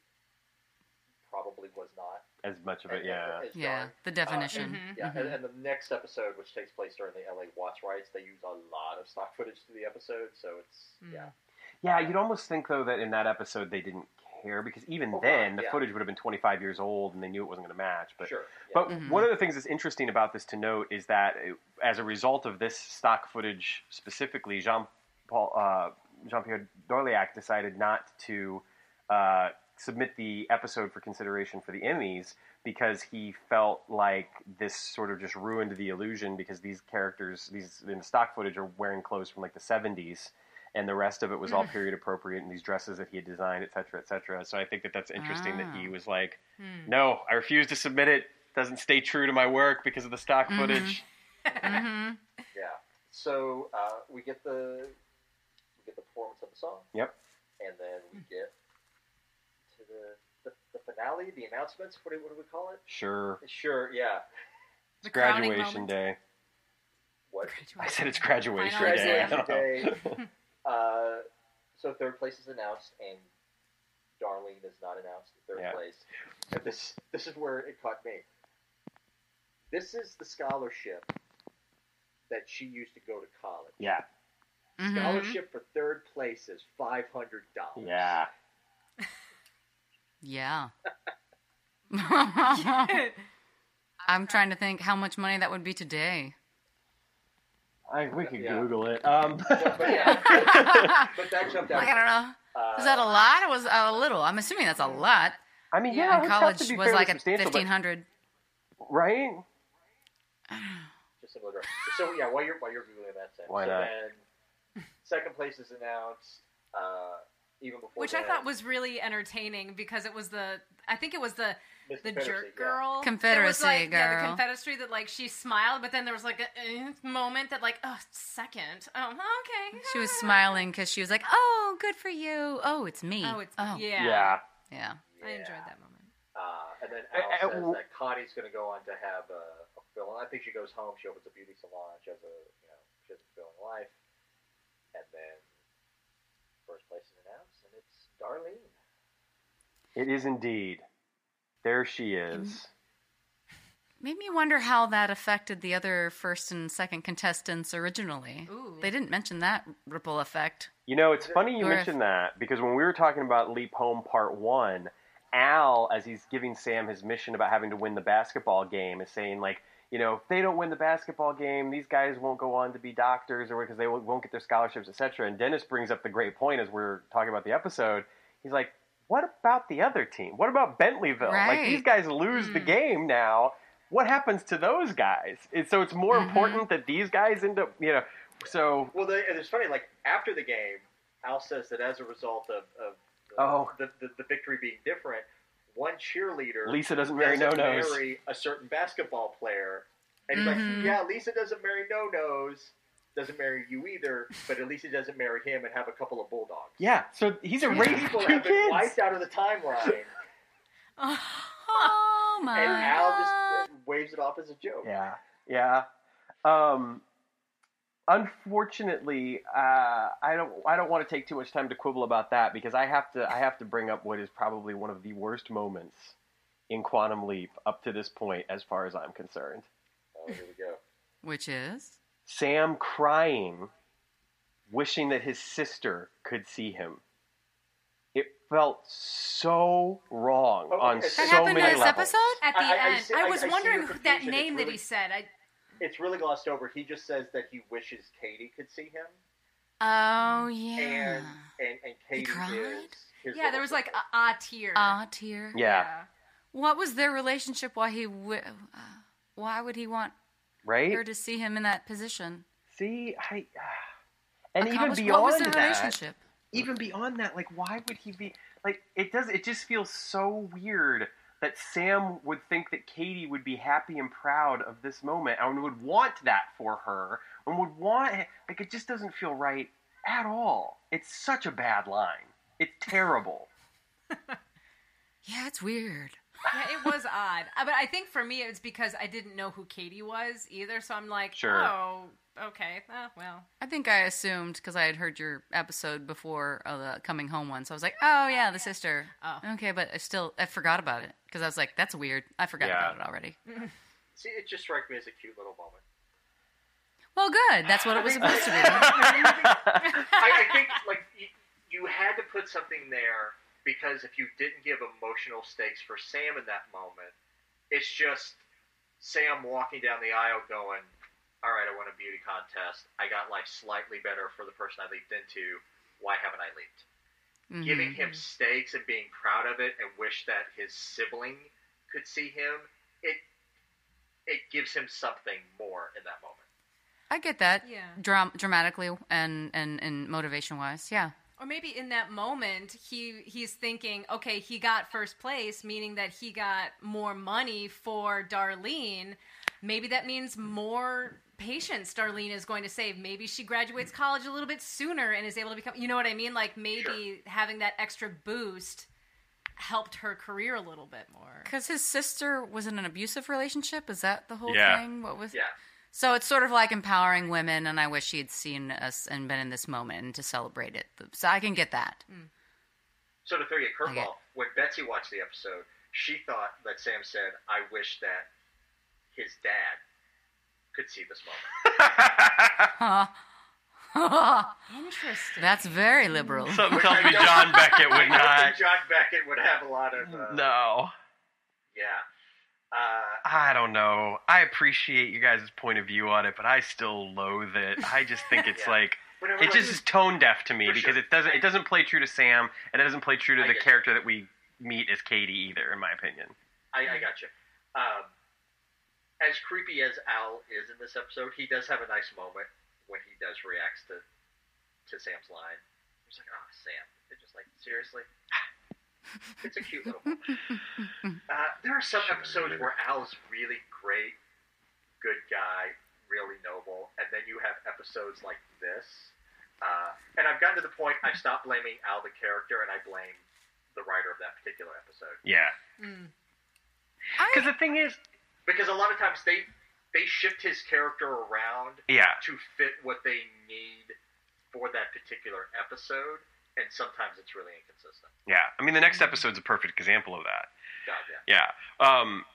B: probably was not.
A: As much of
B: as-
A: it, yeah.
B: as
C: yeah,
B: dark.
C: the definition.
D: Mhm.
B: Yeah,
C: Mhm.
B: and, and the next episode, which takes place during the LA Watts riots, they use a lot of stock footage to the episode, so it's
D: Mm.
B: yeah.
A: Yeah, you'd almost think though that in that episode they didn't care because even
B: Oh,
A: then
B: right,
A: the
B: yeah.
A: footage would have been 25 years old and they knew it wasn't going to match. But
B: sure. Yeah.
A: but
C: Mhm.
A: one of the things that's interesting about this to note is that uh, as a result of this stock footage specifically, Jean Paul uh, Jean Pierre Dorleac decided not to uh, submit the episode for consideration for the Emmys because he felt like this sort of just ruined the illusion because these characters these in the stock footage are wearing clothes from like the 70s and the rest of it was all period appropriate and these dresses that he had designed et cetera et cetera so i think that that's interesting that he
C: Ah.
A: was like
D: Hmm.
A: no i refuse to submit it doesn't stay true to my work because of the stock
C: Mhm.
A: footage
C: hmm
B: yeah. So uh, we get the we get the performance of the song.
A: Yep.
B: And then we get to the the, the finale, the announcements. What do, what do we call it?
A: sure
B: Sure. Yeah.
D: The
A: it's
D: crowning
A: graduation
D: moment.
A: day
B: What?
A: i said it's graduation
D: Final
A: day
D: exam.
B: Graduation day. uh, so third place is announced, and Darlene is not announced in third
A: Yeah.
B: place. And this this is where it caught me. This is the scholarship that she used to go to college.
A: yeah
C: hmm
B: Scholarship for third place is five hundred dollars.
A: yeah
C: Yeah. I'm trying to think how much money that would be today.
A: I, we could
B: Yeah.
A: google it um,
B: But, yeah. but that jumped out.
C: Like, I don't know.
B: Uh,
C: Was that a lot or was that a little? I'm assuming that's a lot.
A: i mean yeah,
D: Yeah,
A: it would have
C: College
A: to be
C: was like at
A: substantial, but-
C: 1500
A: right
B: Just similar. to- So yeah, while you're while you're googling that, Sam.
A: Why
B: so
A: not?
B: Then second place is announced. Uh, even before
D: Which I thought was really entertaining because it was the I think it was the
B: Miss
D: the
B: Confederacy,
D: jerk
B: yeah.
D: girl.
C: Confederacy
D: There was like, Yeah,
C: girl.
D: the Confederacy that like she smiled, but then there was like a eh, moment that like oh second oh okay
C: She was smiling because she was like, "Oh, good for you. Oh, it's me.
D: oh it's
C: oh,
D: yeah
A: yeah
C: yeah.
D: I enjoyed that moment.
B: Uh, and then
A: Uh,
B: Al
A: uh,
B: says
A: w-
B: that Connie's going to go on to have a, a fulfilling. I think she goes home. She opens a beauty salon. She has a you know she has a fulfilling life. And then first place is announced, and it's Darlene.
A: It is indeed. There she is.
C: Made me wonder how that affected the other first and second contestants originally.
D: Ooh.
C: They didn't mention that ripple effect.
A: You know, it's funny you
C: Or if-
A: mentioned that because when we were talking about Leap Home Part 1, Al, as he's giving Sam his mission about having to win the basketball game, is saying, like, you know, if they don't win the basketball game, these guys won't go on to be doctors or because they won't won't get their scholarships, etc. And Dennis brings up the great point as we're talking about the episode. He's like, what about the other team? What about Bentleyville? Like, these guys lose the hmm. game now. What happens to those guys? It's, so it's more mm-hmm. important that these guys end up, you know, so
B: Well, they, and it's funny. Like after the game, Al says that as a result of, of the,
A: Oh.
B: the, the, the victory being different, one cheerleader
A: Lisa doesn't marry no
B: doesn't
A: nos.
B: marry a certain basketball player, and he's like. "Yeah, Lisa doesn't marry no nos, doesn't marry you either, but at least he doesn't marry him and have a couple of bulldogs."
A: Yeah, so he's
B: Two
A: erased
B: people
A: two
B: have been
A: kids.
B: wiped out of the timeline,
C: Oh my
B: and Al
C: god.
B: just waves it off as a joke.
A: Yeah, yeah. Um, unfortunately, uh, I don't. I don't want to take too much time to quibble about that because I have to. I have to bring up what is probably one of the worst moments in Quantum Leap up to this point, as far as I'm concerned.
B: Oh, here we go.
C: Which is?
A: Sam crying, wishing that his sister could see him. It felt so wrong
B: Oh,
A: on
B: okay.
A: so
C: That happened
A: many
C: in this
A: levels.
C: episode?
D: At the
B: I- I- I
D: end, I,
B: I-
D: was
B: I see
D: wondering that name
B: It's
D: that he said. I,
B: It's really glossed over. He just says that he wishes Katie could see him,
C: Oh yeah.
B: and and and Katie
C: cried?
B: is his
D: yeah, there
B: little
D: was like
B: sister.
D: a ah tear.
C: A tear.
A: Yeah.
C: What was their relationship? Why he? W- uh, why would he want
A: Right?
C: her to see him in that position?
A: See, I. And even
C: Accomplish-
A: beyond
C: what was their
A: that,
C: relationship?
A: even beyond that, like, why would he be like? It does. It just feels so weird that Sam would think that Katie would be happy and proud of this moment and would want that for her and would want like it just doesn't feel right at all. It's such a bad line. It's terrible.
C: Yeah, it's weird.
D: Yeah, it was odd. Uh, But I think for me, it's because I didn't know who Katie was either. So I'm like,
A: Sure.
D: oh, okay, uh, well,
C: I think I assumed because I had heard your episode before uh, the coming home one, so I was like, "Oh yeah, the sister."
D: Oh.
C: Okay, but I still I forgot about it because I was like, "That's weird." I forgot
A: Yeah.
C: about it already.
B: See, it just struck me as a cute little moment.
C: Well, good. That's what it was supposed to be.
B: I, I think like you, you had to put something there because if you didn't give emotional stakes for Sam in that moment, it's just Sam walking down the aisle going, "All right, I won a beauty contest. I got life slightly better for the person I leaped into. Why haven't I leaped?"
C: Mhm.
B: Giving him stakes and being proud of it and wish that his sibling could see him. It it gives him something more in that moment.
C: I get that.
D: Yeah.
C: Dram- dramatically and and and motivation wise, yeah.
D: Or maybe in that moment he he's thinking, okay, he got first place, meaning that he got more money for Darlene. Maybe that means more patients Darlene is going to save. Maybe she graduates college a little bit sooner and is able to become. You know what I mean? Like maybe having that extra boost helped her career a little bit more.
C: Because his sister was in an abusive relationship. Is that the whole
A: Yeah.
C: thing? What was?
B: Yeah.
C: So it's sort of like empowering women, and I wish she had seen us and been in this moment and to celebrate it. So I can get that.
B: So to throw you a
C: Okay.
B: curveball, when Betsy watched the episode, she thought that Sam said, "I wish that his dad could see this moment."
D: Interesting.
C: That's very liberal.
A: Something tells me John Beckett would
B: don't John Beckett would have a lot of. Uh,
A: No.
B: Yeah. Uh,
A: I don't know. I appreciate you guys' point of view on it, but I still loathe it. I just think it's
B: Yeah.
A: like
B: whenever
A: it just is tone deaf to me because
B: sure.
A: it doesn't it doesn't play true to Sam and it doesn't play true to
B: I
A: the
B: get you.
A: character that we meet as Katie either, in my opinion.
B: I, I got you. Um, as creepy as Al is in this episode, he does have a nice moment when he does reacts to to Sam's line. He's like, "Oh, Sam," it's just like seriously. It's a cute little moment. Uh, there are some episodes where Al's really great, good guy, really noble, and then you have episodes like this. Uh, and I've gotten to the point I stopped blaming Al the character and I blame the writer of that particular episode.
A: Yeah.
D: Mm.
A: Because the thing is,
B: because a lot of times they they shift his character around
A: yeah,
B: to fit what they need for that particular episode and sometimes it's really inconsistent.
A: Yeah, I mean the next episode's a perfect example of that.
B: God, yeah.
A: Yeah. Um,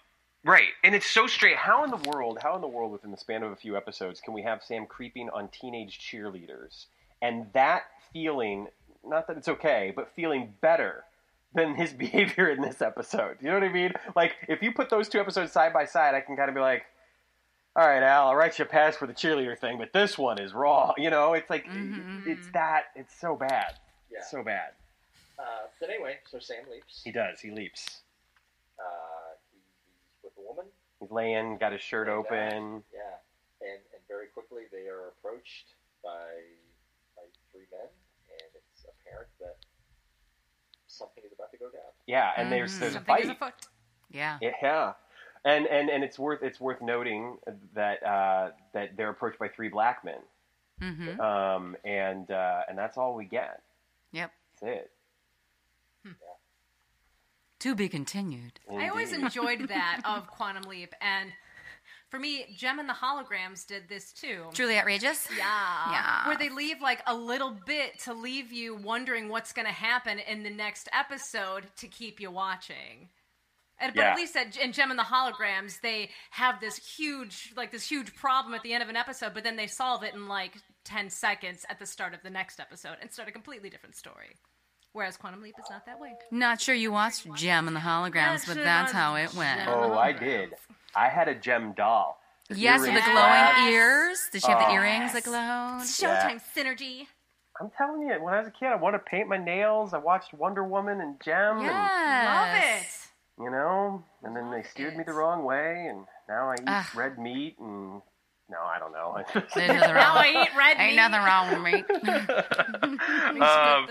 A: right. And it's so straight. How in the world, how in the world within the span of a few episodes can we have Sam creeping on teenage cheerleaders and that feeling, not that it's okay, but feeling better than his behavior in this episode? You know what I mean? Like, if you put those two episodes side by side, I can kind of be like, all right, Al, I'll write you a pass for the cheerleader thing, but this one is raw. You know, it's like,
C: Mhm.
A: it's that, it's so bad.
B: Yeah.
A: So bad.
B: Uh, but anyway, so Sam leaps.
A: He does. He leaps.
B: Uh, he, he's with a woman.
A: He's laying, got his shirt
B: Laying back.
A: open.
B: Yeah, and and very quickly they are approached by by three men, and it's apparent that something is about to go down.
A: Yeah, and there's
C: Mhm.
A: there's a
D: Something
A: fight.
D: is afoot.
C: Yeah.
A: Yeah, and and and it's worth it's worth noting that uh, that they're approached by three black men,
C: Mm-hmm.
A: um, and uh, and that's all we get.
C: Yep.
A: That's it. Hmm.
C: To be continued.
D: I always enjoyed that of Quantum Leap, and for me, Jem and the Holograms did this too.
C: Truly outrageous.
D: Yeah.
C: Yeah.
D: Where they leave like a little bit to leave you wondering what's going to happen in the next episode to keep you watching. And, but
A: Yeah.
D: at least at, in Jem and the Holograms, they have this huge, like this huge problem at the end of an episode, but then they solve it in like 10 seconds at the start of the next episode and start a completely different story. Whereas Quantum Leap is not that way.
C: Not sure you watched Jem and the Holograms,
D: Not
C: but
D: sure
C: that's how it went.
A: Oh, I did. I had a Jem doll.
C: Yes, with the glowing
A: flash.
C: ears. Did she have the
A: Oh.
C: earrings that glowed?
D: Showtime synergy.
A: I'm telling you, when I was a kid, I wanted to paint my nails. I watched Wonder Woman and Jem, and,
D: Love
C: Yes.
D: it.
A: You know, and then they
D: Love
A: steered me the wrong way, and now I eat
C: Ugh.
A: red meat and no, I don't know.
C: There's nothing
D: Now
C: wrong.
D: I eat red
C: Ain't
D: meat.
C: nothing wrong with me.
A: Um,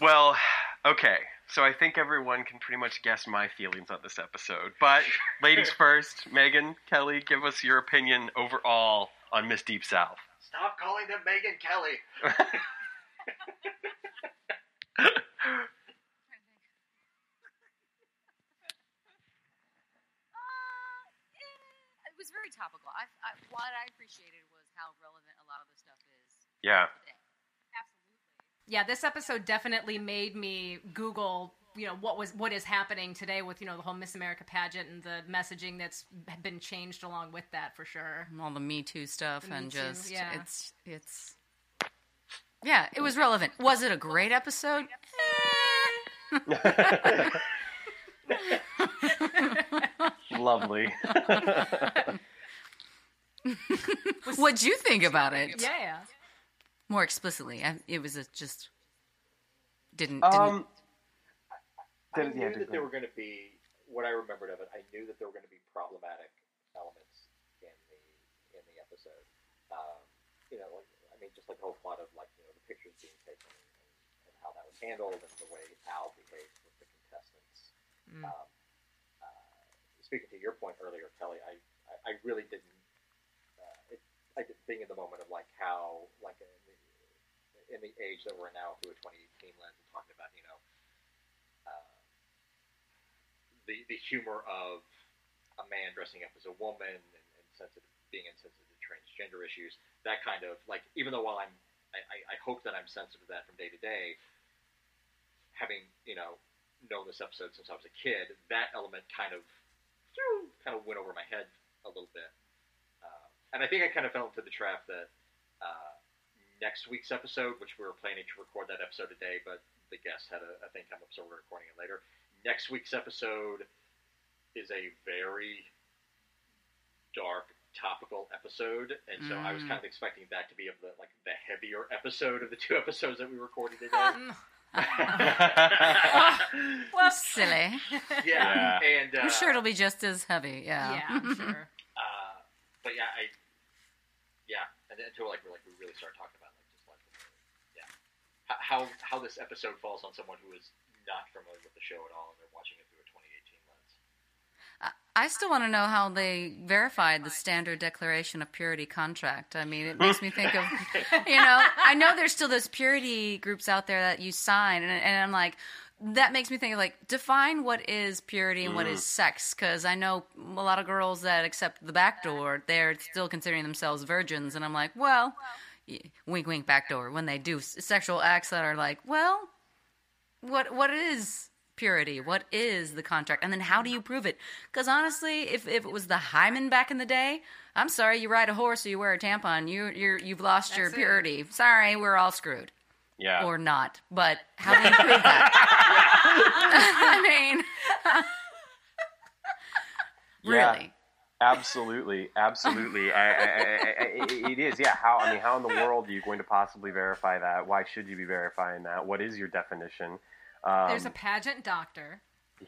A: Well, okay. So I think everyone can pretty much guess my feelings on this episode. But ladies first, Megan, Kelly, give us your opinion overall on Miss Deep South.
B: Stop calling them Megan Kelly.
C: it was very topical. I, I, what I appreciated was how relevant a lot of the stuff is
A: Yeah.
C: today. Absolutely.
D: Yeah, this episode definitely made me Google, you know, what was what is happening today with you know the whole Miss America pageant and the messaging that's been changed along with that for sure.
C: All the Me Too stuff
D: The Me
C: and
D: Too,
C: just
D: yeah.
C: it's it's yeah, it was relevant. Was it a great episode?
A: Lovely.
C: What'd you think about it?
D: Yeah,
C: More explicitly, I, it was a just didn't didn't.
A: um,
B: I
A: Did-
B: knew
A: yeah,
B: that there were going to be what I remembered of it. I knew that there were going to be problematic elements in the in the episode. Um, you know, like, I mean, just like the whole plot of like you know the pictures being taken and, and how that was handled and the way Al behaved with the contestants.
D: Mm.
B: Um, uh, speaking to your point earlier, Kelly, I I, I really didn't. I being in the moment of like how like in the, in the age that we're now through a 2018 lens and talking about you know uh, the the humor of a man dressing up as a woman and, and sensitive being insensitive to transgender issues that kind of like even though while I'm I, I, hope that I'm sensitive to that from day to day having you know known this episode since I was a kid that element kind of kind of went over my head a little bit and I think I kind of fell into the trap that uh, next week's episode, which we were planning to record that episode today, but the guest had a, a thing come up, so we're recording it later. Next week's episode is a very dark, topical episode, and so I was
C: Mm.
B: kind of expecting that to be of the like the heavier episode of the two episodes that we recorded today.
D: Mm.
C: Whoops, silly.
B: yeah, and uh,
C: I'm sure it'll be just as heavy. Yeah.
D: yeah, I'm sure.
B: uh, but yeah, I yeah, and then until like we like we really start talking about like just like yeah, how how this episode falls on someone who is not familiar with the show at all and they're watching it through a 2018 lens.
C: I still want to know how they verified the standard declaration of purity contract. I mean, it makes me think of, you know, I know there's still those purity groups out there that you sign, and, and I'm like, that makes me think of like define what is purity and what is mm. sex because I know a lot of girls that accept the back door they're still considering themselves virgins and I'm like well y- wink, wink, backdoor when they do sexual acts that are like, well, what what is purity? What is the contract? And then how do you prove it? Because honestly, if, if it was the hymen back in the day, I'm sorry, you ride a horse or you wear a tampon, you you're you've lost your
D: That's it.
C: purity. Sorry, we're all screwed
A: Yeah.
C: or not. But how do you prove that? I mean,
A: Yeah.
C: really.
A: Absolutely, absolutely. I, I, I, I, it is, yeah. How I mean, how in the world are you going to possibly verify that? Why should you be verifying that? What is your definition? Um,
D: There's a pageant doctor.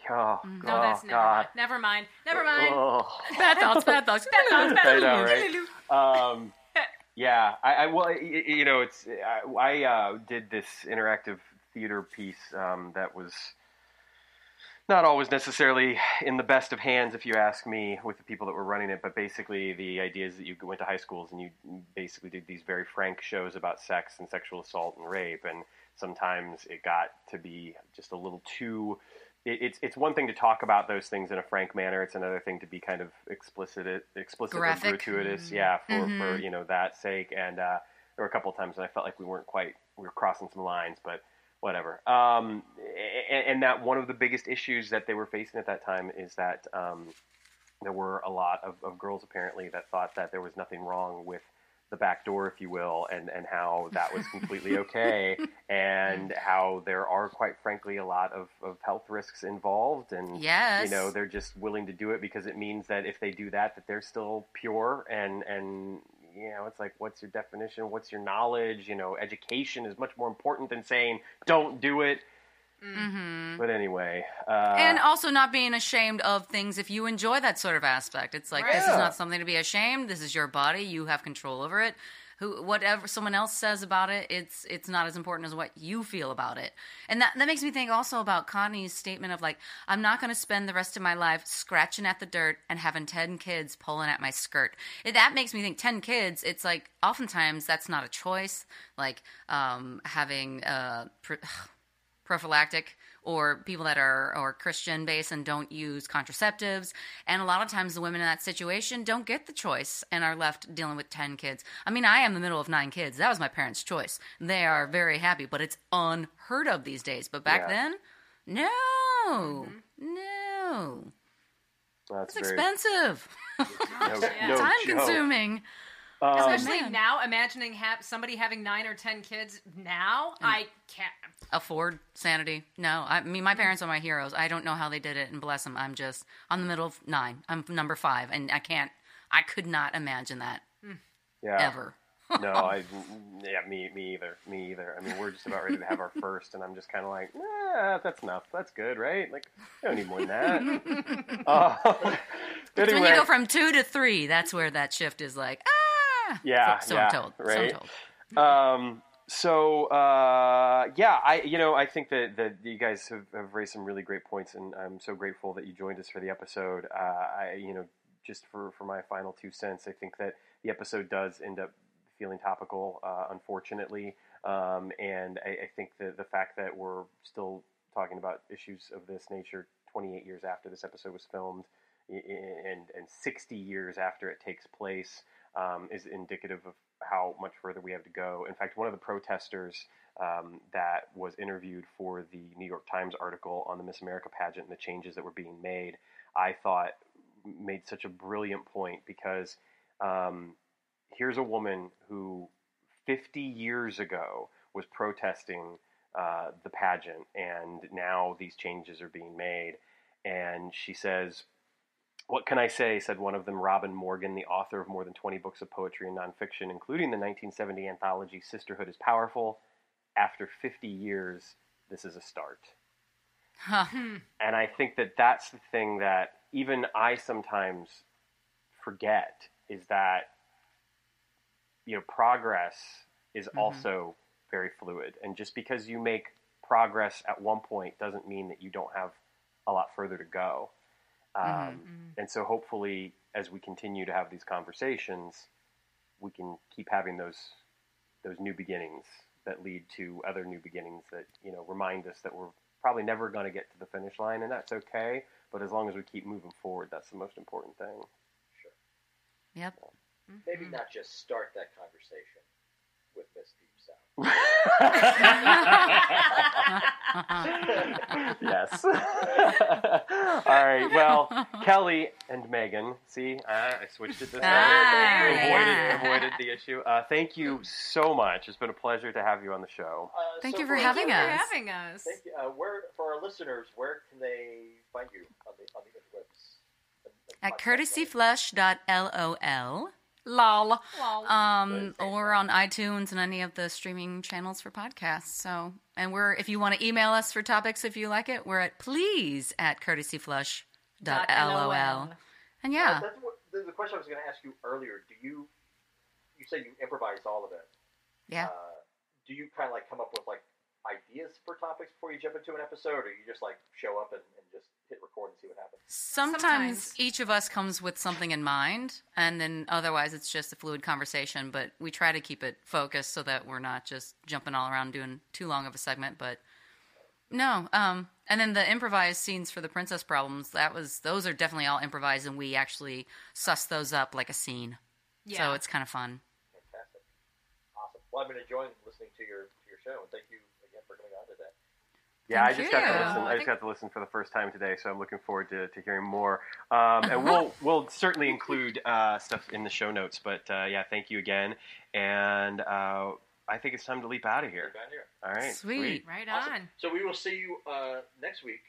A: oh,
C: Mm.
D: No, that's never
A: God.
D: mind. Never mind. Never mind.
A: Oh.
C: Bad thoughts, bad thoughts.
A: I know, right? Um, yeah, I, I well, you know, it's I, I uh, did this interactive theater piece um, that was not always necessarily in the best of hands, if you ask me, with the people that were running it. But basically, the idea is that you went to high schools and you basically did these very frank shows about sex and sexual assault and rape, and sometimes it got to be just a little too it's it's one thing to talk about those things in a frank manner. It's another thing to be kind of explicit, explicit
C: Graphic.
A: and gratuitous. Yeah, for for
C: Mhm.
A: you know that sake. And uh, there were a couple of times when I felt like we weren't quite we were crossing some lines, but whatever. Um, and, and that one of the biggest issues that they were facing at that time is that um, there were a lot of, of girls apparently that thought that there was nothing wrong with the back door, if you will, and, and how that was completely okay, and how there are, quite frankly, a lot of, of health risks involved, and
C: Yes.
A: you know they're just willing to do it because it means that if they do that, that they're still pure, and and you know it's like, what's your definition? What's your knowledge? You know, education is much more important than saying don't do it.
C: Hmm
A: But anyway, uh,
C: and also not being ashamed of things if you enjoy that sort of aspect. It's like this is not something to be ashamed. This is your body. You have control over it. Who, whatever someone else says about it, it's it's not as important as what you feel about it. And that that makes me think also about Connie's statement of like, I'm not going to spend the rest of my life scratching at the dirt and having ten kids pulling at my skirt. It, that makes me think ten kids. It's like oftentimes that's not a choice. Like um, having uh, pr- prophylactic or people that are or Christian based and don't use contraceptives. And a lot of times the women in that situation don't get the choice and are left dealing with 10 kids. I mean, I am the middle of 9 kids. That was my parents' choice. They are very happy, but it's unheard of these days. But back
A: Yeah.
C: then, no. Mm-hmm. No.
A: that's
C: It's
A: very
C: expensive.
A: no,
D: Yeah.
A: no
C: Time
A: joke.
C: consuming.
A: Um,
D: Especially
C: man.
D: now, imagining ha- somebody having nine or ten kids now, I can't.
C: afford sanity. No, I mean my parents are my heroes. I don't know how they did it, and bless them. I'm just I'm the middle of nine. I'm number five, and I can't. I could not imagine that
A: yeah.
C: ever.
A: no, I, yeah, me, me either, me either. I mean, we're just about ready to have our first, and I'm just kind of like, nah, that's enough. That's good, right? Like, I don't need more than that. uh,
C: When you go from two to three, that's where that shift is like ah.
A: Yeah,
C: so, so
A: yeah,
C: I'm told. So I'm told.
A: um, so uh, yeah, I, you know, I think that that you guys have, have raised some really great points, and I'm so grateful that you joined us for the episode. Uh, I, you know, just for for my final two cents, I think that the episode does end up feeling topical, uh, unfortunately. Um, and I, I think that the fact that we're still talking about issues of this nature 28 years after this episode was filmed and, and 60 years after it takes place um, is indicative of how much further we have to go. In fact, one of the protesters um, that was interviewed for the New York Times article on the Miss America pageant and the changes that were being made, I thought made such a brilliant point because um, here's a woman who 50 years ago was protesting uh, the pageant, and now these changes are being made. And she says, What can I say? said one of them, Robin Morgan, the author of more than 20 books of poetry and nonfiction, including the 1970 anthology Sisterhood is Powerful. After 50 years, this is a start.
C: Huh. Hmm.
A: And I think that that's the thing that even I sometimes forget is that you know progress is mm-hmm. also very fluid, and just because you make progress at one point doesn't mean that you don't have a lot further to go. Um, mm-hmm, mm-hmm. And so, hopefully, as we continue to have these conversations, we can keep having those those new beginnings that lead to other new beginnings that you know remind us that we're probably never going to get to the finish line, and that's okay. But as long as we keep moving forward, that's the most important thing.
C: Yep. Mm-hmm.
B: Maybe not just start that conversation,
A: yes. All right. Well, Kelly and Megan. See, uh, I switched it this
C: Ah,
A: way. Avoided,
C: yeah.
A: avoided the issue. Uh, thank you so much. It's been a pleasure to have you on the show.
B: Uh,
C: Thank
B: so
C: you for
B: for-
C: having
D: Thank you
C: us.
D: for having us.
B: Thank you. Uh, where for our listeners, where can they find you on the on the interwebs? And- and
C: At
B: podcast land?
C: courtesyflush.lol. Lol.
D: Lol.
C: Um, or on iTunes and any of the streaming channels for podcasts. So, and we're if you want to email us for topics if you like it, we're at please at courtesyflush.lol. And yeah,
B: That's what, the, the question I was going to ask you earlier. Do you you say you improvise all of it?
C: yeah.
B: Uh, do you kind of like come up with like ideas for topics before you jump into an episode, or you just like show up and, and just hit record and see what happens?
C: Sometimes,
D: Sometimes.
C: each of us comes with something in mind, and then otherwise it's just a fluid conversation. But we try to keep it focused so that we're not just jumping all around doing too long of a segment. But no, um, and then the improvised scenes for the princess problems that was those are definitely all improvised, and we actually suss those up like a scene.
D: Yeah.
C: So it's kind of fun.
B: Fantastic, awesome. Well, I've been enjoying listening to your to your show, and thank you again for coming on today.
A: Yeah, I
C: Thank
A: just got to listen. I
D: I
A: just got to listen for the first time today, so I'm looking forward to, to hearing more. Um, and we'll we'll certainly include uh, stuff in the show notes. But uh, yeah, thank you again, and uh, I think it's time to leap out of here.
B: You're back here.
A: All right,
C: Sweet.
D: right
B: Awesome.
D: on.
B: So we will see you uh, next week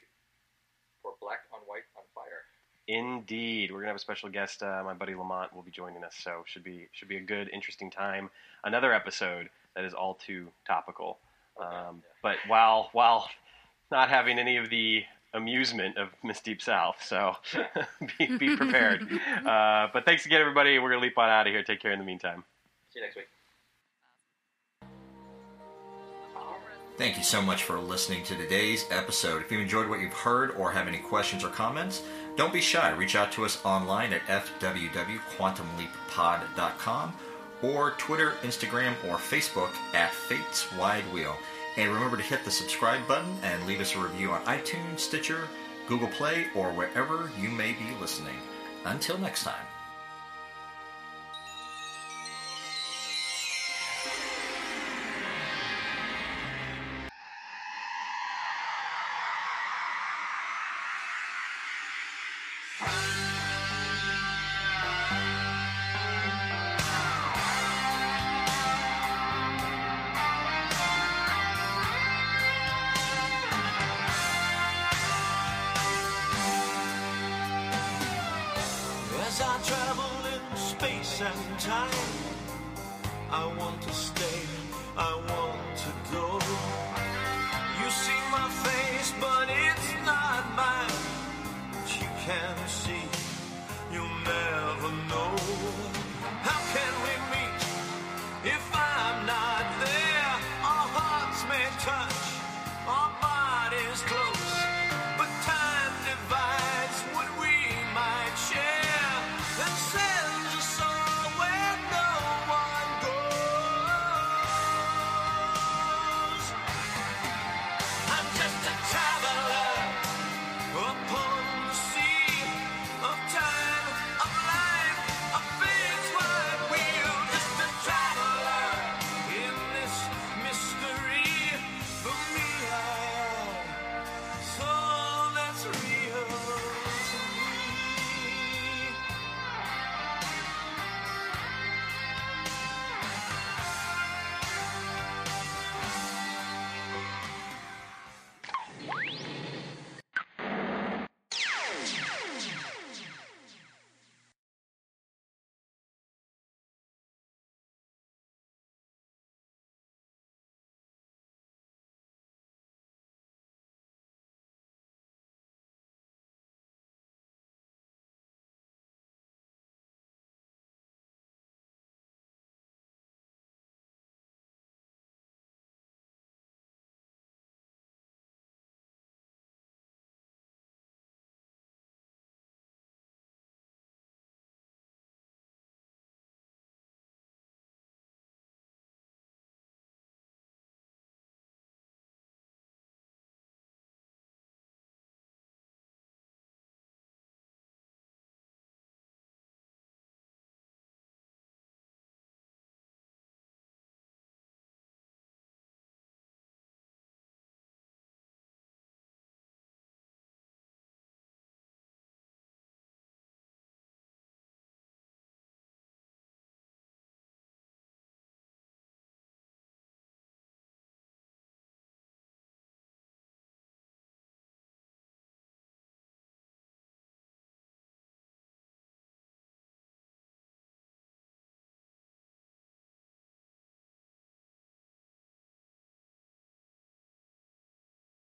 B: for Black on White on Fire.
A: Indeed, we're gonna have a special guest. Uh, my buddy Lamont will be joining us, so should be should be a good, interesting time. Another episode that is all too topical. Um,
B: yeah.
A: but while while not having any of the amusement of Miss Deep South, so be, be prepared. uh, but thanks again, everybody. We're gonna leap on out of here. Take care in the meantime.
B: See you next week.
F: Thank you so much for listening to today's episode. If you enjoyed what you've heard or have any questions or comments, don't be shy. Reach out to us online at fwwquantumleappod.com or Twitter, Instagram, or Facebook at Fates Wide Wheel. And remember to hit the subscribe button and leave us a review on iTunes, Stitcher, Google Play, or wherever you may be listening. Until next time.